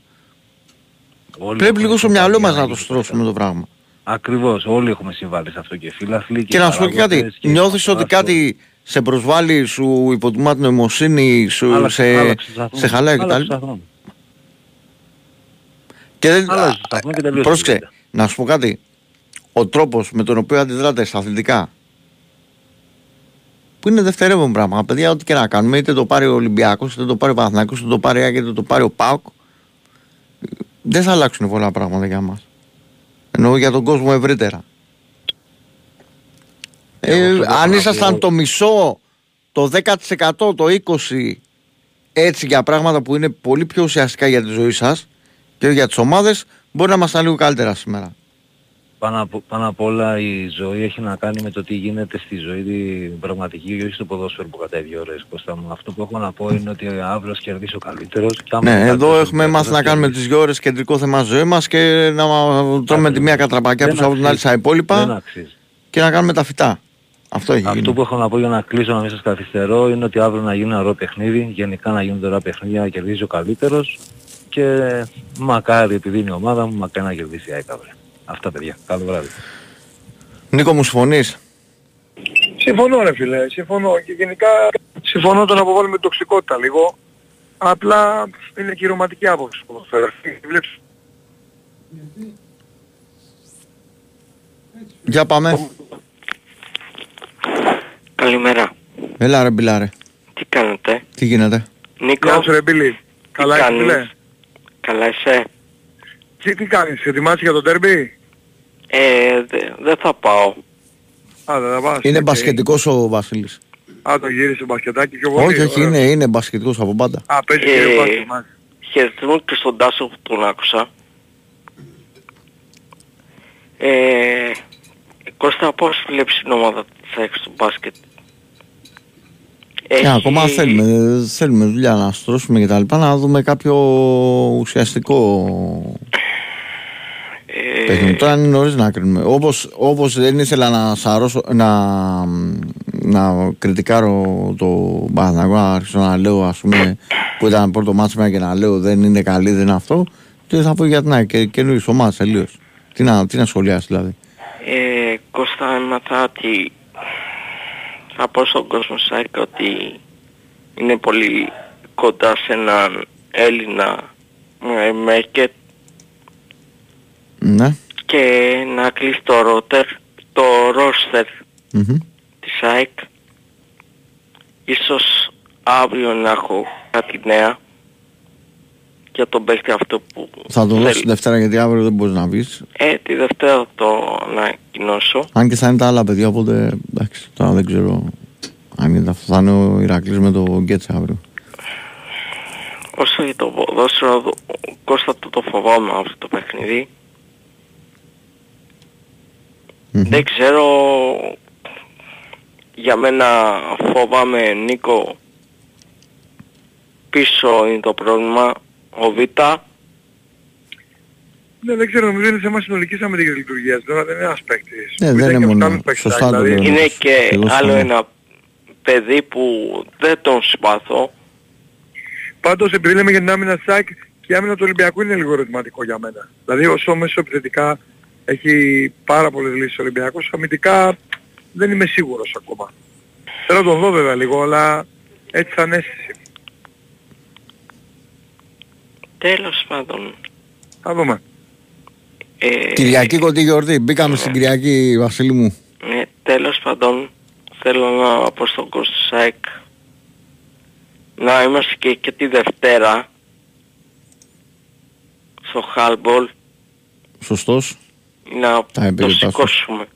Όλοι Πρέπει έχουμε λίγο στο συμβάλει μυαλό μας για να το γίνει στρώσουμε το πράγμα. Ακριβώς, όλοι έχουμε συμβάλει σε αυτό και φίλαθλοι Και να σου πω και κάτι, παραγωγές και νιώθεις ότι παράστο. κάτι σε προσβάλλει, σου υποτιμά την νοημοσύνη, σου Άλλαξε- σε, άλλαξε σταθμό. σε χαλάει Άλλαξε κτλ. σταθμός. Και δεν. Άλλαξε σταθμός και τελείωσε η Πρόσεξε, κουβέντα. να σου πω κάτι. Ο τρόπος με τον οποίο αντιδράτε στα αθλητικά. Που είναι δευτερεύον πράγμα. Παιδιά, ό,τι και να κάνουμε, είτε το πάρει ο Ολυμπιακός, είτε το πάρει ο Παναθηναϊκός, είτε το πάρει η Άκη, είτε το πάρει ο Πάοκ. Δεν θα αλλάξουν πολλά πράγματα για μας. Εννοώ για τον κόσμο ευρύτερα. Ε, αυτό το αν έχω ήσασταν να πω. το μισό, το 10%, το 20% έτσι για πράγματα που είναι πολύ πιο ουσιαστικά για τη ζωή σας και για τις ομάδες, μπορεί να ήμασταν λίγο καλύτερα σήμερα. Πάνω απ' πάνω απ' όλα η ζωή έχει να κάνει με το τι γίνεται στη ζωή την πραγματική και όχι στο ποδόσφαιρο που κατά δύο ώρες Κώστα μου. Αυτό που έχω να πω είναι ότι αύριο ας κερδίσει ο καλύτερος. και άμα Ναι, ο εδώ καλύτερος έχουμε δεν μάθει να κερδίσει, κάνουμε τις δύο ώρες κεντρικό θέμα ζωή μας και να τρώμε τη μία κατραπακιά Δεν τους από την άλλη στα αξίζει. Δεν υπόλοιπα αξίζει. και να κάνουμε τα φυτά. Αυτό έχει Αυτό γίνει. που έχω να πω για να κλείσω να μην σας καθυστερώ είναι ότι αύριο να γίνει ένα ωραίο παιχνίδι, γενικά να γίνονται ωραία παιχνίδια, να κερδίζει ο καλύτερος και μακάρι επειδή είναι η ομάδα μου, μακάρι να κερδίσει η ΑΕΚ αύριο. Αυτά παιδιά. Καλό βράδυ. Νίκο μου συμφωνείς; Συμφωνώ ρε φίλε, συμφωνώ και γενικά συμφωνώ το να αποβάλουμε τοξικότητα λίγο. Απλά είναι και η ρομαντική άποψη του ποδοσφαίρου. Βλέπεις Για πάμε. Καλημέρα. Έλα ρε μπιλάρε. Τι κάνετε; Τι γίνεται; Νίκο. Γεια σου ρε Μπίλη. Καλά είσαι κάνεις; φίλε; Καλά είσαι. Τι, τι κάνεις, ετοιμάσαι για το ντέρμπι; Ε, δε- δεν θα πάω. Α, δεν θα πας. Είναι οκ. μπασκετικός ο Βασίλης. Α, το γύρισε μπασκετάκι πιο πολύ. Όχι, όχι, ωραία. είναι, είναι μπασκετικός από πάντα. Α, παίζει Ε, και μπάσκετ μάλιστα. Χαιρετισμό και στον Τάσο που τον άκουσα. Ε, Κώστα, πώς βλέπεις την ομάδα της ΑΕΚ στο μπάσκετ; Και ακόμα θέλουμε, θέλουμε δουλειά να στρώσουμε και τα λοιπά, να δούμε κάποιο ουσιαστικό Ε, παιχνίδι. Τώρα είναι νωρίς να κρίνουμε. Όπως, όπως δεν ήθελα να σαρώσω, να, να κριτικάρω το Παναθηναϊκό, να αρχίσω να λέω ας πούμε που ήταν πρώτο μάτσο μέρα και να λέω δεν είναι καλή, δεν είναι αυτό και θα πω για την ΑΕΚ και καινούργιες ομάδες τελείως. Τι να, τι να σχολιάσεις δηλαδή. Ε, Κώστα, έμαθα ότι θα πω στον κόσμο ΣΑΙΚ ότι είναι πολύ κοντά σε έναν Έλληνα ε, Μέρκετ Ναι. και να κλείσει το ρότερ, το ρόστερ Μμμ. της ΑΕΚ. Ίσως αύριο να έχω κάτι νέα για τον παίκτη αυτό που Θα το θέλει. δώσει Δευτέρα γιατί αύριο δεν μπορείς να πεις. Ε, τη Δευτέρα θα το ανακοινώσω. Αν και θα είναι τα άλλα παιδιά, οπότε εντάξει, τώρα δεν ξέρω αν είναι αυτό. Θα είναι ο Ηρακλής με το Γκέτσε αύριο. Όσο για το ποδόσφαιρο, δο- Κώστα το, το φοβάμαι αυτό το παιχνίδι. Δεν ξέρω, για μένα φοβάμαι Νίκο πίσω είναι το πρόβλημα, ο Β. Ναι, δεν ξέρω, νομίζω είναι θέμα συνολικής αμυντικής λειτουργίας. Τώρα δεν είναι ένας παίκτης. Ναι, Που δεν ήταν είναι και μόνο. άλλος παίκτης, Σωστά το δηλαδή. λέω. Είναι και εγώ άλλο συμφωνώ. ένα παιδί που δεν τον συμπαθώ. Πάντως επειδή λέμε για την άμυνα ΣΑΚ και η άμυνα του Ολυμπιακού είναι λίγο ερωτηματικό για μένα. Δηλαδή όσο μέσω επιθετικά έχει πάρα πολλές λύσεις ο Ολυμπιακός, αμυντικά δεν είμαι σίγουρος ακόμα. Θέλω να τον δω βέβαια λίγο, αλλά έτσι σαν αίσθηση. τέλος πάντων. Θα δούμε. Ε, Κυριακή κοντή γιορτή. Μπήκαμε στην Κυριακή, Βασίλη μου. ε, τέλος πάντων θέλω να πω στον κόσμο του ΣΑΕΚ να είμαστε και, και τη Δευτέρα στο Χάλμπολ Σωστός. Να Τα είπε το ο Τάσος. σηκώσουμε.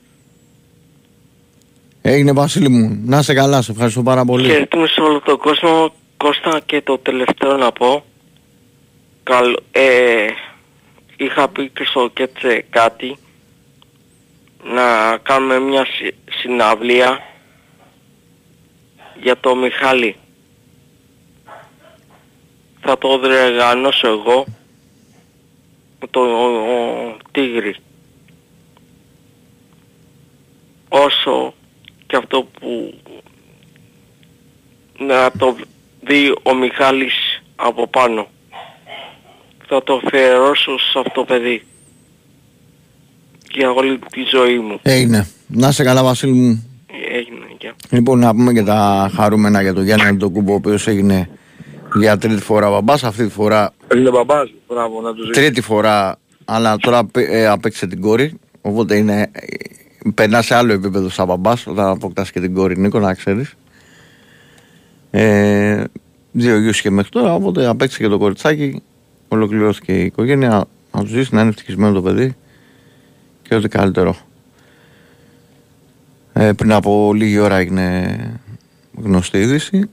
Έγινε Βασίλη μου. Να σε καλά, σε ευχαριστώ πάρα πολύ. Χαιρετούμε σε όλο τον κόσμο. Κώστα και το τελευταίο να πω. Καλ, ε, είχα πει και στο Κέτσε κάτι. Να κάνουμε μια συ- συναυλία για το Μιχάλη. Θα το διοργανώσω εγώ με το ο, ο, Τίγρη. Όσο και αυτό που να το δει ο Μιχάλης από πάνω. Θα το αφιερώσω σε αυτό το παιδί. Για όλη τη ζωή μου. Έγινε. Να σε καλά Βασίλη μου. Έγινε, γεια. Λοιπόν, να πούμε και τα χαρούμενα για τον Γιάννη τον Κούμπο, ο οποίος έγινε για τρίτη φορά μπαμπάς. Αυτή τη φορά, Είναι μπαμπάς, μπράβο, να του ζήσει. τρίτη φορά, αλλά τώρα ε, απέκτησε την κόρη. Οπότε είναι, ε, περνάς σε άλλο επίπεδο σαν μπαμπάς όταν αποκτάς και την κόρη Νίκο, να ξέρεις. Ε, δύο γιους και μέχρι τώρα, οπότε απέκτησε και το κοριτσάκι. Ολοκληρώθηκε η οικογένεια. Να τους ζήσει να είναι ευτυχισμένο το παιδί και ό,τι καλύτερο. Ε, πριν από λίγη ώρα έγινε γνωστή είδηση.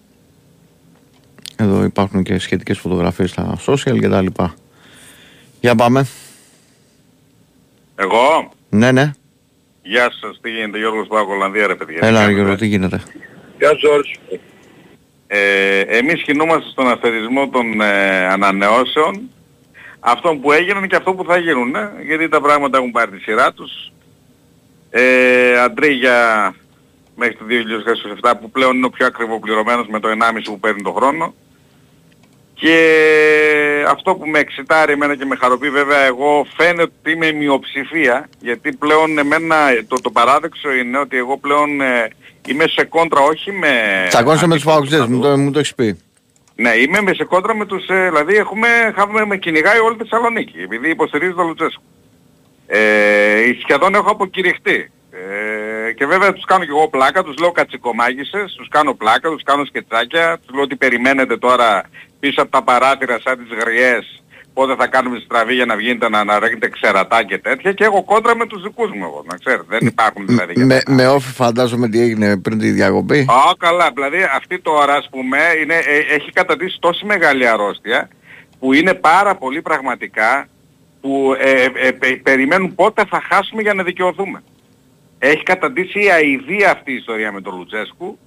Εδώ υπάρχουν και σχετικές φωτογραφίες στα social και τα λοιπά. Για πάμε. Εγώ, Ναι, ναι. Γεια σας, τι γίνεται, Γιώργος Πάκο, Ολλανδία ρε παιδιά. Έλα Γιώργο, τι γίνεται; Γεια Τζόρτζ. Ε, εμείς κινούμαστε στον αστερισμό των ε, ανανεώσεων, αυτών που έγιναν και αυτό που θα γίνουν, ε, γιατί τα πράγματα έχουν πάρει τη σειρά τους. Ε, αντρί για μέχρι το 2027 που πλέον είναι ο πιο ακριβοπληρωμένος με το 1,5 που παίρνει το χρόνο. Και αυτό που με εξητάρει εμένα και με χαροποιεί βέβαια εγώ φαίνεται ότι είμαι μειοψηφία γιατί πλέον εμένα το, το παράδοξο είναι ότι εγώ πλέον ε, είμαι σε κόντρα όχι με... Τσακώνεσαι με τους παοξιδές, μου το, μου το έχεις πει. Ναι, είμαι με σε κόντρα με τους, ε, δηλαδή έχουμε, έχουμε με κυνηγάει όλη τη Θεσσαλονίκη, επειδή υποστηρίζει τον Λουτσέσκο. Ε, σχεδόν έχω αποκηρυχτεί. Ε, και βέβαια τους κάνω και εγώ πλάκα, τους λέω κατσικομάγισσες, τους κάνω πλάκα, τους κάνω σκετσάκια, τους λέω ότι περιμένετε τώρα πίσω από τα παράθυρα σαν τις γριές πότε θα κάνουμε στραβή για να βγείτε να, να ρίχνετε ξερατά και τέτοια και έχω κόντρα με τους δικούς μου εγώ, να ξέρετε. Δεν υπάρχουν δηλαδή για Με, με όφη φαντάζομαι τι έγινε πριν τη διακοπή. Α, καλά. Δηλαδή αυτή τώρα ας πούμε είναι, ε, έχει καταντήσει τόση μεγάλη αρρώστια που είναι πάρα πολύ πραγματικά που ε, ε, πε- περιμένουν πότε θα χάσουμε για να δικαιωθούμε. Έχει καταντήσει η αηδία αυτή η ιστορία με τον Λουτσέσκου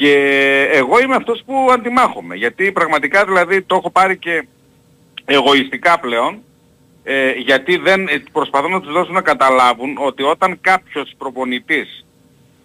και εγώ είμαι αυτός που αντιμάχομαι. Γιατί πραγματικά δηλαδή το έχω πάρει και εγωιστικά πλέον ε, γιατί δεν ε, προσπαθώ να τους δώσω να καταλάβουν ότι όταν κάποιος προπονητής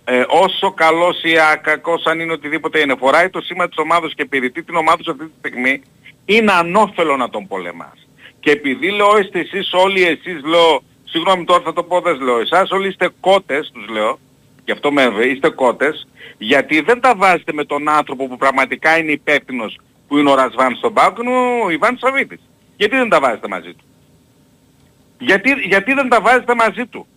ε, όσο καλός ή ακακός αν είναι οτιδήποτε είναι φοράει το σήμα της ομάδας και επιρρητεί την ομάδα σου αυτή τη στιγμή είναι ανώφελο να τον πολεμάς. Και επειδή λέω είστε εσείς όλοι εσείς λέω, συγγνώμη τώρα θα το πω δεν λέω, εσάς όλοι είστε κότες τους λέω, γι' αυτό με είστε κότες, γιατί δεν τα βάζετε με τον άνθρωπο που πραγματικά είναι υπεύθυνος που είναι ο Ρασβάν στον Πάοκ, είναι ο Ιβάν Σαββίδης. Γιατί δεν τα βάζετε μαζί του; Γιατί, γιατί δεν τα βάζετε μαζί του;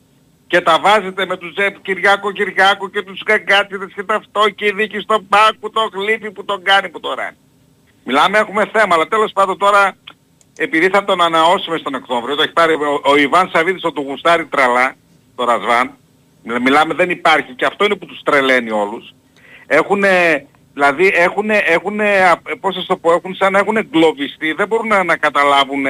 Και τα βάζετε με τους Ζεπ Κυριάκο Κυριάκο και τους Γκαγκάτσιδες και τα αυτό και η δίκη στον Πάοκ που το γλύφει που τον κάνει που το ράνει. Μιλάμε έχουμε θέμα, αλλά τέλος πάντων τώρα επειδή θα τον αναώσουμε στον Οκτώβριο, το έχει πάρει ο, ο Ιβάν Σαββίδης το του γουστάρει τραλά, το Ρασβάν, μιλάμε δεν υπάρχει και αυτό είναι που τους τρελαίνει όλους. Έχουν, δηλαδή έχουν, έχουν, πώς θα το πω, έχουν σαν να έχουν εγκλωβιστεί, δεν μπορούν να, να καταλάβουν,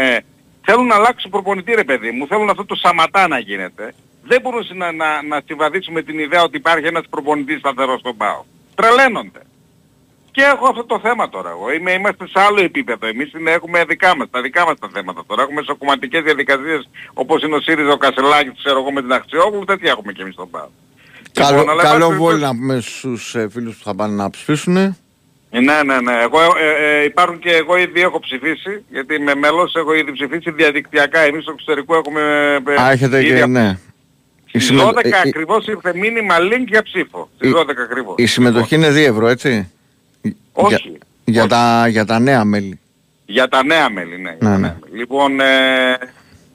θέλουν να αλλάξουν προπονητή ρε παιδί μου, θέλουν αυτό το σαματά να γίνεται. Δεν μπορούν να, να, να συμβαδίσουν με την ιδέα ότι υπάρχει ένας προπονητής σταθερός στον ΠΑΟ. Τρελαίνονται. Και έχω αυτό το θέμα τώρα εγώ. Είμαι, είμαστε σε άλλο επίπεδο. Εμείς είναι, έχουμε δικά μας, τα δικά μας τα θέματα τώρα. Έχουμε σοκομματικές διαδικασίες όπως είναι ο ΣΥΡΙΖΑ, ο Κασελάκης, ξέρω εγώ με την Αξιόγλου, τέτοια έχουμε και εμείς στον ΠΑΟ. Καλό, Λοιπόν, αλλά καλό εν πάση βόλιο να πούμε στους ε, φίλους που θα πάνε να ψηφίσουν. Ε, Ναι, ναι, ναι. Εγώ, ε, ε, υπάρχουν και εγώ ήδη έχω ψηφίσει, γιατί είμαι μέλος, έχω ήδη ψηφίσει διαδικτυακά. Εμείς στο εξωτερικό έχουμε... ε, Α, έχετε ήδη και από- ναι. Η, Στις συμμετω- 12 η- η- ακριβώς ήρθε μήνυμα link για ψήφο. Στις η- 12 ακριβώς. η συμμετοχή είναι 2 ευρώ, έτσι. Όχι. Για, για, τα, για τα νέα μέλη. Για τα νέα μέλη, ναι. για τα Ναι, ναι. νέα μέλη. Λοιπόν, ε,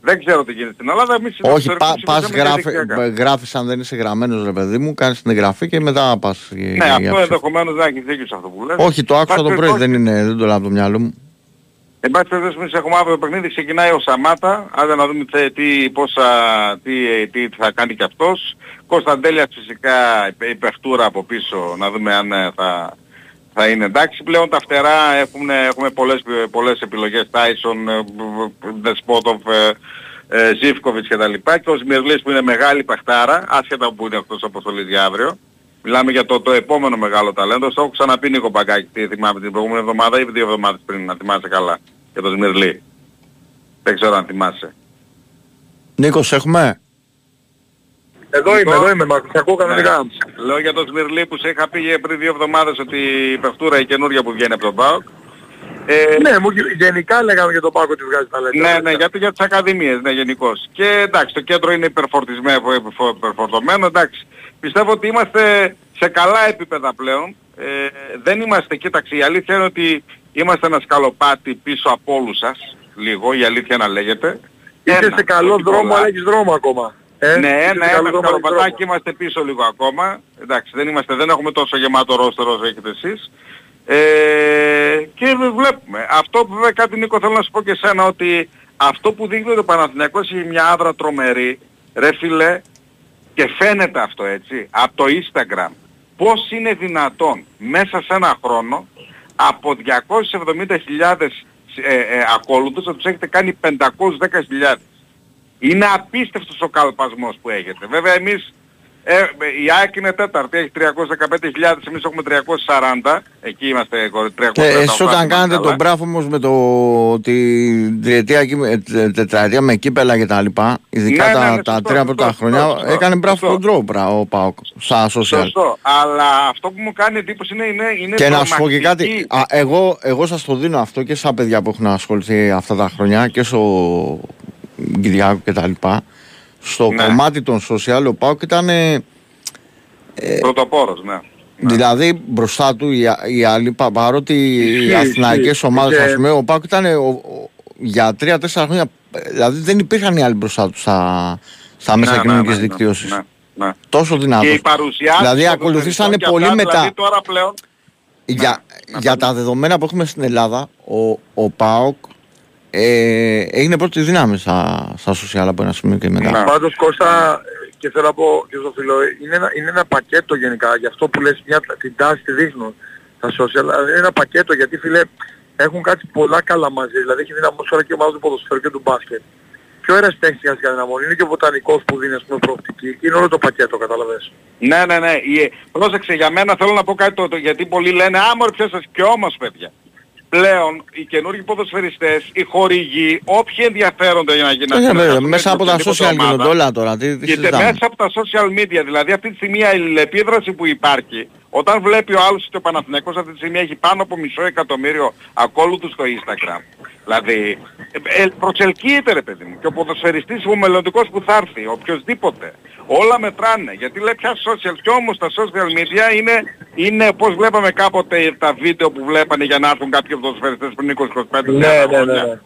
δεν ξέρω τι γίνεται στην Ελλάδα. Εμείς στην Όχι, Αυστραλία πα, πας ψηφίσαμε γράφει, διαδικτυακά. γράφεις αν δεν είσαι γραμμένος ρε παιδί μου, κάνεις την εγγραφή και μετά πας. για- Ναι, για αυτό ψήφο. ενδεχομένως δεν έχεις δίκιο σε αυτό που λες. Όχι, το άκουσα Εν το πάση πρωί, περιπτώσει- δεν, είναι, δεν το λέω από το μυαλό μου. Εν πάση περιπτώσει εμείς έχουμε αύριο το παιχνίδι, ξεκινάει ο Σαμάτα, άντε να δούμε τε- τι, πόσα, τι, τι θα κάνει και αυτός. Κωνσταντέλιας φυσικά η- η παιχτούρα από πίσω, να δούμε αν ε, θα, θα είναι εντάξει. Πλέον τα φτερά έχουν, έχουμε πολλές, πολλές επιλογές, Tyson, ε, Δεσπότοφ, Ζήφκοβιτς και τα λοιπά και ο Σμυρλής που είναι μεγάλη παιχτάρα, άσχετα που είναι αυτός αποστολής για αύριο. Μιλάμε για το, το επόμενο μεγάλο ταλέντο. Στο έχω ξαναπεί Νίκο Μπαγκάκη, τι θυμάμαι την προηγούμενη εβδομάδα ή δύο εβδομάδες πριν, να θυμάσαι καλά, για τον Σμυρλή. Δεν ξέρω αν θυμάσαι. Νίκος, έχουμε; Εδώ είμαι, εδώ είμαι, Μάρκος, σε ακούω κανονικά. Ναι. Λέω για τον Σμυρλή που σε είχα πει πριν δύο εβδομάδες ότι η παιχτούρα η καινούργια που βγαίνει από τον ΠΑΟΚ. Ε, Ναι, μου, γενικά λέγαμε για τον Πάκο ότι βγάζει ταλέντα. Ναι, ναι, γιατί για τις ακαδημίες, ναι, γενικώς. Και εντάξει, το κέντρο είναι υπερφορτισμένο, υπερφο- υπερφορτωμένο, εντάξει. Πιστεύω ότι είμαστε σε καλά επίπεδα πλέον. Ε, δεν είμαστε, κοίταξε, η αλήθεια είναι ότι είμαστε ένα σκαλοπάτι πίσω από όλους σας, λίγο, η αλήθεια να λέγεται. Είσαι Ένα, σε καλό όχι δρόμο, πολλά. αλλά έχεις δρόμο ακόμα. Ε, Ναι, είσαι σε ένα, καλός ένα δρόμο, έχεις σκαλοπατάκι δρόμο. είμαστε πίσω λίγο ακόμα. Εντάξει, δεν, είμαστε, δεν έχουμε τόσο γεμάτο ρόστερο όσο έχετε εσείς. Ε, και βλέπουμε. Αυτό που βέβαια κάτι Νίκο θέλω να σου πω και εσένα ότι αυτό που δείχνει ότι ο Παναθηναϊκός έχει μια άβρα τρομερή, ρε φίλε, και φαίνεται αυτό έτσι, από το Instagram. Πώς είναι δυνατόν μέσα σε ένα χρόνο από 270.000 ε, ε, ακόλουθους να τους έχετε κάνει 510.000. Είναι απίστευτος ο καλπασμός που έχετε. Βέβαια εμείς, ε, η ΑΕΚ είναι τέταρτη, έχει 315.000, εμείς έχουμε 340, εκεί είμαστε 338. Και εσείς όταν είμαστε κάνετε καλά. τον μπράφο όμως με το, την τριετία, εκεί, ε, τε- τετραετία με κύπελα και τα λοιπά, ειδικά Ναι, ναι, τα, ναι, τα σωστό, τρία σωστό, πρώτα σωστό, χρόνια, σωστό, έκανε μπράφο σωστό. τον τρόπο ο ΠΑΟΚ, στα social. Σωστό. Αλλά αυτό που μου κάνει εντύπωση είναι, είναι, είναι Και να σου πω και κάτι, τρομακτική. α, εγώ, εγώ σας το δίνω αυτό και στα παιδιά που έχουν ασχοληθεί αυτά τα χρόνια και στο Κυριάκο και τα λοιπά. Στο Ναι. κομμάτι των social ο ΠΑΟΚ ήταν ε, Πρωτοπόρος, ναι. Δηλαδή μπροστά του οι, α- οι άλλοι, πα- παρότι οι Ισχύει, αθηναϊκές ισχύει. ομάδες, Και- ας πούμε, ο Πάκου ήταν ο- ο- για τρία-τέσσερα χρόνια, ε, δηλαδή δεν υπήρχαν οι άλλοι μπροστά τους στα, στα μέσα Ναι, ναι, κοινωνικής ναι, ναι, δικτύωσης. ναι, ναι. Τόσο δυνατός. Και οι παρουσιάσεις Δηλαδή των ακολουθήσανε ποδοσφαιριστών πολύ και αυτά, μετά. Δηλαδή τώρα πλέον Για, για τα δεδομένα που έχουμε στην Ελλάδα, ο, ο ΠΑΟΚ ε, έγινε πρώτη δύναμη στα, στα social από ένα σημείο και μετά. Πάντως Κώστα, και θέλω να πω και στο φίλο, είναι ένα, είναι ένα πακέτο γενικά, για αυτό που λες μια, την τάση τη δείχνουν τα social, αλλά είναι ένα πακέτο γιατί φίλε έχουν κάτι πολλά καλά μαζί, δηλαδή έχει δυναμώσει τώρα και η ομάδα του ποδοσφαίρου και του μπάσκετ. Πιο αέρας τέχνης για δυναμώνει, είναι και ο βοτανικός που δίνει ας πούμε προοπτική, είναι όλο το πακέτο, κατάλαβες. Ναι, ναι, ναι. Η- Πρόσεξε, για μένα θέλω να πω κάτι το, το- γιατί πολλοί λένε «Α, μωρέ, ποιος σας» και όμως, παιδιά. Πλέον, οι καινούργιοι ποδοσφαιριστές, οι χορηγοί, όποιοι ενδιαφέρονται για να γίνουν... Ε, να βέβαια, συνεργαστούν μέσα με από τα οποιαδήποτε social ομάδα, γίνονται όλα τώρα. Τι, τι Και συζητάμε. μέσα από τα social media, δηλαδή αυτή τη στιγμή η αλληλεπίδραση που υπάρχει, όταν βλέπει ο άλλος ότι ο Παναθηναϊκός αυτή τη στιγμή έχει πάνω από μισό εκατομμύριο ακόλουθους στο Instagram. Δηλαδή, ε, ε, προσελκύεται ρε παιδί μου. Και ο ποδοσφαιριστής, ο μελλοντικός που θα έρθει, οποιοδήποτε. Όλα μετράνε. Γιατί λέει πια social. Και όμως τα social media είναι, είναι πώς βλέπαμε κάποτε τα βίντεο που βλέπανε για να έρθουν κάποιοι ποδοσφαιριστές πριν 20-25 Ναι, ναι, ναι, χρόνια. ναι.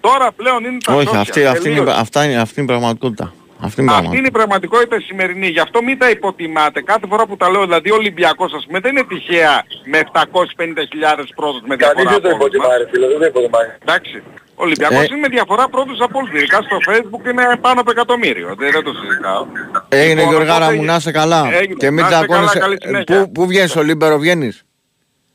Τώρα πλέον είναι τα Όχι, social. αυτή, αυτή, είναι, τελείωσε. αυτά είναι, αυτή είναι η πραγματικότητα. Αυτή είναι η Αυτή πραγματικότητα. είναι η πραγματικότητα σημερινή. Γι' αυτό μην τα υποτιμάτε. Κάθε φορά που τα λέω, δηλαδή ο Ολυμπιακός ας πούμε δεν είναι τυχαία με 750.000 πρώτους με διαφορά. Κανείς δεν το από όλους υποτιμάει, μας. ρε φίλε, δεν το υποτιμάει. Εντάξει. Ο Ολυμπιακός Ε. είναι με διαφορά πρώτους από όλους. Ειδικά στο facebook είναι πάνω από εκατομμύριο. Δεν, δεν το συζητάω. Έγινε Λοιπόν, Γιωργάρα οπότε- μου, να είσαι καλά. Έγινε. Και μην Να είστε τσακώνεσαι. καλά, καλή Ε, συνέχεια. Πού, πού βγαίνεις στο Λίμπερο, βγαίνεις;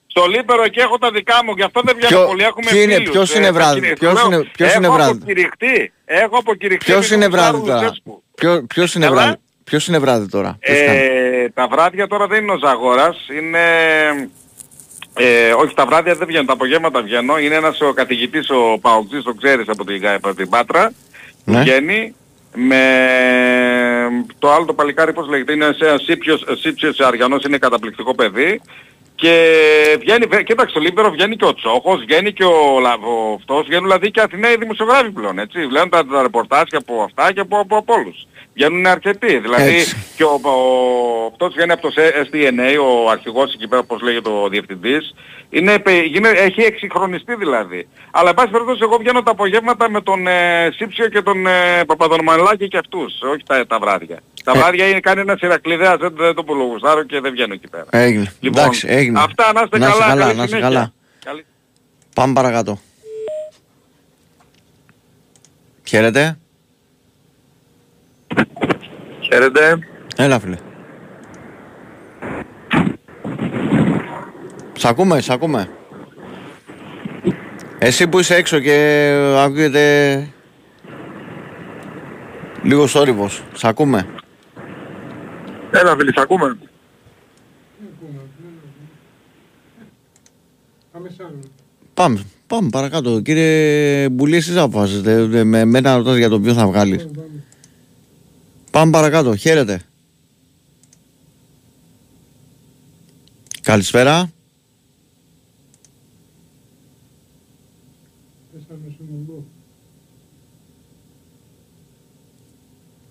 Στο Λίμπερο εκεί έχω τα δικά μου, γι' αυτό δεν βγαίνω Ποιο- πολύ. Έχουμε ποιοι είναι- φίλους. ποιος Ε, είναι θα βράδυ, κηρυχ- ποιος λέω, είναι- ποιος είναι Έχω βράδυ; αποκηρυχτεί. Έχω αποκηρυχτεί. Ποιος με είναι τον βράδυ Σάρου τώρα. Λουτσέσκου. Ποιο, ποιος είναι Καλά. βράδυ. Ποιος είναι βράδυ τώρα. Ποιος κάνει. Ε, τα βράδια τώρα δεν είναι ο Ζαγόρας, είναι... Ε, όχι τα βράδια δεν βγαίνουν, τα απογεύματα βγαίνω. Είναι ένας ο καθηγητής ο Παοκτζής, το ξέρεις από την, από την Πάτρα, που Ναι. βγαίνει με το άλλο το παλικάρι πώς λέγεται, είναι σε ένα Σύπιος, Σύπιος Αριανός, είναι καταπληκτικό παιδί. Και βγαίνει, βε- κοίταξε, στο Λίμπερο βγαίνει και ο Τσόχος, βγαίνει και ο, Λα- ο αυτός, βγαίνουν δηλαδή και Αθηναίοι δημοσιογράφοι πλέον, έτσι. Βλέπουν τα, τα ρεπορτάζ και από αυτά και από, από, από όλους. Βγαίνουν αρκετοί. Δηλαδή Έτσι. και ο, ο, αυτός βγαίνει από το SDNA, ο αρχηγός εκεί πέρα όπως λέγεται ο διευθυντής, είναι, πε- γίνε- έχει εξυγχρονιστεί δηλαδή. Αλλά εν πάση περιπτώσει εγώ βγαίνω τα απογεύματα με τον ε, Σύψιο και τον ε, Παπαδονομαλάκη και αυτούς, όχι τα, τα βράδια. Τα Ε. βράδια είναι, κάνει ένα Ηρακλειδέας, δεν, δεν το πολογουστάρω και δεν βγαίνω εκεί πέρα. Έγινε. Λοιπόν, Εντάξει, έγινε. αυτά, να είστε Να είστε καλά, καλά, καλή να είστε συνέχεια. καλά. Καλή- Πάμε παρακάτω. Χαίρετε. Χαίρετε. Έλα φίλε. Σ' ακούμε, σ' ακούμε. Εσύ που είσαι έξω και ακούγεται λίγο θόρυβος. Σ' ακούμε. Έλα φίλοι, σ' ακούμε. Πάμε σ' άλλο. Πάμε, πάμε παρακάτω. Κύριε Μπουλή, εσείς αποφασίζετε. Με μένα ρωτάς για το ποιο θα βγάλεις. Πάμε παρακάτω. Χαίρετε. Καλησπέρα. Πέσαμε στον Μουγκό.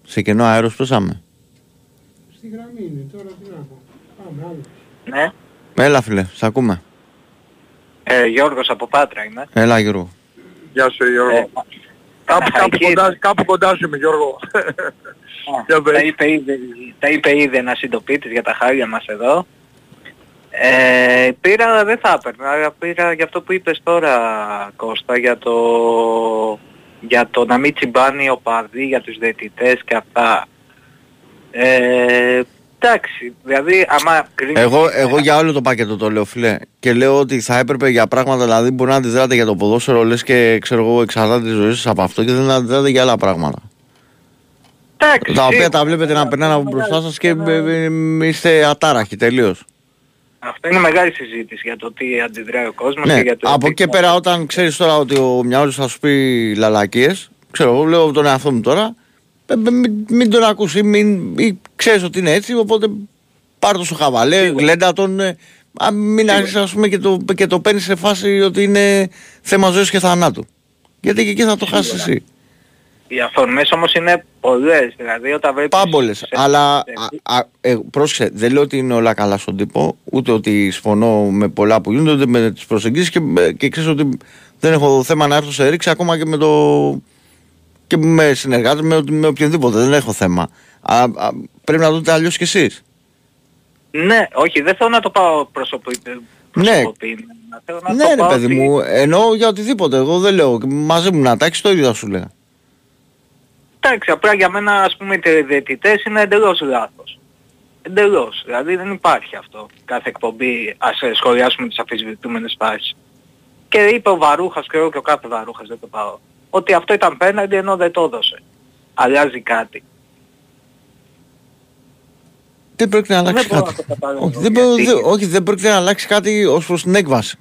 Σε κενό αέρος πέσαμε. Στη γραμμή είναι, τώρα τι να πω. Πάμε άλλο. Ναι. Έλα φίλε, σ' ακούμε. Ε, Γιώργος από Πάτρα είμαι. Έλα Γιώργο. Γεια σου Γιώργο. κάπου, κάπου, κοντά, κάπου κοντά σου είμαι Γιώργο. Για πες. τα, είπε ήδη, τα είπε ήδη ένας συντοπίτης για τα χάρια μας εδώ. Ε, πήρα, δεν θα έπαιρνα, αλλά πήρα για αυτό που είπες τώρα Κώστα, για το, για το να μην τσιμπάνει ο παδί για τους διαιτητές και αυτά. Ε, εντάξει, δηλαδή άμα κρίνεις- Εγώ, εγώ για όλο το πακέτο το λέω, φιλέ. Και λέω ότι θα έπρεπε για πράγματα, δηλαδή μπορεί να αντιδράτε για το ποδόσφαιρο, λες και ξέρω εγώ, εξαρτάται τη ζωή σας από αυτό και δεν αντιδράτε για άλλα πράγματα. Εντάξει, τα οποία σίγουρα. τα βλέπετε να περνάνε από μπροστά σας και ε, ε, είστε ατάραχοι τελείως. Αυτό είναι μεγάλη συζήτηση για το τι αντιδράει ο κόσμος Ναι, και για το από τι- εκεί και πέρα, όταν ξέρεις τώρα ότι ο μυαλός θα σου πει λαλακίες, ξέρω εγώ, λέω τον εαυτό μου τώρα, ε, ε, μην, μην τον ακούσει, μην, ή ξέρεις ότι είναι έτσι, οπότε πάρ' το στο χαβαλέ, γλέντα τον. ε, α, μην αρχίσεις, ας πούμε, και το, και το παίρνεις σε φάση ότι είναι θέμα ζωής και θανάτου. Γιατί και εκεί θα το χάσεις εσύ. Οι αφορμές όμως είναι πολλές, δηλαδή όταν βλέπεις... Πάμπολες. Αλλά α, α, ε, πρόσεξε, δεν λέω ότι είναι όλα καλά στον τύπο, ούτε ότι συμφωνώ με πολλά που γίνονται, ούτε με τις προσεγγίσεις και, και ξέρεις ότι δεν έχω θέμα να έρθω σε ρήξη ακόμα και με το. και με συνεργάτες με, με οποιονδήποτε. Δεν έχω θέμα. Α, α, πρέπει να το δείτε αλλιώς κι εσείς. Ναι, όχι, δεν θέλω να το πάω προσωπικό. Ναι, Θέλω να ναι, το ρε πάω παιδί ότι- μου, εννοώ για οτιδήποτε. Εγώ δεν λέω. Μαζί μου να τάξει το ίδιο θα σου λέγα. Εντάξει, απλά για μένα ας πούμε οι διαιτητές είναι εντελώς λάθος. Εντελώς. Δηλαδή δεν υπάρχει αυτό. Κάθε εκπομπή ας ε, σχολιάσουμε τις αφισβητούμενες φάσεις. Και είπε ο Βαρούχας και εγώ και ο κάθε Βαρούχας δεν το πάω. Ότι αυτό ήταν πέναντι ενώ δεν το έδωσε. Αλλάζει κάτι. Δεν πρόκειται να αλλάξει μπορώ κάτι. να το καταλάβω. Όχι δεν, προ- δεν- όχι, δεν πρόκειται να αλλάξει κάτι ως προς την έκβαση.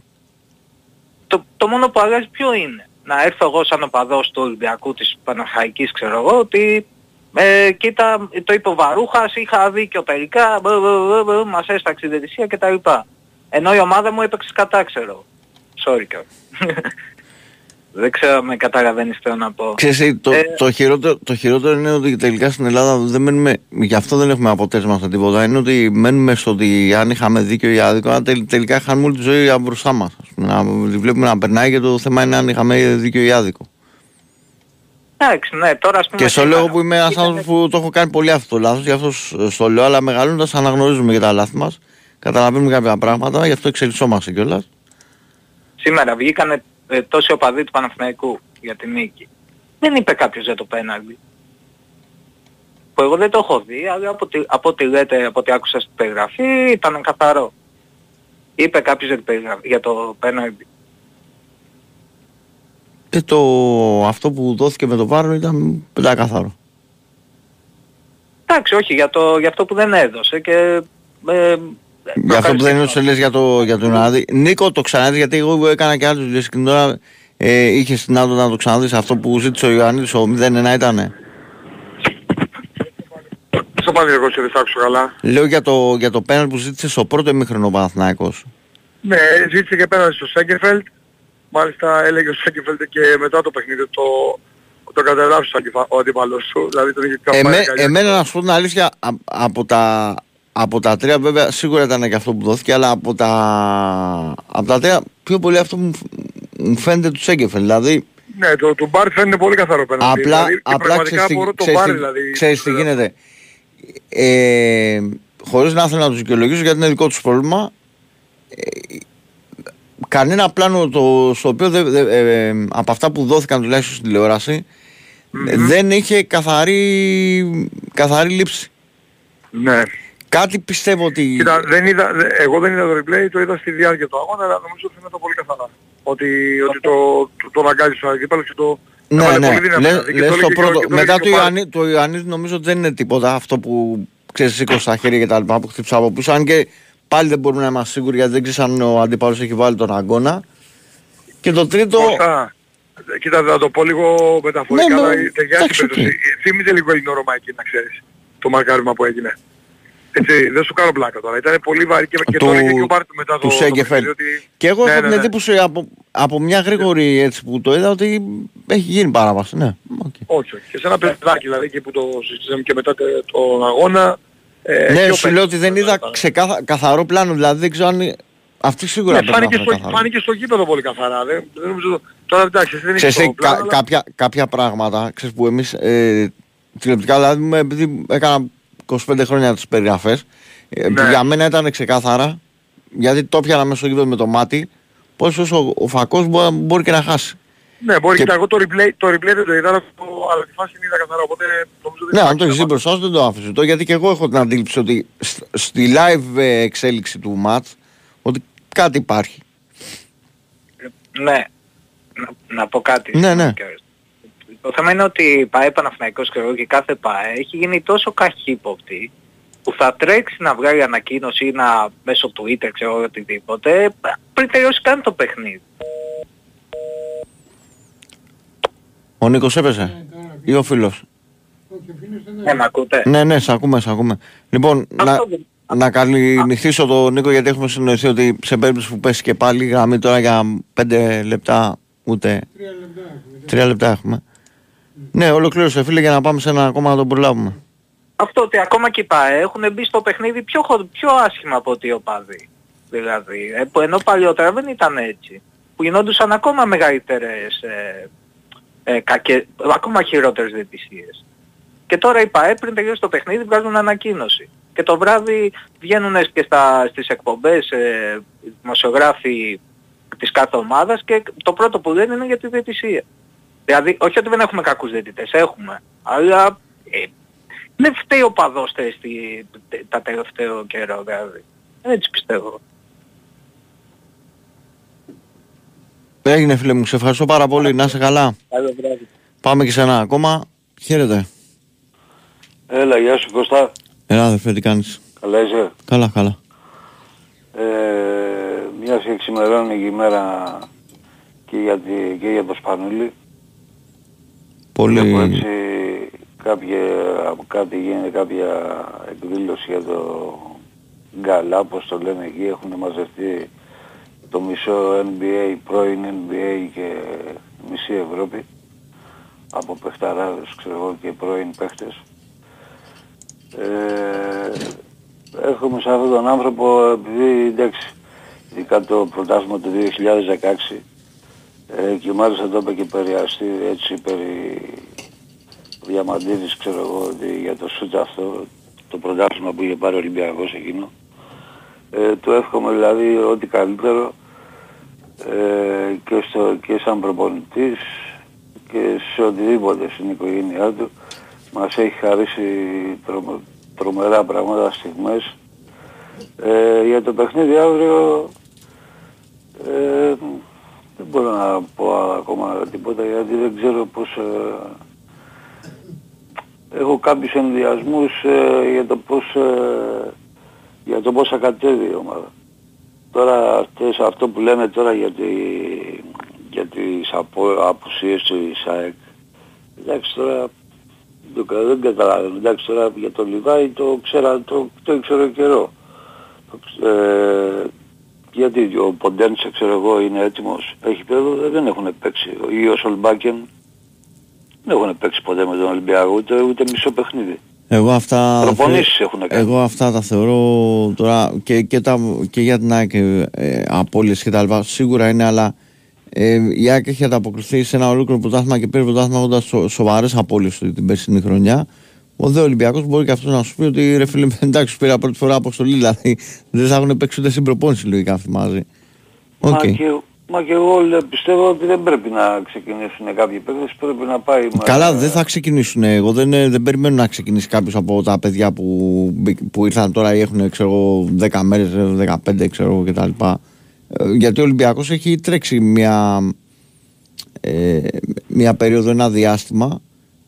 Το, το μόνο που αλλάζει ποιο είναι; Να έρθω εγώ σαν οπαδός του Ολυμπιακού της Παναχαϊκής ξέρω εγώ ότι ε, κοίτα το είπε ο Βαρούχας, είχα δίκιο τελικά, μπλ, μπλ, μπλ, μπλ, μας έσταξε η διαιτησία κτλ. Ενώ η ομάδα μου έπαιξε κατά ξέρω. Sorry κιόλας. Δεν ξέρω αν με καταλαβαίνεις τι θέλω να πω. Ξέρεις, ε, το, Ε, το, χειρότερο, το χειρότερο είναι ότι τελικά στην Ελλάδα δεν μένουμε, γι' αυτό δεν έχουμε αποτέλεσμα στα τίποτα. Είναι ότι μένουμε στο ότι αν είχαμε δίκιο ή άδικο, αν τελ- τελικά είχαμε όλη τη ζωή από μπροστά μας. Να τη βλέπουμε να περνάει και το θέμα είναι αν είχαμε δίκιο ή άδικο. Εντάξει, ναι, τώρα ας πούμε... Και στο σήμερα- λέω που είμαι ένας άνθρωπος που το έχω κάνει πολύ αυτό το λάθος, γι' αυτό σ- στο λέω, αλλά μεγαλώντα αναγνωρίζουμε και τα λάθη μας. Καταλαβαίνουμε κάποια πράγματα, γι' αυτό εξελισσόμαστε κιόλας. Σήμερα βγήκανε ε, τόσοι οπαδοί του Παναθηναϊκού για την νίκη. Δεν είπε κάποιος για το πέναλτι. Που εγώ δεν το έχω δει, αλλά από ό,τι, από ό,τι λέτε, από ό,τι άκουσα στην περιγραφή ήταν καθαρό. Είπε κάποιος για, την περιγραφή- για το πέναλτι. Και το, αυτό που δόθηκε με το βάρος ήταν πεντακάθαρο. Εντάξει, όχι, για, το, για αυτό που δεν έδωσε και... Ε, Για αυτό που δεν είναι όσο λες για, το, για τον Ιωαννίδη. Νίκο, το ξαναδείς γιατί εγώ έκανα και άλλες δουλειές και τώρα ε, είχες την άδεια να το ξαναδείς αυτό που ζήτησε ο Ιωαννίδης, ο 0-1 ήτανε. Στο πάνε εγώ σε δεν σ' άκουσα καλά. Λέω για το, για το πέναλ που ζήτησες στο πρώτο ημίχρονο ο Παναθηναϊκός. Ναι, ζήτησε και πέναντι στο Σέγκερφελτ. Μάλιστα έλεγε ο Σέγκερφελτ και μετά το παιχνίδι το το καταγράψεις ο αντιπα- ο αντίπαλος σου, δηλαδή τον είχε πιο Εμέ, πάρει καλή. εμένα να σου πω την αλήθεια, α- από τα, από τα τρία βέβαια σίγουρα ήταν και αυτό που δόθηκε, αλλά από τα, από τα τρία πιο πολύ αυτό μου, φ- μου φαίνεται τους Σέγκεφελ. Δηλαδή, Ναι, το, το μπάρ φαίνεται πολύ καθαρό πέναντι. απλά, δηλαδή, και απλά πραγματικά ξέρεις, τι- μπορώ το ξέρεις μπάρ τι- δηλαδή. ξέρεις τι γίνεται. Ε, χωρίς να θέλω να τους δικαιολογήσω γιατί είναι δικό τους πρόβλημα, ε, κανένα πλάνο το, στο οποίο δεν- δεν- ε, ε, από αυτά που δόθηκαν τουλάχιστον στην τηλεόραση δεν είχε καθαρή, καθαρή λήψη. Ναι. Κάτι πιστεύω ότι. Κοίτα, δεν είδα, δε- εγώ δεν είδα το replay, το είδα στη διάρκεια του αγώνα, αλλά νομίζω ότι φαίνεται πολύ καθαρά. Ότι, ότι το, το, το αναγκάζεις στο αντίπαλος και το Ναι, έβαλε ναι. πολύ δύναμη. Λες- δηλαδή, και λες το το έλεγε και ο- πρώτο- και το μετά έλεγε το, και ο Ιωαννίδη, το Ιωαννίδη νομίζω ότι δεν είναι τίποτα αυτό που ξέρεις σήκωσε στα χέρια και τα λοιπά που χτύψα από πίσω. Αν και πάλι δεν μπορούμε να είμαστε σίγουροι γιατί δεν ξέρεις αν ο αντίπαλος έχει βάλει τον αγώνα. Και το τρίτο. Κώστα, Κοίτα, θα το πω λίγο μεταφορικά, Ναι, ναι, αλλά ταιριάζει εντάξει, η περίπτωση. Θύμιζε λίγο η Ρωμαϊκή, να ξέρεις, το μαρκάρισμα που έγινε. Έτσι, δεν σου κάνω πλάκα τώρα. Ήταν πολύ βαρύ και, και του, το έλεγε και ο Μπάρτ μετά το, του το Σέγκεφελ. παιχνίδι, ότι... Και εγώ Ναι, έχω ναι, την ναι. εντύπωση από, από μια γρήγορη έτσι που το είδα ότι έχει γίνει παράβαση. Ναι. Όχι, όχι. Και σε ένα παιδάκι δηλαδή εκεί που το συζητήσαμε και μετά τε- τον αγώνα. Ε, ναι, πιο σου λέω ότι δεν είδα ξεκάθα, καθαρό πλάνο. Δηλαδή δεν ξέρω αν. Αυτή σίγουρα Ναι, πρέπει να φάνηκε, είναι στο, καθαρό. φάνηκε στο γήπεδο πολύ καθαρά. Δεν, δεν νομίζω... Τώρα εντάξει, δεν είναι Ξέρεις, στο τι, πλάνο, κα- αλλά- κάποια, κάποια πράγματα ξέρεις, που εμείς ε, τηλεοπτικά, δηλαδή με- επειδή έκανα 25 χρόνια τις περιγραφές, ε, που Ναι. για μένα ήταν ξεκάθαρα, γιατί το πιάνα μέσα στο γήπεδο με το μάτι, πως όσο ο, φακός μπορεί, μπορεί και να χάσει. Ναι, μπορεί Και- και... εγώ το replay, το replay δεν το είδα, αλλά, το, αλλά τη φάση την είδα καθαρά, οπότε νομίζω δεν Ναι, αν το έχεις δει μπροστά σου δεν το αφήσω. γιατί και εγώ έχω την αντίληψη ότι σ- στη live ε, εξέλιξη του match ότι κάτι υπάρχει. Ναι, να, να πω κάτι. Ναι, ναι. Το θέμα είναι ότι η ΠαΕ Παναθηναϊκός και εγώ και κάθε ΠαΕ έχει γίνει τόσο καχύποπτη που θα τρέξει να βγάλει ανακοίνωση ή να μέσω Twitter ξέρω εγώ, οτιδήποτε πριν τελειώσει καν το παιχνίδι. Ο Νίκος έπεσε ή ο φίλος; Ναι, μ' ακούτε; Ναι, ναι, σε ακούμε, σε ακούμε. Λοιπόν, να, να καληνυχτήσω τον Νίκο γιατί έχουμε συνοηθεί ότι σε περίπτωση που πέσει και πάλι γραμμή τώρα για 5 λεπτά ούτε. Τρία λεπτά έχουμε. Ναι, ολοκλήρωσε φίλε για να πάμε σε ένα ακόμα να τον προλάβουμε. Αυτό ότι ακόμα και οι ΠαΕ έχουν μπει στο παιχνίδι πιο, χο- πιο άσχημα από ότι οι οπαδοί. Δηλαδή, ε, που ενώ παλιότερα δεν ήταν έτσι. Που γινόντουσαν ακόμα μεγαλύτερες, ε, ε, κακε, ακόμα χειρότερες διαιτησίες. Και τώρα οι ΠαΕ πριν τελειώσει το παιχνίδι βγάζουν ανακοίνωση. Και το βράδυ βγαίνουν και στα, στις εκπομπές ε, οι δημοσιογράφοι της κάθε ομάδας και το πρώτο που λένε είναι για τη διαιτησία. Δηλαδή, όχι ότι δεν έχουμε κακούς διαιτητές, έχουμε. Αλλά ε, δεν φταίει ο παδός τε- στη- τε- τα τελευταίο καιρό, δηλαδή. Έτσι πιστεύω. Έγινε φίλε μου, σε ευχαριστώ πάρα πολύ. Να είσαι καλά. Καλό βράδυ. Πάμε και σε ένα ακόμα. Χαίρετε. Έλα, γεια σου Κώστα. Ελά, αδερφέ, τι κάνεις; Καλά είσαι; Καλά, καλά. Ε, μιας και ξημερώνει η μέρα και για, τη, και για το Σπανούλι. Πολύ. Βλέπω έτσι κάποια, κάτι γίνεται κάποια εκδήλωση για το γκαλά, όπως το λένε εκεί, έχουν μαζευτεί το μισό NBA, πρώην NBA και μισή Ευρώπη από παιχταράδες, ξέρω εγώ, και πρώην παίχτες. Ε, έχουμε σε αυτόν τον άνθρωπο, επειδή εντάξει, ειδικά το πρωτάθλημα του 2016, ε, και μάλιστα το είπε και περιαστή έτσι περί Διαμαντίδης ξέρω εγώ ότι για το σούτ αυτό το πρωτάθλημα που είχε πάρει ο Ολυμπιακός εκείνο. Ε, του εύχομαι δηλαδή ό,τι καλύτερο ε, και, στο, και σαν προπονητής και σε οτιδήποτε στην οικογένειά του. Μας έχει χαρίσει τρομε- τρομερά πράγματα στιγμές. Ε, για το παιχνίδι αύριο ε, δεν μπορώ να πω ακόμα τίποτα γιατί δεν ξέρω πώς ε, έχω κάποιους ενδιασμούς ε, για το πώς ε, για το πώς θα κατέβει η ομάδα. Τώρα αυτές, αυτό που λένε τώρα για, τη, για τις απο, απουσίες του ΙΣΑΕΚ εντάξει τώρα το, κα- δεν καταλαβαίνω. Εντάξει τώρα για τον Λιβάη το ξέρα, το, το ήξερα καιρό. Το ξ- Ε, γιατί ο Ποντένσε ξέρω εγώ είναι έτοιμος, έχει πέδο, δεν έχουν παίξει. Ή ο Σολμπάκεν Δεν έχουν παίξει ποτέ με τον Ολυμπιακό, ούτε, ούτε μισό παιχνίδι. Εγώ αυτά, Προπονήσεις θε- έχουν κάνει. εγώ αυτά τα θεωρώ τώρα και, και, τα, και για την ΑΕΚ ε, απώλειες και τα λοιπά σίγουρα είναι αλλά ε, η ΑΕΚ έχει ανταποκριθεί σε ένα ολόκληρο πρωτάθλημα και πήρε πρωτάθλημα έχοντας σο, σοβαρές απώλειες την περσινή χρονιά ο δε Ολυμπιακός μπορεί και αυτός να σου πει ότι ρε φίλε εντάξει σου πήρα πρώτη φορά αποστολή δηλαδή δεν θα έχουν παίξει ούτε στην προπόνηση λογικά αυτοί μαζί Οκ. Μα, και, μα και εγώ λέ- πιστεύω ότι δεν πρέπει να ξεκινήσουν κάποιοι παίκτες, πρέπει να πάει με... Καλά, δεν θα ξεκινήσουν. Εγώ δεν, ε, δεν περιμένω να ξεκινήσει κάποιος από τα παιδιά που, μπη- που ήρθαν τώρα ή έχουν ξέρω, εγώ, 10 μέρες, 15 ξέρω εγώ κτλ. Ε, Γιατί ο Ολυμπιακός έχει τρέξει μια, ε, μια περίοδο, ένα διάστημα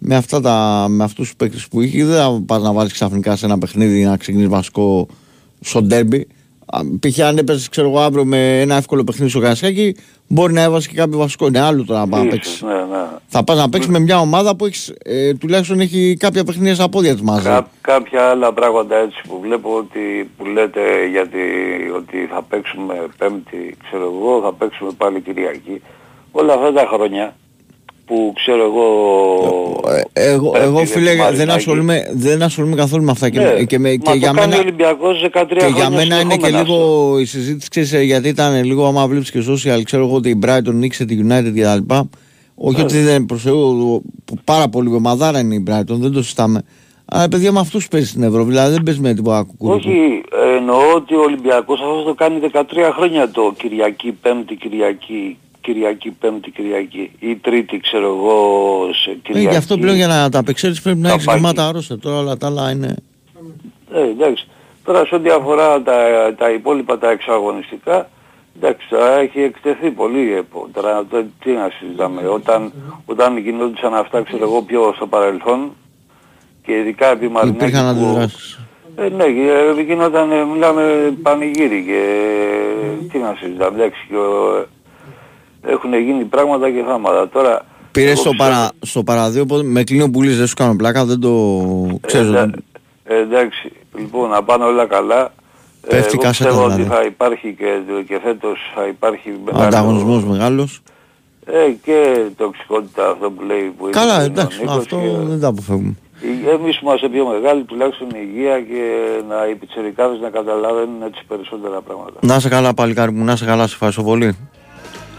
με, αυτά τα, με αυτούς τους παίκτες που είχε. Δεν θα πας να βάλεις ξαφνικά σε ένα παιχνίδι να ξεκινήσεις βασικό στο ντέρμπι. Α, Π.χ. αν έπαιζες ξέρω εγώ αύριο με ένα εύκολο παιχνίδι στο Καρασκάκι, μπορεί να έβαζες και κάποιο βασικό. Είναι άλλο τώρα να πάει να Ίσως, παίξεις. ναι, ναι. Θα πας να παίξεις με μια ομάδα που έχεις, ε, τουλάχιστον έχει κάποια παιχνίδια στα πόδια της μαζί. Κά, κάποια άλλα πράγματα έτσι που βλέπω ότι που λέτε γιατί ότι θα παίξουμε πέμπτη, ξέρω εγώ, θα παίξουμε πάλι Κυριακή. Όλα αυτά τα χρόνια που ξέρω εγώ... Εγώ, Πέμπτη, εγώ φίλε δεν Δευτέρα, ασχολούμαι, δεν ασχολούμαι καθόλου με αυτά και, Ναι, και, με, μα και το για κάνει μένα, ο Ολυμπιακός 13 και για χρόνια μένα είναι και συνεχόμενα. λίγο η συζήτηση ξέρεις, ε, γιατί ήταν λίγο άμα βλέπεις και social ξέρω εγώ ότι η Brighton νίξε τη United και τα λοιπά. Όχι Ναι. ότι δεν προς Θεού, πάρα πολύ ομαδάρα είναι η Brighton δεν το συστάμε αλλά παιδιά με αυτούς παίζεις στην Ευρώπη δηλαδή δεν παίζεις με τίποτα κουκουρίκου Όχι, ε, εννοώ ότι ο Ολυμπιακός αυτό το κάνει 13 χρόνια το Κυριακή, Πέμπτη, Κυριακή, Κυριακή, Πέμπτη, Κυριακή ή Τρίτη ξέρω εγώ σε ε, Κυριακή. γι' αυτό πλέον για να τα απεξέλθεις πρέπει να Τα έχεις πάκι. γεμάτα άρρωστα τώρα όλα τα άλλα είναι Ε, εντάξει. Τώρα σε ό,τι αφορά τα, τα υπόλοιπα τα εξαγωνιστικά, εντάξει, τώρα έχει εκτεθεί πολύ ΕΠΟ. Τώρα το, τι να συζητάμε, όταν, όταν γινόντουσαν αυτά, ξέρω εγώ, πιο στο παρελθόν και ειδικά επί Μαρινάκη υπήρχαν που- αντιδράσεις Ε, ναι, ε, γινόταν, ε, μιλάμε πανηγύρι και ε, τι να συζητάμε, εντάξει, και, ο- έχουν γίνει πράγματα και θάματα. Τώρα, Πήρες εγώ στο, ξέρω- παρα, στο παραδείο οπότε με κλείνω που λες, δεν σου κάνω πλάκα, δεν το ξέρω. Ε, δεν- Ε, εντάξει, λοιπόν, να πάνε όλα καλά. Ε, Πέφτει εγώ κάσετα, πιστεύω ότι δηλαδή. θα υπάρχει και, και φέτος θα υπάρχει μεγάλο... Ανταγωνισμός μεγάλος. Ε, και τοξικότητα αυτό που λέει που Καλά, είπε ο εντάξει, Νίκος αυτό και- δεν τα αποφεύγουμε. Ε, Εμείς που είμαστε πιο μεγάλοι, τουλάχιστον η υγεία και να οι πιτσιρικάδες να καταλαβαίνουν έτσι περισσότερα πράγματα. Να σε καλά παλικάρι μου, να σε καλά, σε ευχαριστώ πολύ.